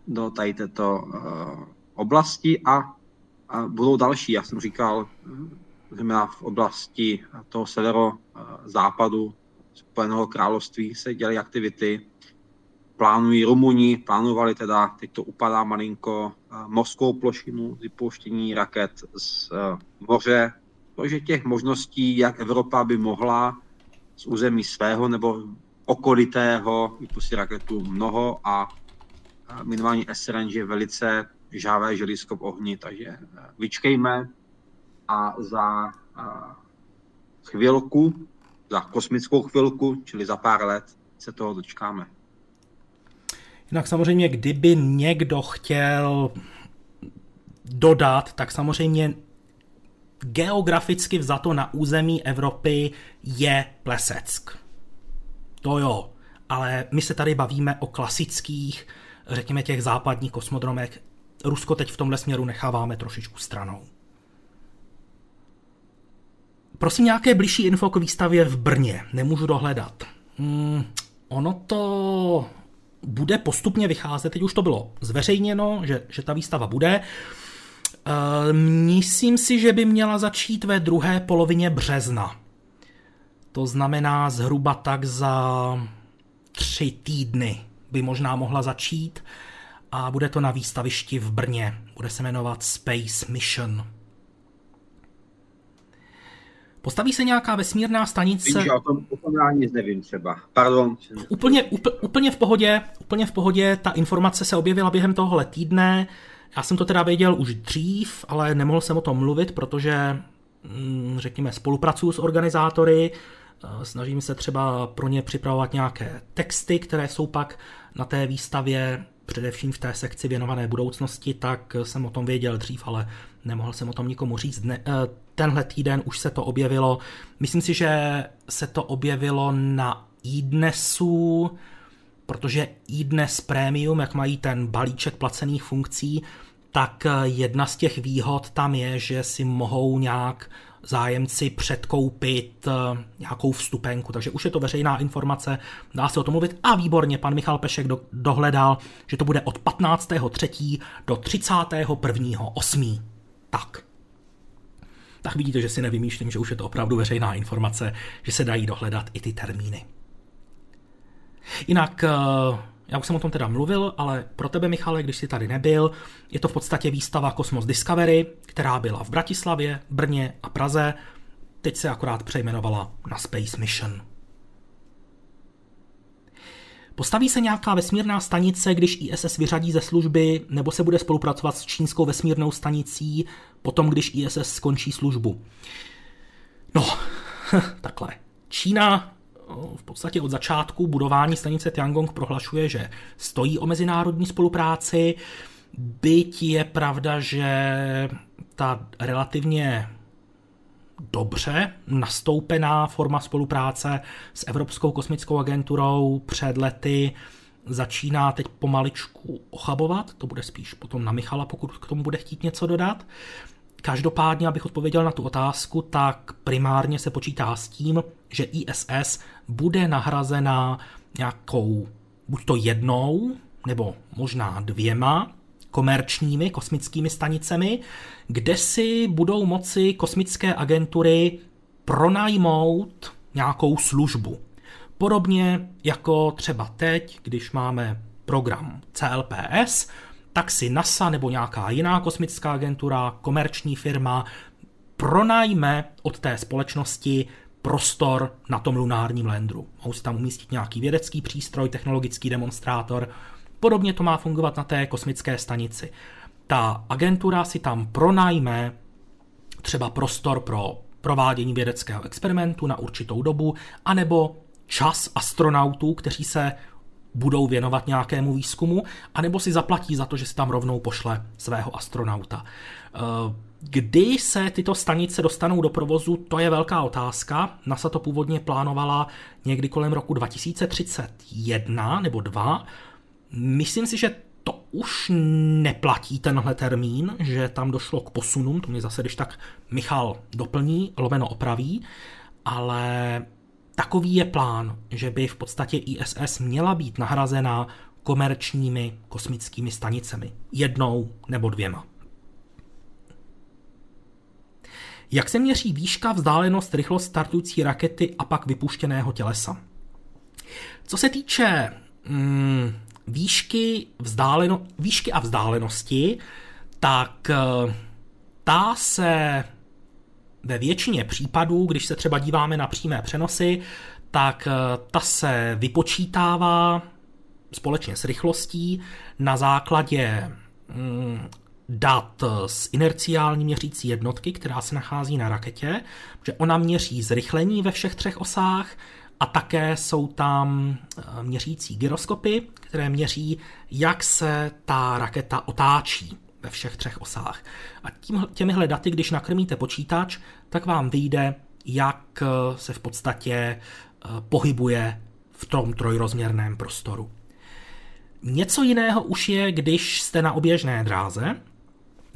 do tady této uh, oblasti a, a budou další. Já jsem říkal, znamená v oblasti toho severo-západu Spojeného království se dělají aktivity, plánují Rumuni, plánovali teda, teď to upadá malinko, mořskou plošinu, vypouštění raket z moře, protože těch možností, jak Evropa by mohla z území svého nebo okolitého vypustit raketu mnoho a minimálně Esrange je velice žávé želisko v ohni, takže eh, vyčkejme a za eh, chvilku, za kosmickou chvilku, čili za pár let, se toho dočkáme. Jinak samozřejmě, kdyby někdo chtěl dodat, tak samozřejmě geograficky vzato na území Evropy je Pleseck. To jo, ale my se tady bavíme o klasických řekněme, těch západních kosmodromech. Rusko teď v tomhle směru necháváme trošičku stranou. Prosím nějaké blížší info k výstavě v Brně. Nemůžu dohledat. Hmm, ono to bude postupně vycházet, teď už to bylo zveřejněno, že, že ta výstava bude. E, myslím si, že by měla začít ve druhé polovině března. To znamená zhruba tak za tři týdny by možná mohla začít a bude to na výstavišti v Brně. Bude se jmenovat Space Mission. Postaví se nějaká vesmírná stanice... Víš, o tom, o tom já nic nevím třeba. Pardon. Úplně, úplně, úplně v pohodě, úplně v pohodě, ta informace se objevila během tohohle týdne. Já jsem to teda věděl už dřív, ale nemohl jsem o tom mluvit, protože, mm, řekněme, spolupracuju s organizátory, snažím se třeba pro ně připravovat nějaké texty, které jsou pak na té výstavě, především v té sekci věnované budoucnosti, tak jsem o tom věděl dřív, ale nemohl jsem o tom nikomu říct. Ne, eh, tenhle týden už se to objevilo. Myslím si, že se to objevilo na iDnesu, protože iDnes Premium, jak mají ten balíček placených funkcí, tak jedna z těch výhod tam je, že si mohou nějak zájemci předkoupit eh, nějakou vstupenku, takže už je to veřejná informace, dá se o tom mluvit a výborně, pan Michal Pešek do, dohledal, že to bude od 15.3. do 31.8. Tak. Tak vidíte, že si nevymýšlím, že už je to opravdu veřejná informace, že se dají dohledat i ty termíny. Jinak, eh, já už jsem o tom teda mluvil, ale pro tebe, Michale, když jsi tady nebyl, je to v podstatě výstava Cosmos Discovery, která byla v Bratislavě, Brně a Praze. Teď se akorát přejmenovala na Space Mission. Postaví se nějaká vesmírná stanice, když ISS vyřadí ze služby, nebo se bude spolupracovat s čínskou vesmírnou stanicí, potom když ISS skončí službu? No, takhle. Čína v podstatě od začátku budování stanice Tiangong prohlašuje, že stojí o mezinárodní spolupráci, byť je pravda, že ta relativně dobře nastoupená forma spolupráce s Evropskou kosmickou agenturou před lety začíná teď pomaličku ochabovat, to bude spíš potom na Michala, pokud k tomu bude chtít něco dodat. Každopádně, abych odpověděl na tu otázku, tak primárně se počítá s tím, že ISS bude nahrazena nějakou buď to jednou, nebo možná dvěma komerčními kosmickými stanicemi, kde si budou moci kosmické agentury pronajmout nějakou službu. Podobně jako třeba teď, když máme program CLPS, tak si NASA nebo nějaká jiná kosmická agentura, komerční firma pronajme od té společnosti prostor na tom lunárním landru. Mohou si tam umístit nějaký vědecký přístroj, technologický demonstrátor. Podobně to má fungovat na té kosmické stanici. Ta agentura si tam pronajme třeba prostor pro provádění vědeckého experimentu na určitou dobu, anebo čas astronautů, kteří se budou věnovat nějakému výzkumu, anebo si zaplatí za to, že si tam rovnou pošle svého astronauta. Eh, kdy se tyto stanice dostanou do provozu, to je velká otázka. NASA to původně plánovala někdy kolem roku 2031 nebo 2. Myslím si, že to už neplatí tenhle termín, že tam došlo k posunům, to mě zase, když tak Michal doplní, lomeno opraví, ale Takový je plán, že by v podstatě ISS měla být nahrazena komerčními kosmickými stanicemi. Jednou nebo dvěma. Jak se měří výška, vzdálenost, rychlost startující rakety a pak vypuštěného tělesa? Co se týče mm, výšky, vzdáleno, výšky a vzdálenosti, tak eh, ta se ve většině případů, když se třeba díváme na přímé přenosy, tak eh, ta se vypočítává společně s rychlostí na základě mm, dat z inerciální měřící jednotky, která se nachází na raketě, že ona měří zrychlení ve všech třech osách a také jsou tam eh, měřící gyroskopy, které měří, jak se ta raketa otáčí ve všech třech osách. A tím, těmihle daty, když nakrmíte počítač, tak vám vyjde, jak eh, se v podstatě eh, pohybuje v tom trojrozměrném prostoru. Něco jiného už je, když jste na oběžné dráze,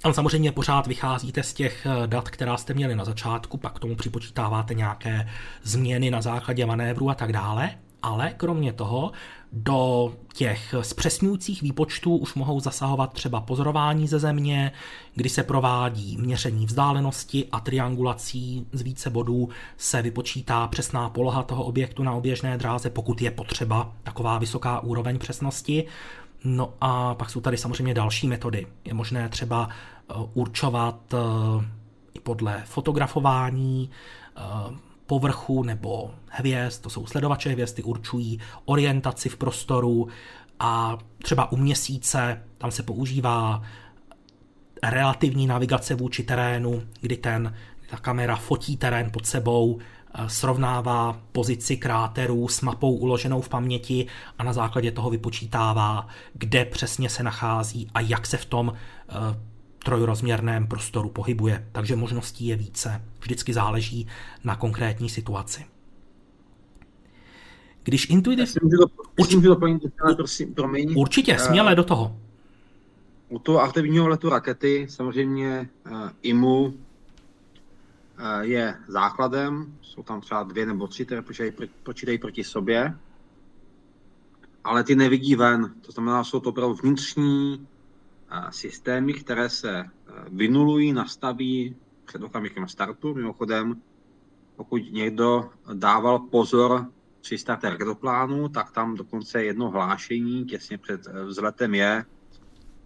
ale samozřejmě pořád vycházíte z těch eh, dat, která jste měli na začátku, pak k tomu připočítáváte nějaké změny na základě manévru a tak dále. Ale kromě toho do těch zpřesňujících výpočtů už mohou zasahovat třeba pozorování ze země, kdy se provádí měření vzdálenosti a triangulací z více bodů se vypočítá přesná poloha toho objektu na oběžné dráze, pokud je potřeba taková vysoká úroveň přesnosti. No a pak jsou tady samozřejmě další metody. Je možné třeba eh, určovat eh, i podle fotografování povrchu nebo hvězd, to jsou sledovače hvězdy, určují orientaci v prostoru a třeba u měsíce tam se používá relativní navigace vůči terénu, kdy ten, ta kamera fotí terén pod sebou, eh, srovnává pozici kráterů s mapou uloženou v paměti a na základě toho vypočítává, kde přesně se nachází a jak se v tom eh, trojrozměrném prostoru pohybuje. Takže možností je více. Vždycky záleží na konkrétní situaci. Když intuitiv... Určitě, doplnit, prosím, promiň. Určitě, směle do toho. U toho aktivního letu rakety samozřejmě uh, IMU uh, je základem, jsou tam třeba dvě nebo tři, které počítají, počítají proti sobě, ale ty nevidí ven, to znamená, jsou to opravdu vnitřní systémy, které se vynulují, nastaví před okamžikem startu. Mimochodem, pokud někdo dával pozor při startu raketoplánu, tak tam dokonce jedno hlášení těsně před vzletem je,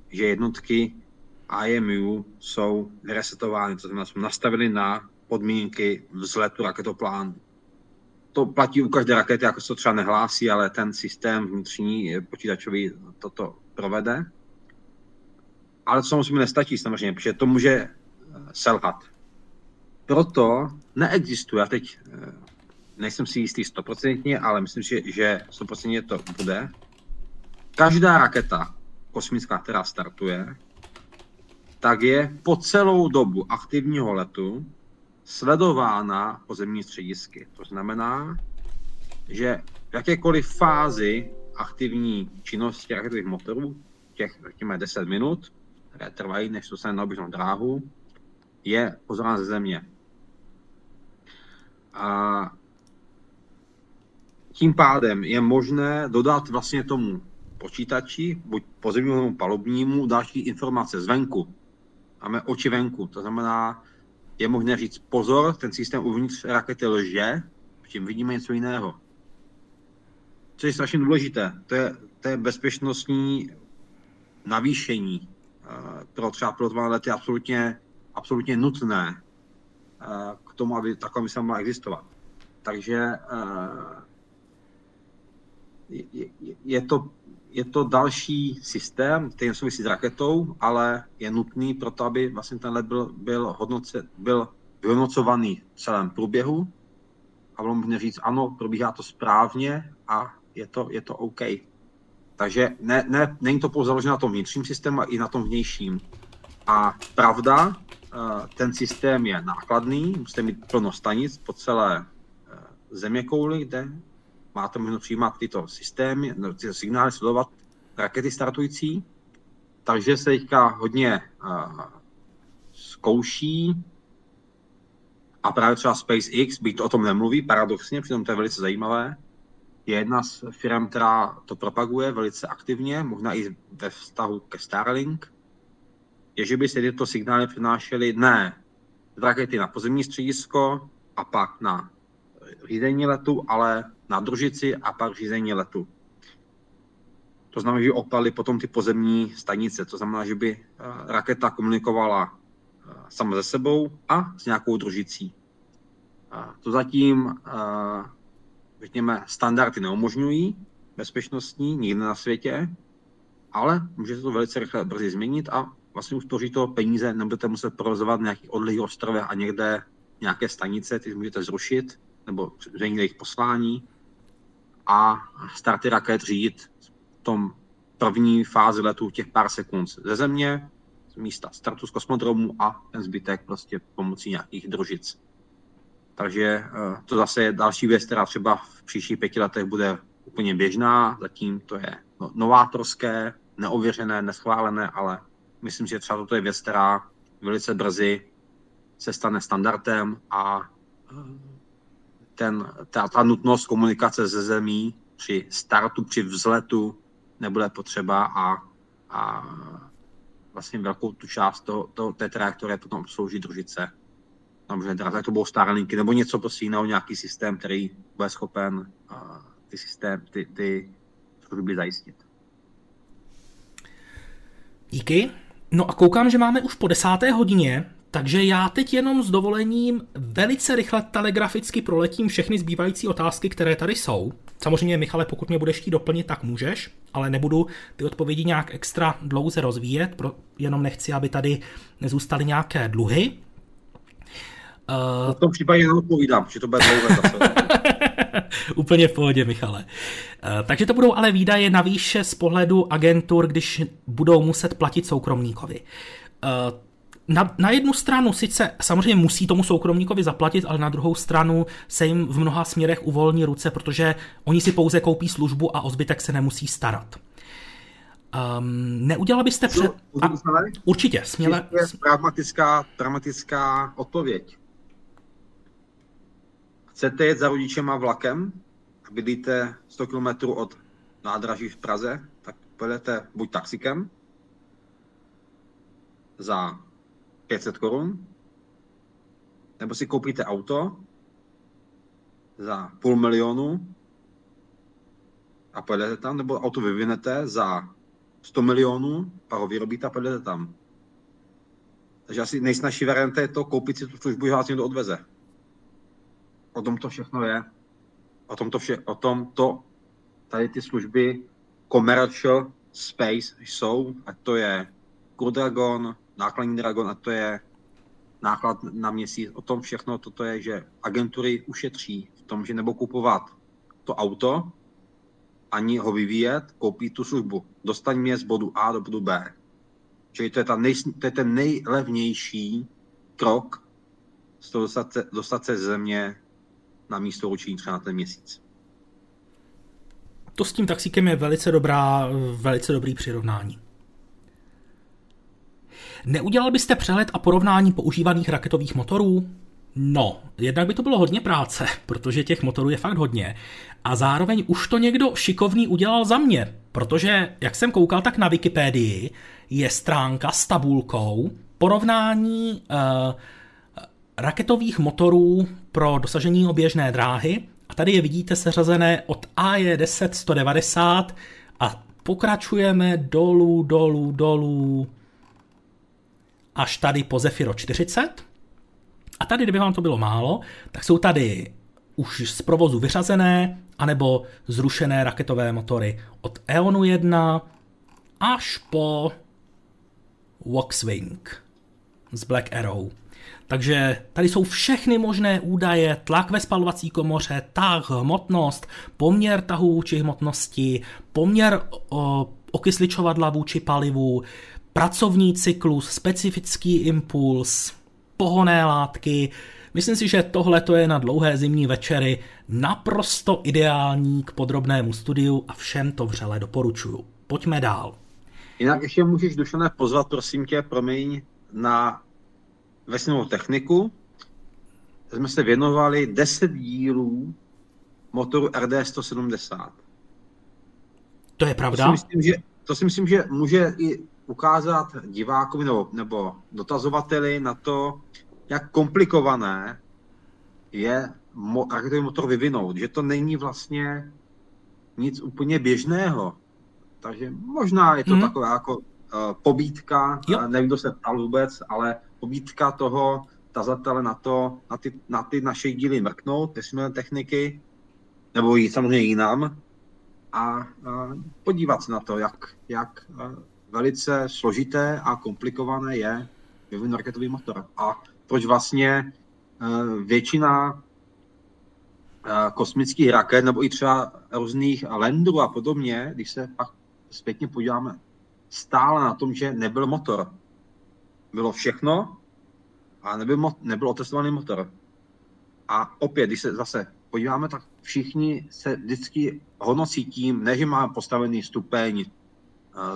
že jednotky IMU jsou resetovány, to znamená, jsou nastaveny na podmínky vzletu raketoplánu. To platí u každé rakety, jako se to třeba nehlásí, ale ten systém vnitřní počítačový toto provede. Ale to samozřejmě nestačí samozřejmě, protože to může eh, selhat. Proto neexistuje, já teď eh, nejsem si jistý stoprocentně, ale myslím si, že stoprocentně to bude. Každá raketa, kosmická, která startuje, tak je po celou dobu aktivního letu sledována pozemní středisky. To znamená, že v jakékoliv fázi aktivní činnosti raketových motorů, těch řekněme 10 minut, trvají, než se na oběžnou dráhu, je pozorán ze země. A tím pádem je možné dodat vlastně tomu počítači, buď pozemnímu palubnímu, další informace zvenku. Máme oči venku, to znamená, je možné říct pozor, ten systém uvnitř rakety lže, tím vidíme něco jiného. Co je strašně důležité, to je, to je bezpečnostní navýšení pro třeba pilotované lety absolutně, absolutně nutné uh, k tomu, aby taková mise mohla existovat. Takže uh, je, to, je to další systém, který souvisí s raketou, ale je nutný pro to, aby vlastně ten let byl, byl, hodnoce, byl vyhodnocovaný v celém průběhu a bylo možné říct, ano, probíhá to správně a je to, je to OK. Takže ne, ne, není to pouze založeno na tom vnitřním systému, ale i na tom vnějším. A pravda, eh, ten systém je nákladný, musíte mít plno stanic po celé eh, země kouli, kde máte možnost přijímat tyto systémy, no, tyto signály, sledovat rakety startující. Takže se teďka hodně uh, zkouší a právě třeba SpaceX, byť to o tom nemluví, paradoxně, přitom to je velice zajímavé, je jedna z firm, která to propaguje velice aktivně, možná i ve vztahu ke Starlink, je, že by se tyto signály přinášely ne z rakety na pozemní středisko a pak na řízení letu, ale na družici a pak řízení letu. To znamená, že opali potom ty pozemní stanice. To znamená, že by eh, raketa komunikovala eh, sama ze sebou a s nějakou družicí. To zatím, eh, řekněme, standardy neumožňují bezpečnostní nikde na světě, ale může se to velice rychle brzy změnit a vlastně uspoří to peníze, nebudete muset provozovat nějaký odlých ostrovech a někde nějaké stanice, ty můžete zrušit nebo změnit jejich poslání a starty raket řídit v tom první fázi letu těch pár sekund ze země, z místa startu z kosmodromu a ten zbytek prostě pomocí nějakých družic. Takže eh, to zase je další věc, která třeba v příštích pěti letech bude úplně běžná. Zatím to je no, novátorské, neověřené, neschválené, ale myslím, že třeba toto je věc, která velice brzy se stane standardem a eh, ten, ta, ta nutnost komunikace ze zemí při startu, při vzletu nebude potřeba a, a vlastně velkou tu část to, to, té trajektorie potom obslouží družice. Samozřejmě teda to budou Starlinky nebo něco prostě jiného, nějaký systém, který bude schopen uh, ty systém, ty, ty služby zajistit. Díky. No a koukám, že máme už po desáté hodině, takže já teď jenom s dovolením velice rychle telegraficky proletím všechny zbývající otázky, které tady jsou. Samozřejmě, Michale, pokud mě budeš chtít doplnit, tak můžeš, ale nebudu ty odpovědi nějak extra dlouze rozvíjet, pro, jenom nechci, aby tady nezůstaly nějaké dluhy. Uh, v tom případě jenom odpovídám, že to bude dlouhé zase. Úplně v pohodě, Michale. Uh, takže to budou ale výdaje na výše z pohledu agentur, když budou muset platit soukromníkovi. Uh, na, na jednu stranu sice samozřejmě musí tomu soukromníkovi zaplatit, ale na druhou stranu se jim v mnoha směrech uvolní ruce, protože oni si pouze koupí službu a o zbytek se nemusí starat. Um, neudělala byste před... A, určitě, směle... Je pragmatická, pragmatická odpověď. Chcete jet za rodičema vlakem a bydlíte 100 km od nádraží v Praze, tak pojedete buď taxikem za 500 korun, nebo si koupíte auto za půl milionu a pojedete tam, nebo auto vyvinete za 100 milionů, pak ho vyrobíte a pojedete tam. Takže asi nejsnažší varianta je to koupit si tu službu, že vás někdo odveze. O tom to všechno je. O tom to, vše, o tom to tady ty služby commercial space jsou, a to je Dragon, nákladní Dragon, a to je náklad na měsíc. O tom všechno toto je, že agentury ušetří v tom, že nebo kupovat to auto, ani ho vyvíjet, koupí tu službu. Dostaň mě z bodu A do bodu B. Čili to je, ta nej, to je ten nejlevnější krok z toho dostat se, dostat se z země na místo určení třeba na ten měsíc. To s tím taxíkem je velice, dobrá, velice dobrý přirovnání. Neudělal byste přehled a porovnání používaných raketových motorů? No, jednak by to bylo hodně práce, protože těch motorů je fakt hodně. A zároveň už to někdo šikovný udělal za mě, protože, jak jsem koukal, tak na Wikipedii je stránka s tabulkou porovnání uh, raketových motorů pro dosažení oběžné dráhy. A tady je vidíte seřazené od AJ10 190 a pokračujeme dolů, dolů, dolů až tady po Zephyro 40. A tady, kdyby vám to bylo málo, tak jsou tady už z provozu vyřazené anebo zrušené raketové motory od Eonu 1 až po Voxwing z Black Arrow. Takže tady jsou všechny možné údaje, tlak ve spalovací komoře, tah, hmotnost, poměr tahu vůči hmotnosti, poměr o, okysličovadla vůči palivu, pracovní cyklus, specifický impuls, pohoné látky. Myslím si, že tohle to je na dlouhé zimní večery naprosto ideální k podrobnému studiu a všem to vřele doporučuju. Pojďme dál. Jinak ještě můžeš, Dušané, pozvat, prosím tě, promiň, na vesmírnou techniku. Jsme se věnovali 10 dílů motoru RD170. To je pravda? To si myslím, že, to si myslím, že může i ukázat divákovi nebo, nebo dotazovateli na to, jak komplikované je mo- raketový motor vyvinout, že to není vlastně nic úplně běžného. Takže možná je to hmm. taková jako uh, pobítka, jo. nevím, kdo se ptal vůbec, ale pobítka toho tazatele na to, na ty, na ty naše díly mrknout, vesmírné techniky, nebo jít samozřejmě jinam a, a podívat se na to, jak, jak velice složité a komplikované je vyvinout raketový motor. A proč vlastně eh, většina eh, kosmických raket nebo i třeba různých landrů a podobně, když se pak zpětně podíváme, stále na tom, že nebyl motor. Bylo všechno a nebyl, nebyl otestovaný motor. A opět, když se zase podíváme, tak všichni se vždycky hodnocí tím, ne, že máme postavený stupeň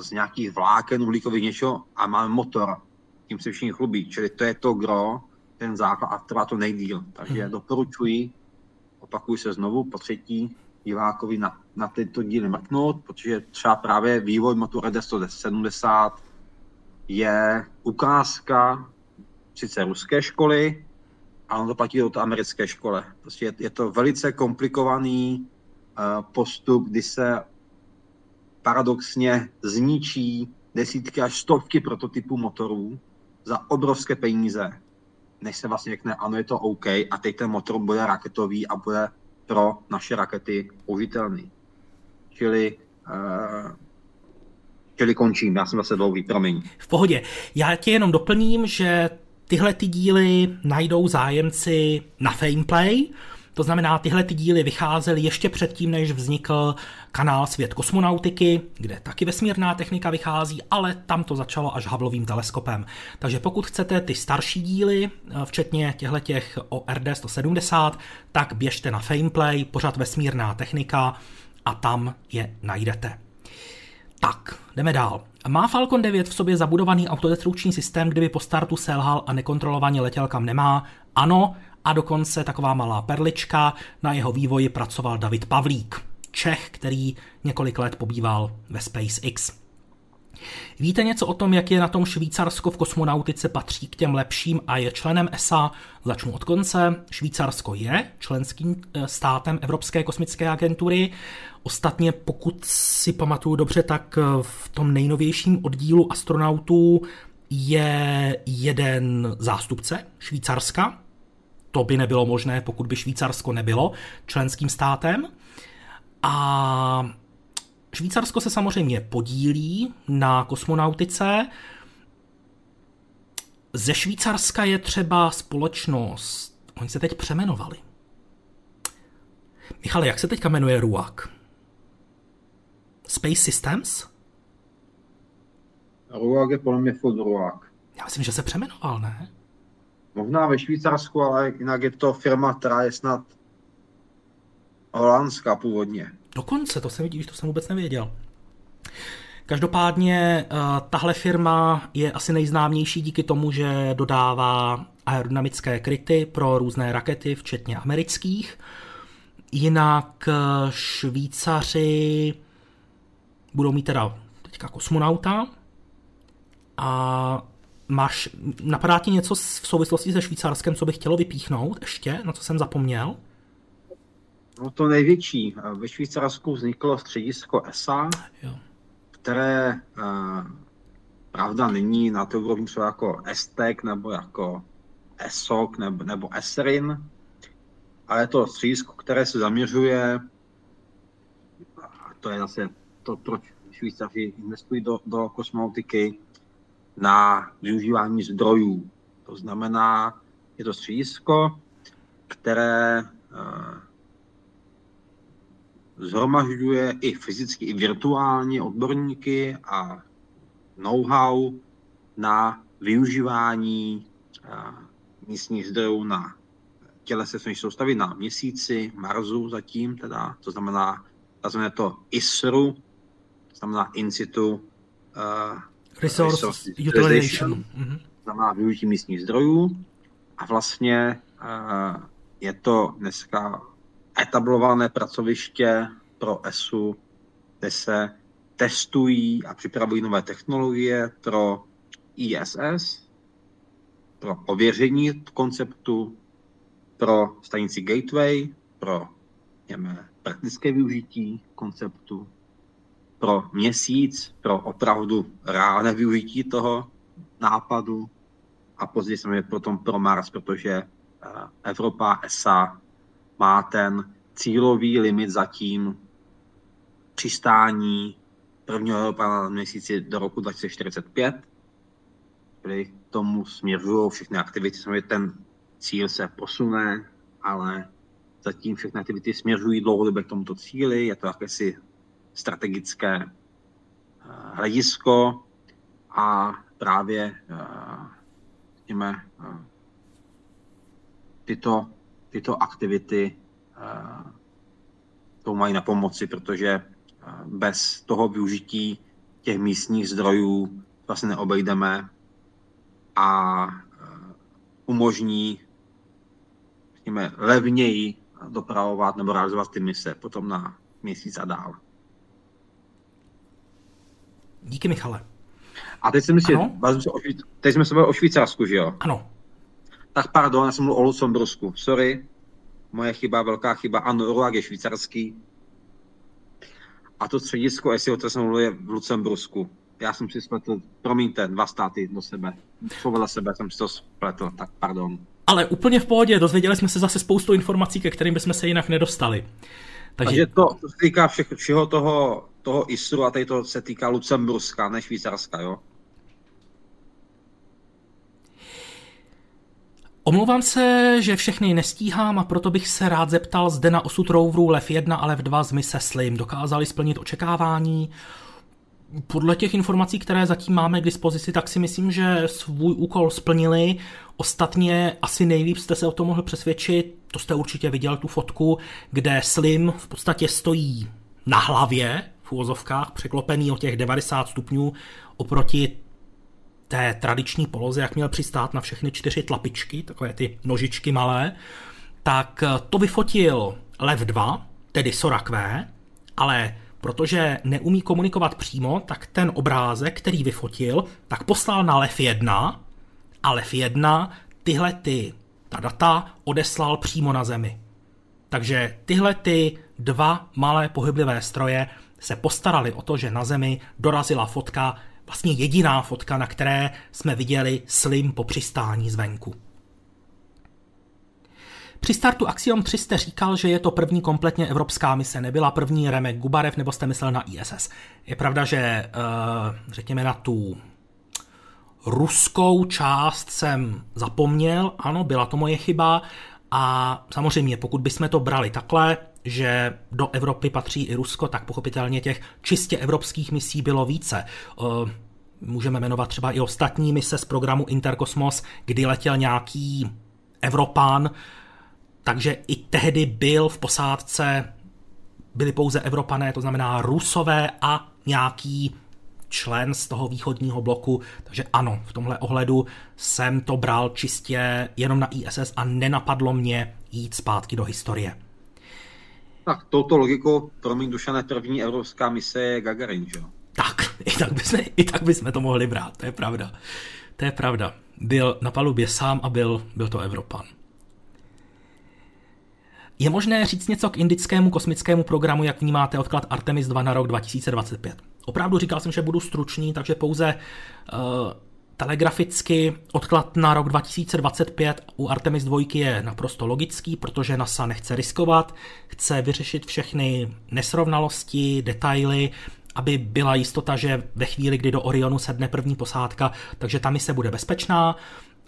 z nějakých vláken uhlíkových něčeho a máme motor. Tím se všichni chlubí. Čili to je to gro, ten základ a trvá to nejdíl. Takže hmm. doporučuji, opakuji se znovu, po třetí, divákovi na, na tyto díly mrknout, protože třeba právě vývoj motoru RD170 je ukázka sice ruské školy, ale on to platí od americké školy. Prostě je, je to velice komplikovaný uh, postup, kdy se paradoxně zničí desítky až stovky prototypů motorů za obrovské peníze, než se vlastně řekne, ano, je to OK a teď ten motor bude raketový a bude pro naše rakety použitelný. Čili, uh, čili končím, já jsem zase dlouhý, promiň. V pohodě. Já tě jenom doplním, že tyhle ty díly najdou zájemci na Fameplay, to znamená, tyhle ty díly vycházely ještě předtím, než vznikl kanál Svět kosmonautiky, kde taky vesmírná technika vychází, ale tam to začalo až Hubbleovým teleskopem. Takže pokud chcete ty starší díly, eh, včetně těchto o RD-170, tak běžte na Fameplay, pořád vesmírná technika a tam je najdete. Tak, jdeme dál. Má Falcon 9 v sobě zabudovaný autodestrukční systém, kdyby po startu selhal a nekontrolovaně letěl kam nemá? Ano, a dokonce taková malá perlička, na jeho vývoji pracoval David Pavlík, Čech, který několik let pobýval ve SpaceX. Víte něco o tom, jak je na tom Švýcarsko v kosmonautice patří k těm lepším a je členem ESA? Začnu od konce. Švýcarsko je členským eh, státem Evropské kosmické agentury. Ostatně, pokud si pamatuju dobře, tak eh, v tom nejnovějším oddílu astronautů je jeden zástupce Švýcarska, to by nebylo možné, pokud by Švýcarsko nebylo členským státem. A Švýcarsko se samozřejmě podílí na kosmonautice. Ze Švýcarska je třeba společnost, oni se teď přemenovali. Michale, jak se teďka jmenuje RUAC? Space Systems? RUAC je podle mě furt RUAC. Já myslím, že se přemenoval, ne? Možná ve Švýcarsku, ale jinak je to firma, která je snad holandská původně. Dokonce, to jsem vidíš, to jsem vůbec nevěděl. Každopádně eh, tahle firma je asi nejznámější díky tomu, že dodává aerodynamické kryty pro různé rakety, včetně amerických. Jinak eh, Švýcaři budou mít teda teďka kosmonauta a Máš, napadá ti něco v souvislosti se Švýcarskem, co bych chtělo vypíchnout ještě, na co jsem zapomněl? No to největší. Ve Švýcarsku vzniklo středisko ESA, jo. které uh, pravda není na to úrovni třeba jako ESTEC nebo jako ESOC nebo, nebo ESRIN, ale je to středisko, které se zaměřuje, a to je zase to, proč Švýcaři investují do, do kosmonautiky, na využívání zdrojů. To znamená, je to středisko, které eh, zhromažďuje i fyzicky, i virtuálně odborníky a know-how na využívání eh, místních zdrojů na tělese slunečné soustavy na měsíci, Marsu zatím teda, to znamená, nazveme to ISRU, znamená In situ uh, Resource, resource utilization. Mm-hmm. Znamená využití místních zdrojů a vlastně uh, je to dneska etablované pracoviště pro ESU, kde se testují a připravují nové technologie pro ISS, pro ověření konceptu, pro stanici Gateway, pro něme, praktické využití konceptu pro měsíc, pro opravdu reálné využití toho nápadu a později samozřejmě potom pro Mars, protože eh, Evropa ESA má ten cílový limit zatím přistání prvního Evropa na měsíci do roku 2045, kdy k tomu směřují všechny aktivity. Samozřejmě ten cíl se posune, ale zatím všechny aktivity směřují dlouhodobě k tomuto cíli. Je to jakési strategické eh, hledisko a právě eh, řekněme, eh, tyto, tyto aktivity to mají na pomoci, protože bez toho využití těch místních zdrojů vlastně neobejdeme a umožní řekněme, levněji dopravovat nebo realizovat ty mise potom na měsíc a dál. Díky, Michale. A teď jsem si, teď jsme se bavili o Švýcarsku, že jo? Ano. Tak pardon, já jsem mluvil o Lucembursku. Sorry, moje chyba, velká chyba. Ano, Ruag je švýcarský. A to středisko SEO, to jsem mluvil, je v Lucembursku. já jsem si spletl, promiňte, dva státy do sebe. Vedle sebe jsem si to spletl, tak pardon. Ale úplně v pohodě, dozvěděli jsme se zase spoustu informací, ke kterým bychom se jinak nedostali. Takže, Takže to, to se týká všech, všeho toho, toho ISRu a tady to se týká Lucemburska, ne Švýcarska, jo? Omlouvám se, že všechny nestíhám a proto bych se rád zeptal, zde na osud roverů Lev 1 a Lev 2 z mise Slim dokázali splnit očekávání. Podle těch informací, které zatím máme k dispozici, tak si myslím, že svůj úkol splnili. Ostatně asi nejlíp jste se o tom mohl přesvědčit, to jste určitě viděl tu fotku, kde Slim v podstatě stojí na hlavě, v úvozovkách, překlopený o těch 90 stupňů oproti té tradiční poloze, jak měl přistát na všechny čtyři tlapičky, takové ty nožičky malé, tak to vyfotil Lev 2, tedy Sorak V, ale protože neumí komunikovat přímo, tak ten obrázek, který vyfotil, tak poslal na Lev 1 a Lev 1 tyhle ty, ta data odeslal přímo na Zemi. Takže tyhle ty dva malé pohyblivé stroje se postarali o to, že na Zemi dorazila fotka vlastně jediná fotka, na které jsme viděli Slim po přistání zvenku. Při startu Axiom 3 jste říkal, že je to první kompletně evropská mise, nebyla první Remek Gubarev, nebo jste myslel na ISS. Je pravda, že eh, řekněme na tu ruskou část jsem zapomněl, ano, byla to moje chyba, a samozřejmě, pokud bychom to brali takhle, že do Evropy patří i Rusko, tak pochopitelně těch čistě evropských misí bylo více. Eh, můžeme jmenovat třeba i ostatní mise z programu Interkosmos, kdy letěl nějaký Evropán, takže i tehdy byl v posádce, byli pouze Evropané, to znamená Rusové a nějaký člen z toho východního bloku, takže ano, v tomhle ohledu jsem to bral čistě jenom na ISS a nenapadlo mě jít zpátky do historie. Tak touto logikou, promiň Dušané, první evropská mise je Gagarin, že? Tak, i tak, bychom, i tak bychom to mohli brát, to je pravda. To je pravda. Byl na palubě sám a byl, byl to Evropan. Je možné říct něco k indickému kosmickému programu, jak vnímáte odklad Artemis 2 na rok 2025? Opravdu říkal jsem, že budu stručný, takže pouze uh, telegraficky odklad na rok 2025 u Artemis 2 je naprosto logický, protože NASA nechce riskovat, chce vyřešit všechny nesrovnalosti, detaily, aby byla jistota, že ve chvíli, kdy do Orionu sedne první posádka, takže ta mise bude bezpečná.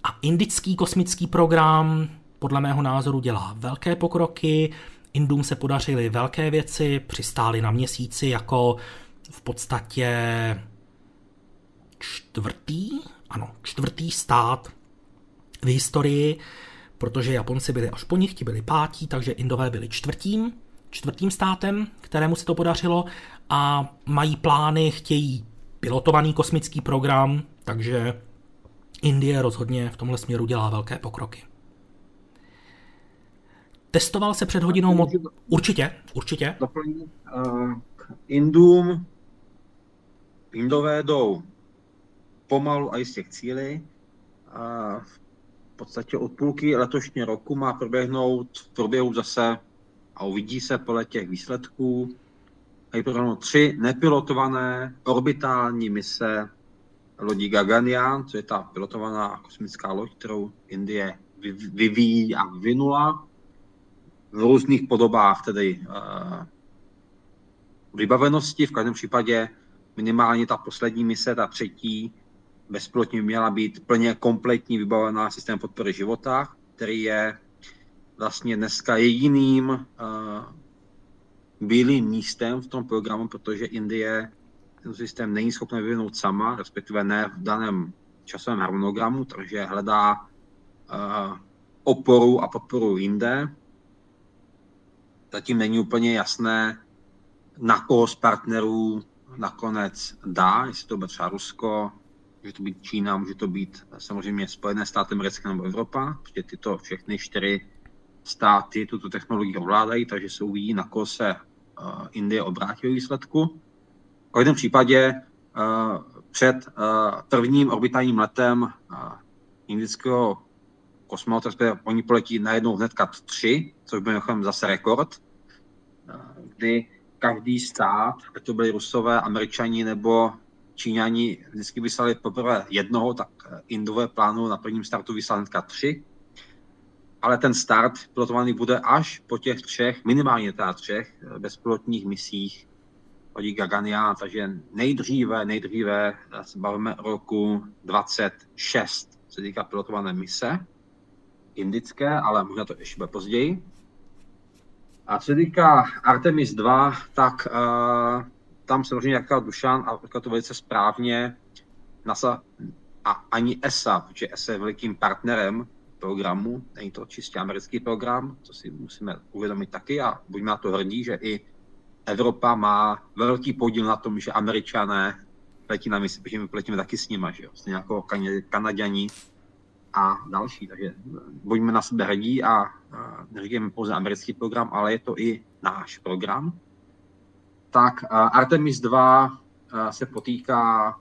A indický kosmický program podle mého názoru dělá velké pokroky, Indům se podařily velké věci, přistáli na měsíci jako v podstatě čtvrtý, ano, čtvrtý stát v historii, protože Japonci byli až po nich, ti byli pátí, takže Indové byli čtvrtým, čtvrtým státem, kterému se to podařilo a mají plány, chtějí pilotovaný kosmický program, takže Indie rozhodně v tomhle směru dělá velké pokroky. Testoval se před hodinou... Mo- určitě, určitě. Doplní, uh, Indům, Indové jdou pomalu a jistě k cíli. A v podstatě od půlky letošního roku má proběhnout v průběhu zase a uvidí se podle těch výsledků mají proběhnout tři nepilotované orbitální mise lodí Gaganyaan, co je ta pilotovaná kosmická loď, kterou Indie vyvíjí a vyvinula v různých podobách tedy uh, vybavenosti. V každém případě minimálně ta poslední mise, ta třetí, bezpilotně měla být plně kompletní vybavená systém podpory života, který je vlastně dneska jediným uh, bílým místem v tom programu, protože Indie ten systém není schopná vyvinout sama, respektive ne v daném časovém harmonogramu, takže hledá uh, oporu a podporu jinde. Zatím není úplně jasné, na koho z partnerů nakonec dá, jestli to bude třeba Rusko, může to být Čína, může to být samozřejmě Spojené státy americké nebo Evropa, protože tyto všechny čtyři státy tuto technologii ovládají, takže se uvidí, na koho se uh, Indie obrátí výsledku. V každém případě uh, před uh, prvním orbitálním letem indického kosmonauta, oni poletí najednou hnedka tři, což byl zase rekord, kdy každý stát, ať to byli Rusové, Američani nebo Číňani vždycky vyslali poprvé jednoho, tak Indové plánu na prvním startu vyslali hnedka tři. Ale ten start pilotovaný bude až po těch třech, minimálně teda třech bezpilotních misích hodí Gagania, takže nejdříve, nejdříve se bavíme roku 26, se týká pilotované mise indické, ale možná to ještě bude později. A co se týká Artemis 2, tak uh, tam samozřejmě, jak Dušan, a to velice správně, NASA a ani ESA, protože ESA je velikým partnerem programu, není to čistě americký program, to si musíme uvědomit taky a buďme na to hrdí, že i Evropa má velký podíl na tom, že američané letí na misi, protože my letíme taky s nimi, že jo, jako Kanaděni a další, takže buďme na sebe hrdí a, neříkáme pouze americký program, ale je to i náš program. Tak Artemis 2 se potýká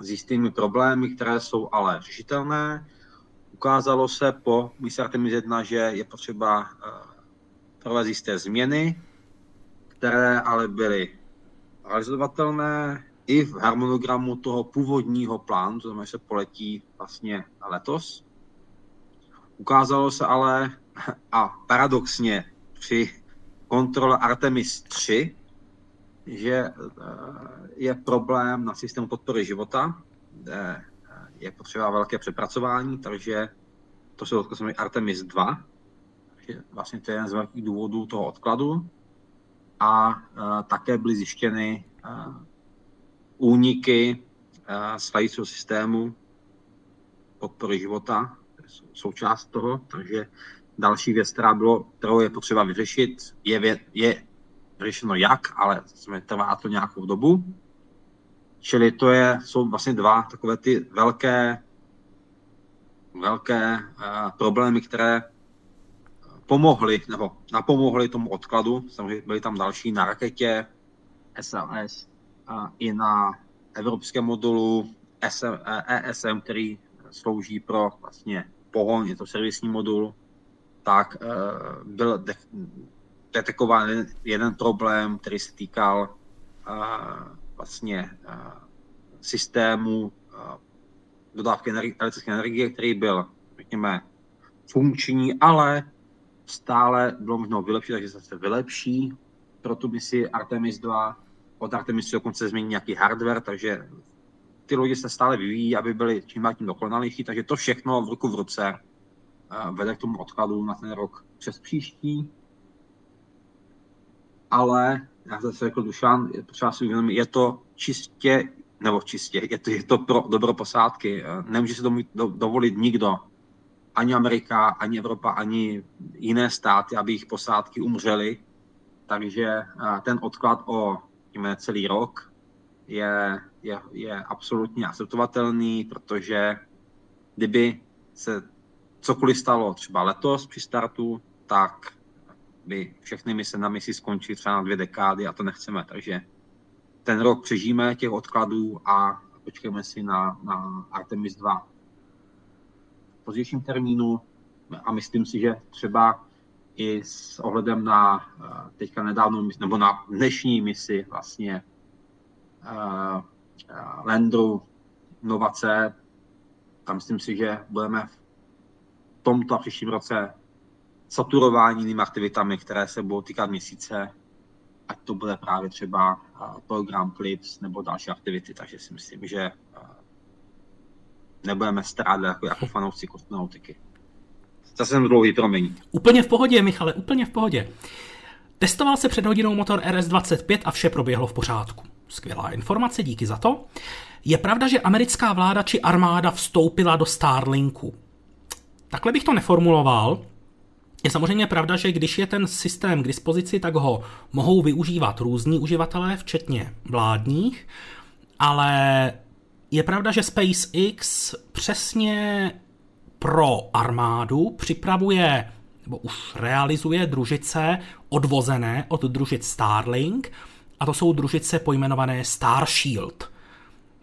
s jistými problémy, které jsou ale řešitelné. Ukázalo se po misi Artemis 1, že je potřeba provést jisté změny, které ale byly realizovatelné i v harmonogramu toho původního plánu, to znamená, že se poletí vlastně letos. Ukázalo se ale, a paradoxně při kontrole Artemis 3, že eh, je problém na systému podpory života, kde je potřeba velké přepracování, takže to se to Artemis 2, takže vlastně to je jeden z velkých důvodů toho odkladu a e, také byly zjištěny úniky e, stájícího systému podpory života, součást toho, takže další věc, která bylo, kterou je potřeba vyřešit, je, je vyřešeno jak, ale trvá to nějakou dobu. Čili to je, jsou vlastně dva takové ty velké, velké uh, problémy, které pomohli, nebo napomohli tomu odkladu. Samozřejmě byli tam další na raketě, SLS i na evropském modulu SM, ESM, který slouží pro vlastně pohon, je to servisní modul, tak eh, byl de- detekován jeden, problém, který se týkal uh, vlastně systému dodávky elektrické energie, který byl, řekněme, funkční, ale stále bylo možno vylepšit, takže se vylepší pro tu misi Artemis 2. Od Artemis dokonce změní nějaký hardware, takže ty lodi se stále vyvíjí, aby byly čím dál tím dokonalější, takže to všechno v ruku v ruce eh, vede k tomu odkladu na ten rok přes příští. Ale, jak zase řekl Dušan, je potřeba si uvědomit, je to čistě, nebo čistě, je to, je to pro dobro posádky. Eh, nemůže se to dovolit nikdo, ani Amerika, ani Evropa, ani jiné státy, aby jejich posádky umřely. Takže ten odklad o jíme, celý rok je, je, je absolutně akceptovatelný, protože kdyby se cokoliv stalo třeba letos při startu, tak by všechny mise na misi skončily třeba na dvě dekády a to nechceme. Takže ten rok přežijeme těch odkladů a počkejme si na, na Artemis 2 pozdějším termínu a myslím si, že třeba i s ohledem na eh, teďka nedávnou nebo na dnešní misi vlastně uh, Landru Novace, tam myslím si, že budeme v tomto a příštím roce saturováni jinými aktivitami, které se budou týkat měsíce, ať to bude právě třeba program Clips nebo další aktivity, takže si myslím, že nebudeme strádat jako, jako fanoušci kosmonautiky. Zase jsem dlouhý, promiň. Úplně v pohodě, Michale, úplně v pohodě. Testoval se před hodinou motor RS-25 a vše proběhlo v pořádku. Skvělá informace, díky za to. Je pravda, že americká vláda či armáda vstoupila do Starlinku. Takhle bych to neformuloval. Je samozřejmě pravda, že když je ten systém k dispozici, tak ho mohou využívat různí uživatelé, včetně vládních, ale je pravda, že SpaceX přesně pro armádu připravuje nebo už realizuje družice odvozené od družic Starlink a to jsou družice pojmenované Starshield.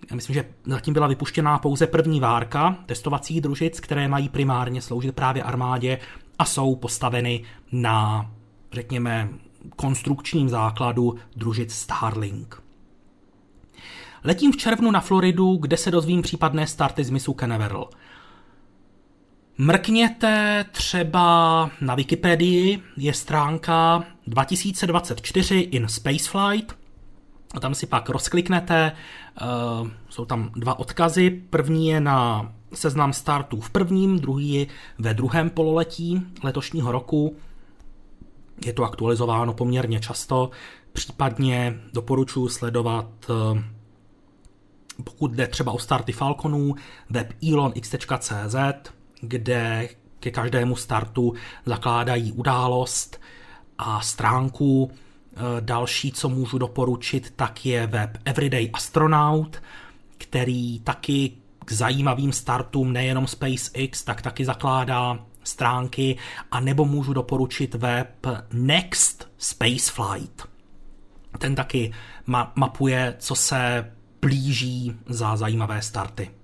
Já myslím, že zatím byla vypuštěná pouze první várka testovacích družic, které mají primárně sloužit právě armádě a jsou postaveny na, řekněme, konstrukčním základu družic Starlink. Letím v červnu na Floridu, kde se dozvím případné starty z misu Canaveral. Mrkněte třeba na Wikipedii, je stránka 2024 in Spaceflight, a tam si pak rozkliknete, uh, jsou tam dva odkazy. První je na seznam startů v prvním, druhý ve druhém pololetí letošního roku. Je to aktualizováno poměrně často, případně doporučuji sledovat, uh, pokud jde třeba o starty Falconů, web elonx.cz, kde ke každému startu zakládají událost a stránku. E, další, co můžu doporučit, tak je web Everyday Astronaut, který taky k zajímavým startům nejenom SpaceX, tak taky zakládá stránky, a nebo můžu doporučit web Next Spaceflight. Ten taky ma- mapuje, co se blíží za zajímavé starty.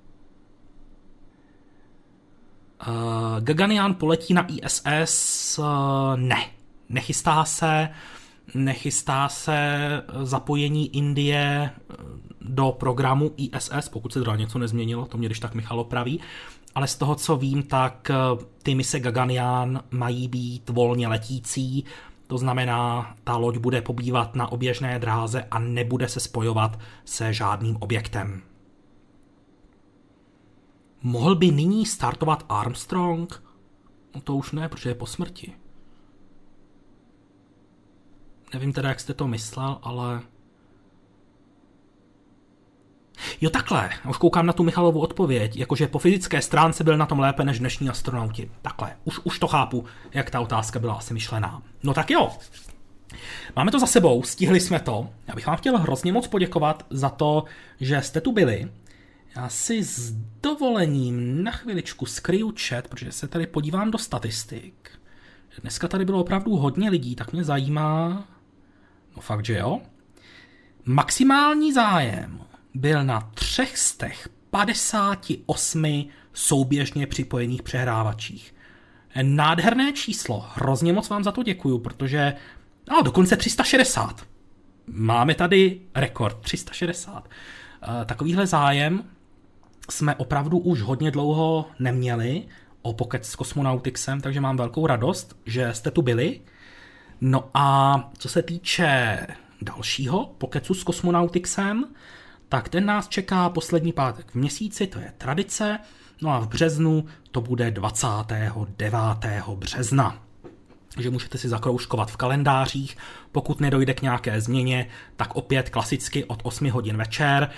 Uh, Gaganian poletí na ISS? Eh, ne, nechystá se. Nechystá se zapojení Indie eh, do programu ISS, pokud se teda něco nezměnilo, to mě když tak Michal opraví. Ale z toho, co vím, tak ty mise Gaganian mají být volně letící, to znamená, ta loď bude pobývat na oběžné dráze a nebude se spojovat se žádným objektem. Mohl by nyní startovat Armstrong? No to už ne, protože je po smrti. Nevím teda, jak jste to myslel, ale... Jo takhle, už koukám na tu Michalovu odpověď, jakože po fyzické stránce byl na tom lépe než dnešní astronauti. Takhle, už, už to chápu, jak ta otázka byla asi myšlená. No tak jo, Máme to za sebou, stihli jsme to. Já bych vám chtěl hrozně moc poděkovat za to, že jste tu byli, já si s dovolením na chviličku skryju chat, protože se tady podívám do statistik. Dneska tady bylo opravdu hodně lidí, tak mě zajímá, no fakt, že jo. Maximální zájem byl na 358 souběžně připojených přehrávačích. Nádherné číslo, hrozně moc vám za to děkuju, protože no, dokonce 360. Máme tady rekord 360. Eh, takovýhle zájem jsme opravdu už hodně dlouho neměli o Pocket s Cosmonautixem, takže mám velkou radost, že jste tu byli. No a co se týče dalšího Pocketu s Cosmonautixem, tak ten nás čeká poslední pátek v měsíci, to je tradice, no a v březnu to bude 29. března. Takže můžete si zakroužkovat v kalendářích, pokud nedojde k nějaké změně, tak opět klasicky od 8 hodin večer.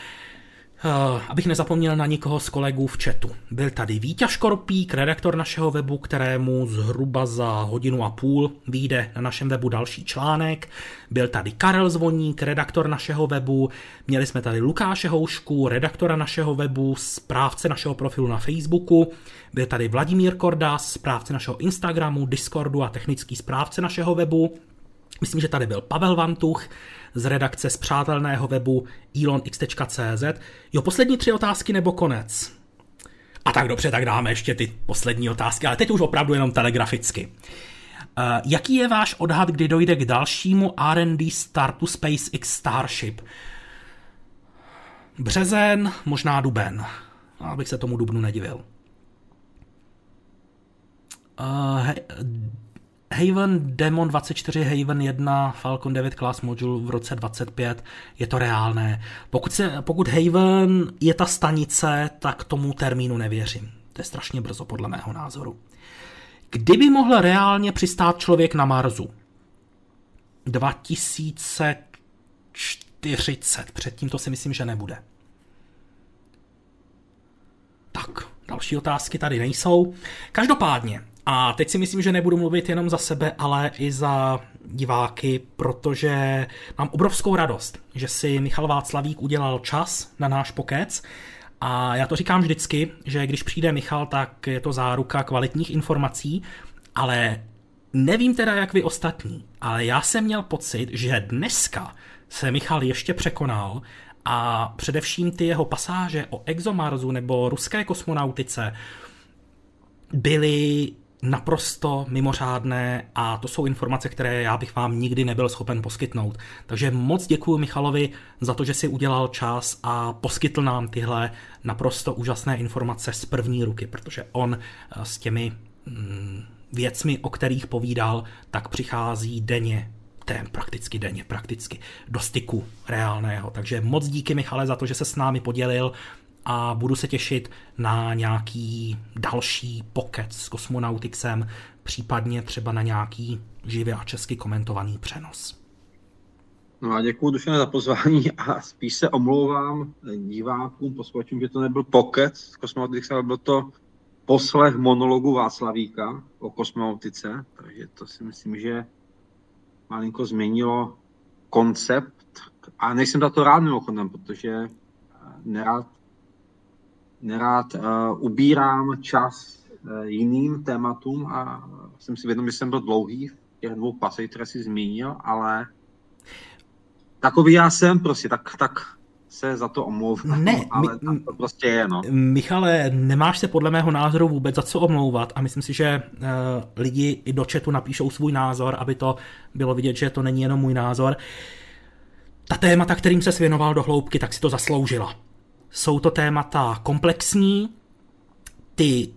Uh, abych nezapomněl na nikoho z kolegů v chatu. Byl tady Vítěz Škorpík, redaktor našeho webu, kterému zhruba za hodinu a půl vyjde na našem webu další článek. Byl tady Karel Zvoník, redaktor našeho webu. Měli jsme tady Lukáše Houšku, redaktora našeho webu, správce našeho profilu na Facebooku. Byl tady Vladimír Kordas, správce našeho Instagramu, Discordu a technický správce našeho webu. Myslím, že tady byl Pavel Vantuch, z redakce z přátelného webu elonx.cz. Jo, poslední tři otázky nebo konec? A tak dobře, tak dáme ještě ty poslední otázky, ale teď už opravdu jenom telegraficky. Uh, jaký je váš odhad, kdy dojde k dalšímu R&D startu SpaceX Starship? Březen, možná duben. Abych se tomu dubnu nedivil. He, Haven Demon 24, Haven 1, Falcon 9 Class Module v roce 25, je to reálné. Pokud, se, pokud Haven je ta stanice, tak tomu termínu nevěřím. To je strašně brzo, podle mého názoru. Kdyby mohl reálně přistát člověk na Marsu? 2040. Předtím to si myslím, že nebude. Tak, další otázky tady nejsou. Každopádně, a teď si myslím, že nebudu mluvit jenom za sebe, ale i za diváky, protože mám obrovskou radost, že si Michal Václavík udělal čas na náš pokec. A já to říkám vždycky, že když přijde Michal, tak je to záruka kvalitních informací, ale nevím teda, jak vy ostatní, ale já jsem měl pocit, že dneska se Michal ještě překonal a především ty jeho pasáže o exomarzu nebo ruské kosmonautice byly naprosto mimořádné a to jsou informace, které já bych vám nikdy nebyl schopen poskytnout. Takže moc děkuji Michalovi za to, že si udělal čas a poskytl nám tyhle naprosto úžasné informace z první ruky, protože on eh, s těmi mm, věcmi, o kterých povídal, tak přichází denně tém prakticky denně, prakticky do styku reálného. Takže moc díky Michale za to, že se s námi podělil a budu se těšit na nějaký další pokec s Kosmonautixem, případně třeba na nějaký živě a česky komentovaný přenos. No a děkuji Dušane za pozvání a spíš se omlouvám divákům, posluchačům, že to nebyl pokec s Kosmonautixem, ale byl to poslech monologu Václavíka o kosmonautice, takže to si myslím, že malinko změnilo koncept a nejsem za to rád mimochodem, protože nerád nerád uh, ubírám čas uh, jiným tématům a jsem si vědom, že jsem byl dlouhý v těch dvou pasech, které si zmínil, ale takový já jsem prostě, tak, tak se za to omlouvám, ne, ale mi, to prostě je, no. Michale, nemáš se podle mého názoru vůbec za co omlouvat a myslím si, že uh, lidi i do chatu napíšou svůj názor, aby to bylo vidět, že to není jenom můj názor. Ta témata, kterým se svěnoval do hloubky, tak si to zasloužila. Jsou to témata komplexní, ty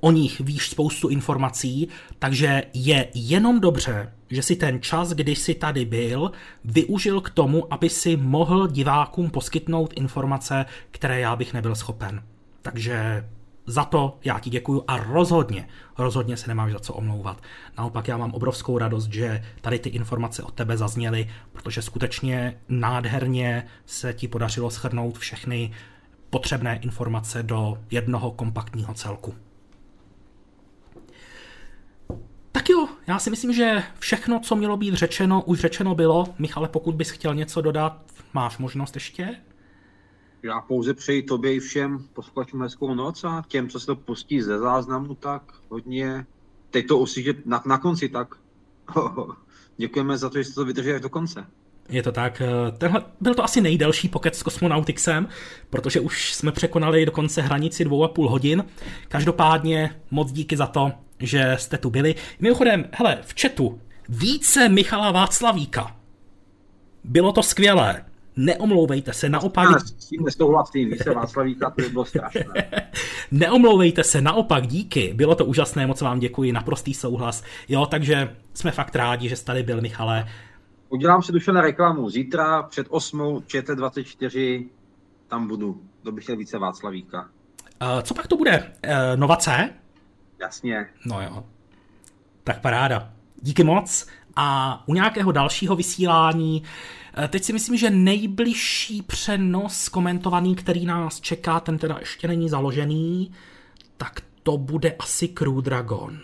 o nich víš spoustu informací, takže je jenom dobře, že si ten čas, kdy jsi tady byl, využil k tomu, aby si mohl divákům poskytnout informace, které já bych nebyl schopen. Takže za to já ti děkuju a rozhodně, rozhodně se nemáš za co omlouvat. Naopak já mám obrovskou radost, že tady ty informace od tebe zazněly, protože skutečně nádherně se ti podařilo schrnout všechny potřebné informace do jednoho kompaktního celku. Tak jo, já si myslím, že všechno, co mělo být řečeno, už řečeno bylo. Michale, pokud bys chtěl něco dodat, máš možnost ještě? Já pouze přeji tobě i všem posluchačům hezkou noc a těm, co se to pustí ze záznamu, tak hodně, teď to uslyšet na, na konci, tak děkujeme za to, že jste to vydrželi do konce. Je to tak. Eh, tenhle, byl to asi nejdelší pokec s Cosmonautixem, protože už jsme překonali dokonce hranici dvou a půl hodin. Každopádně moc díky za to, že jste tu byli. Mimochodem, hele, v chatu více Michala Václavíka. Bylo to skvělé. Neomlouvejte se, naopak... Já s tím nesouhlasím, více Václavíka, to by bylo strašné. Neomlouvejte se, naopak díky. Bylo to úžasné, moc vám děkuji, naprostý souhlas. Jo, takže jsme fakt rádi, že jste tady byl, Michale. Udělám si duše na reklamu. Zítra před 8. ČT24 tam budu. To bych chtěl více Václavíka. Uh, co pak to bude? Uh, Novace? Jasně. No jo. Tak paráda. Díky moc. A u nějakého dalšího vysílání, eh, teď si myslím, že nejbližší přenos komentovaný, který nás čeká, ten teda ještě není založený, tak to bude asi Crew Dragon.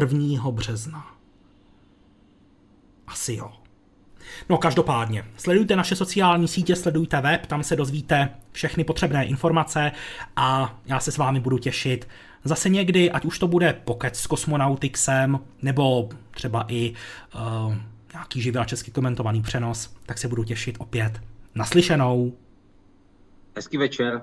1. března. Asi jo. No každopádně, sledujte naše sociální sítě, sledujte web, tam se dozvíte všechny potřebné informace a já se s vámi budu těšit zase někdy, ať už to bude pokec s Kosmonautixem, nebo třeba i uh, nějaký živý a česky komentovaný přenos, tak se budu těšit opět. Naslyšenou. Hezký večer.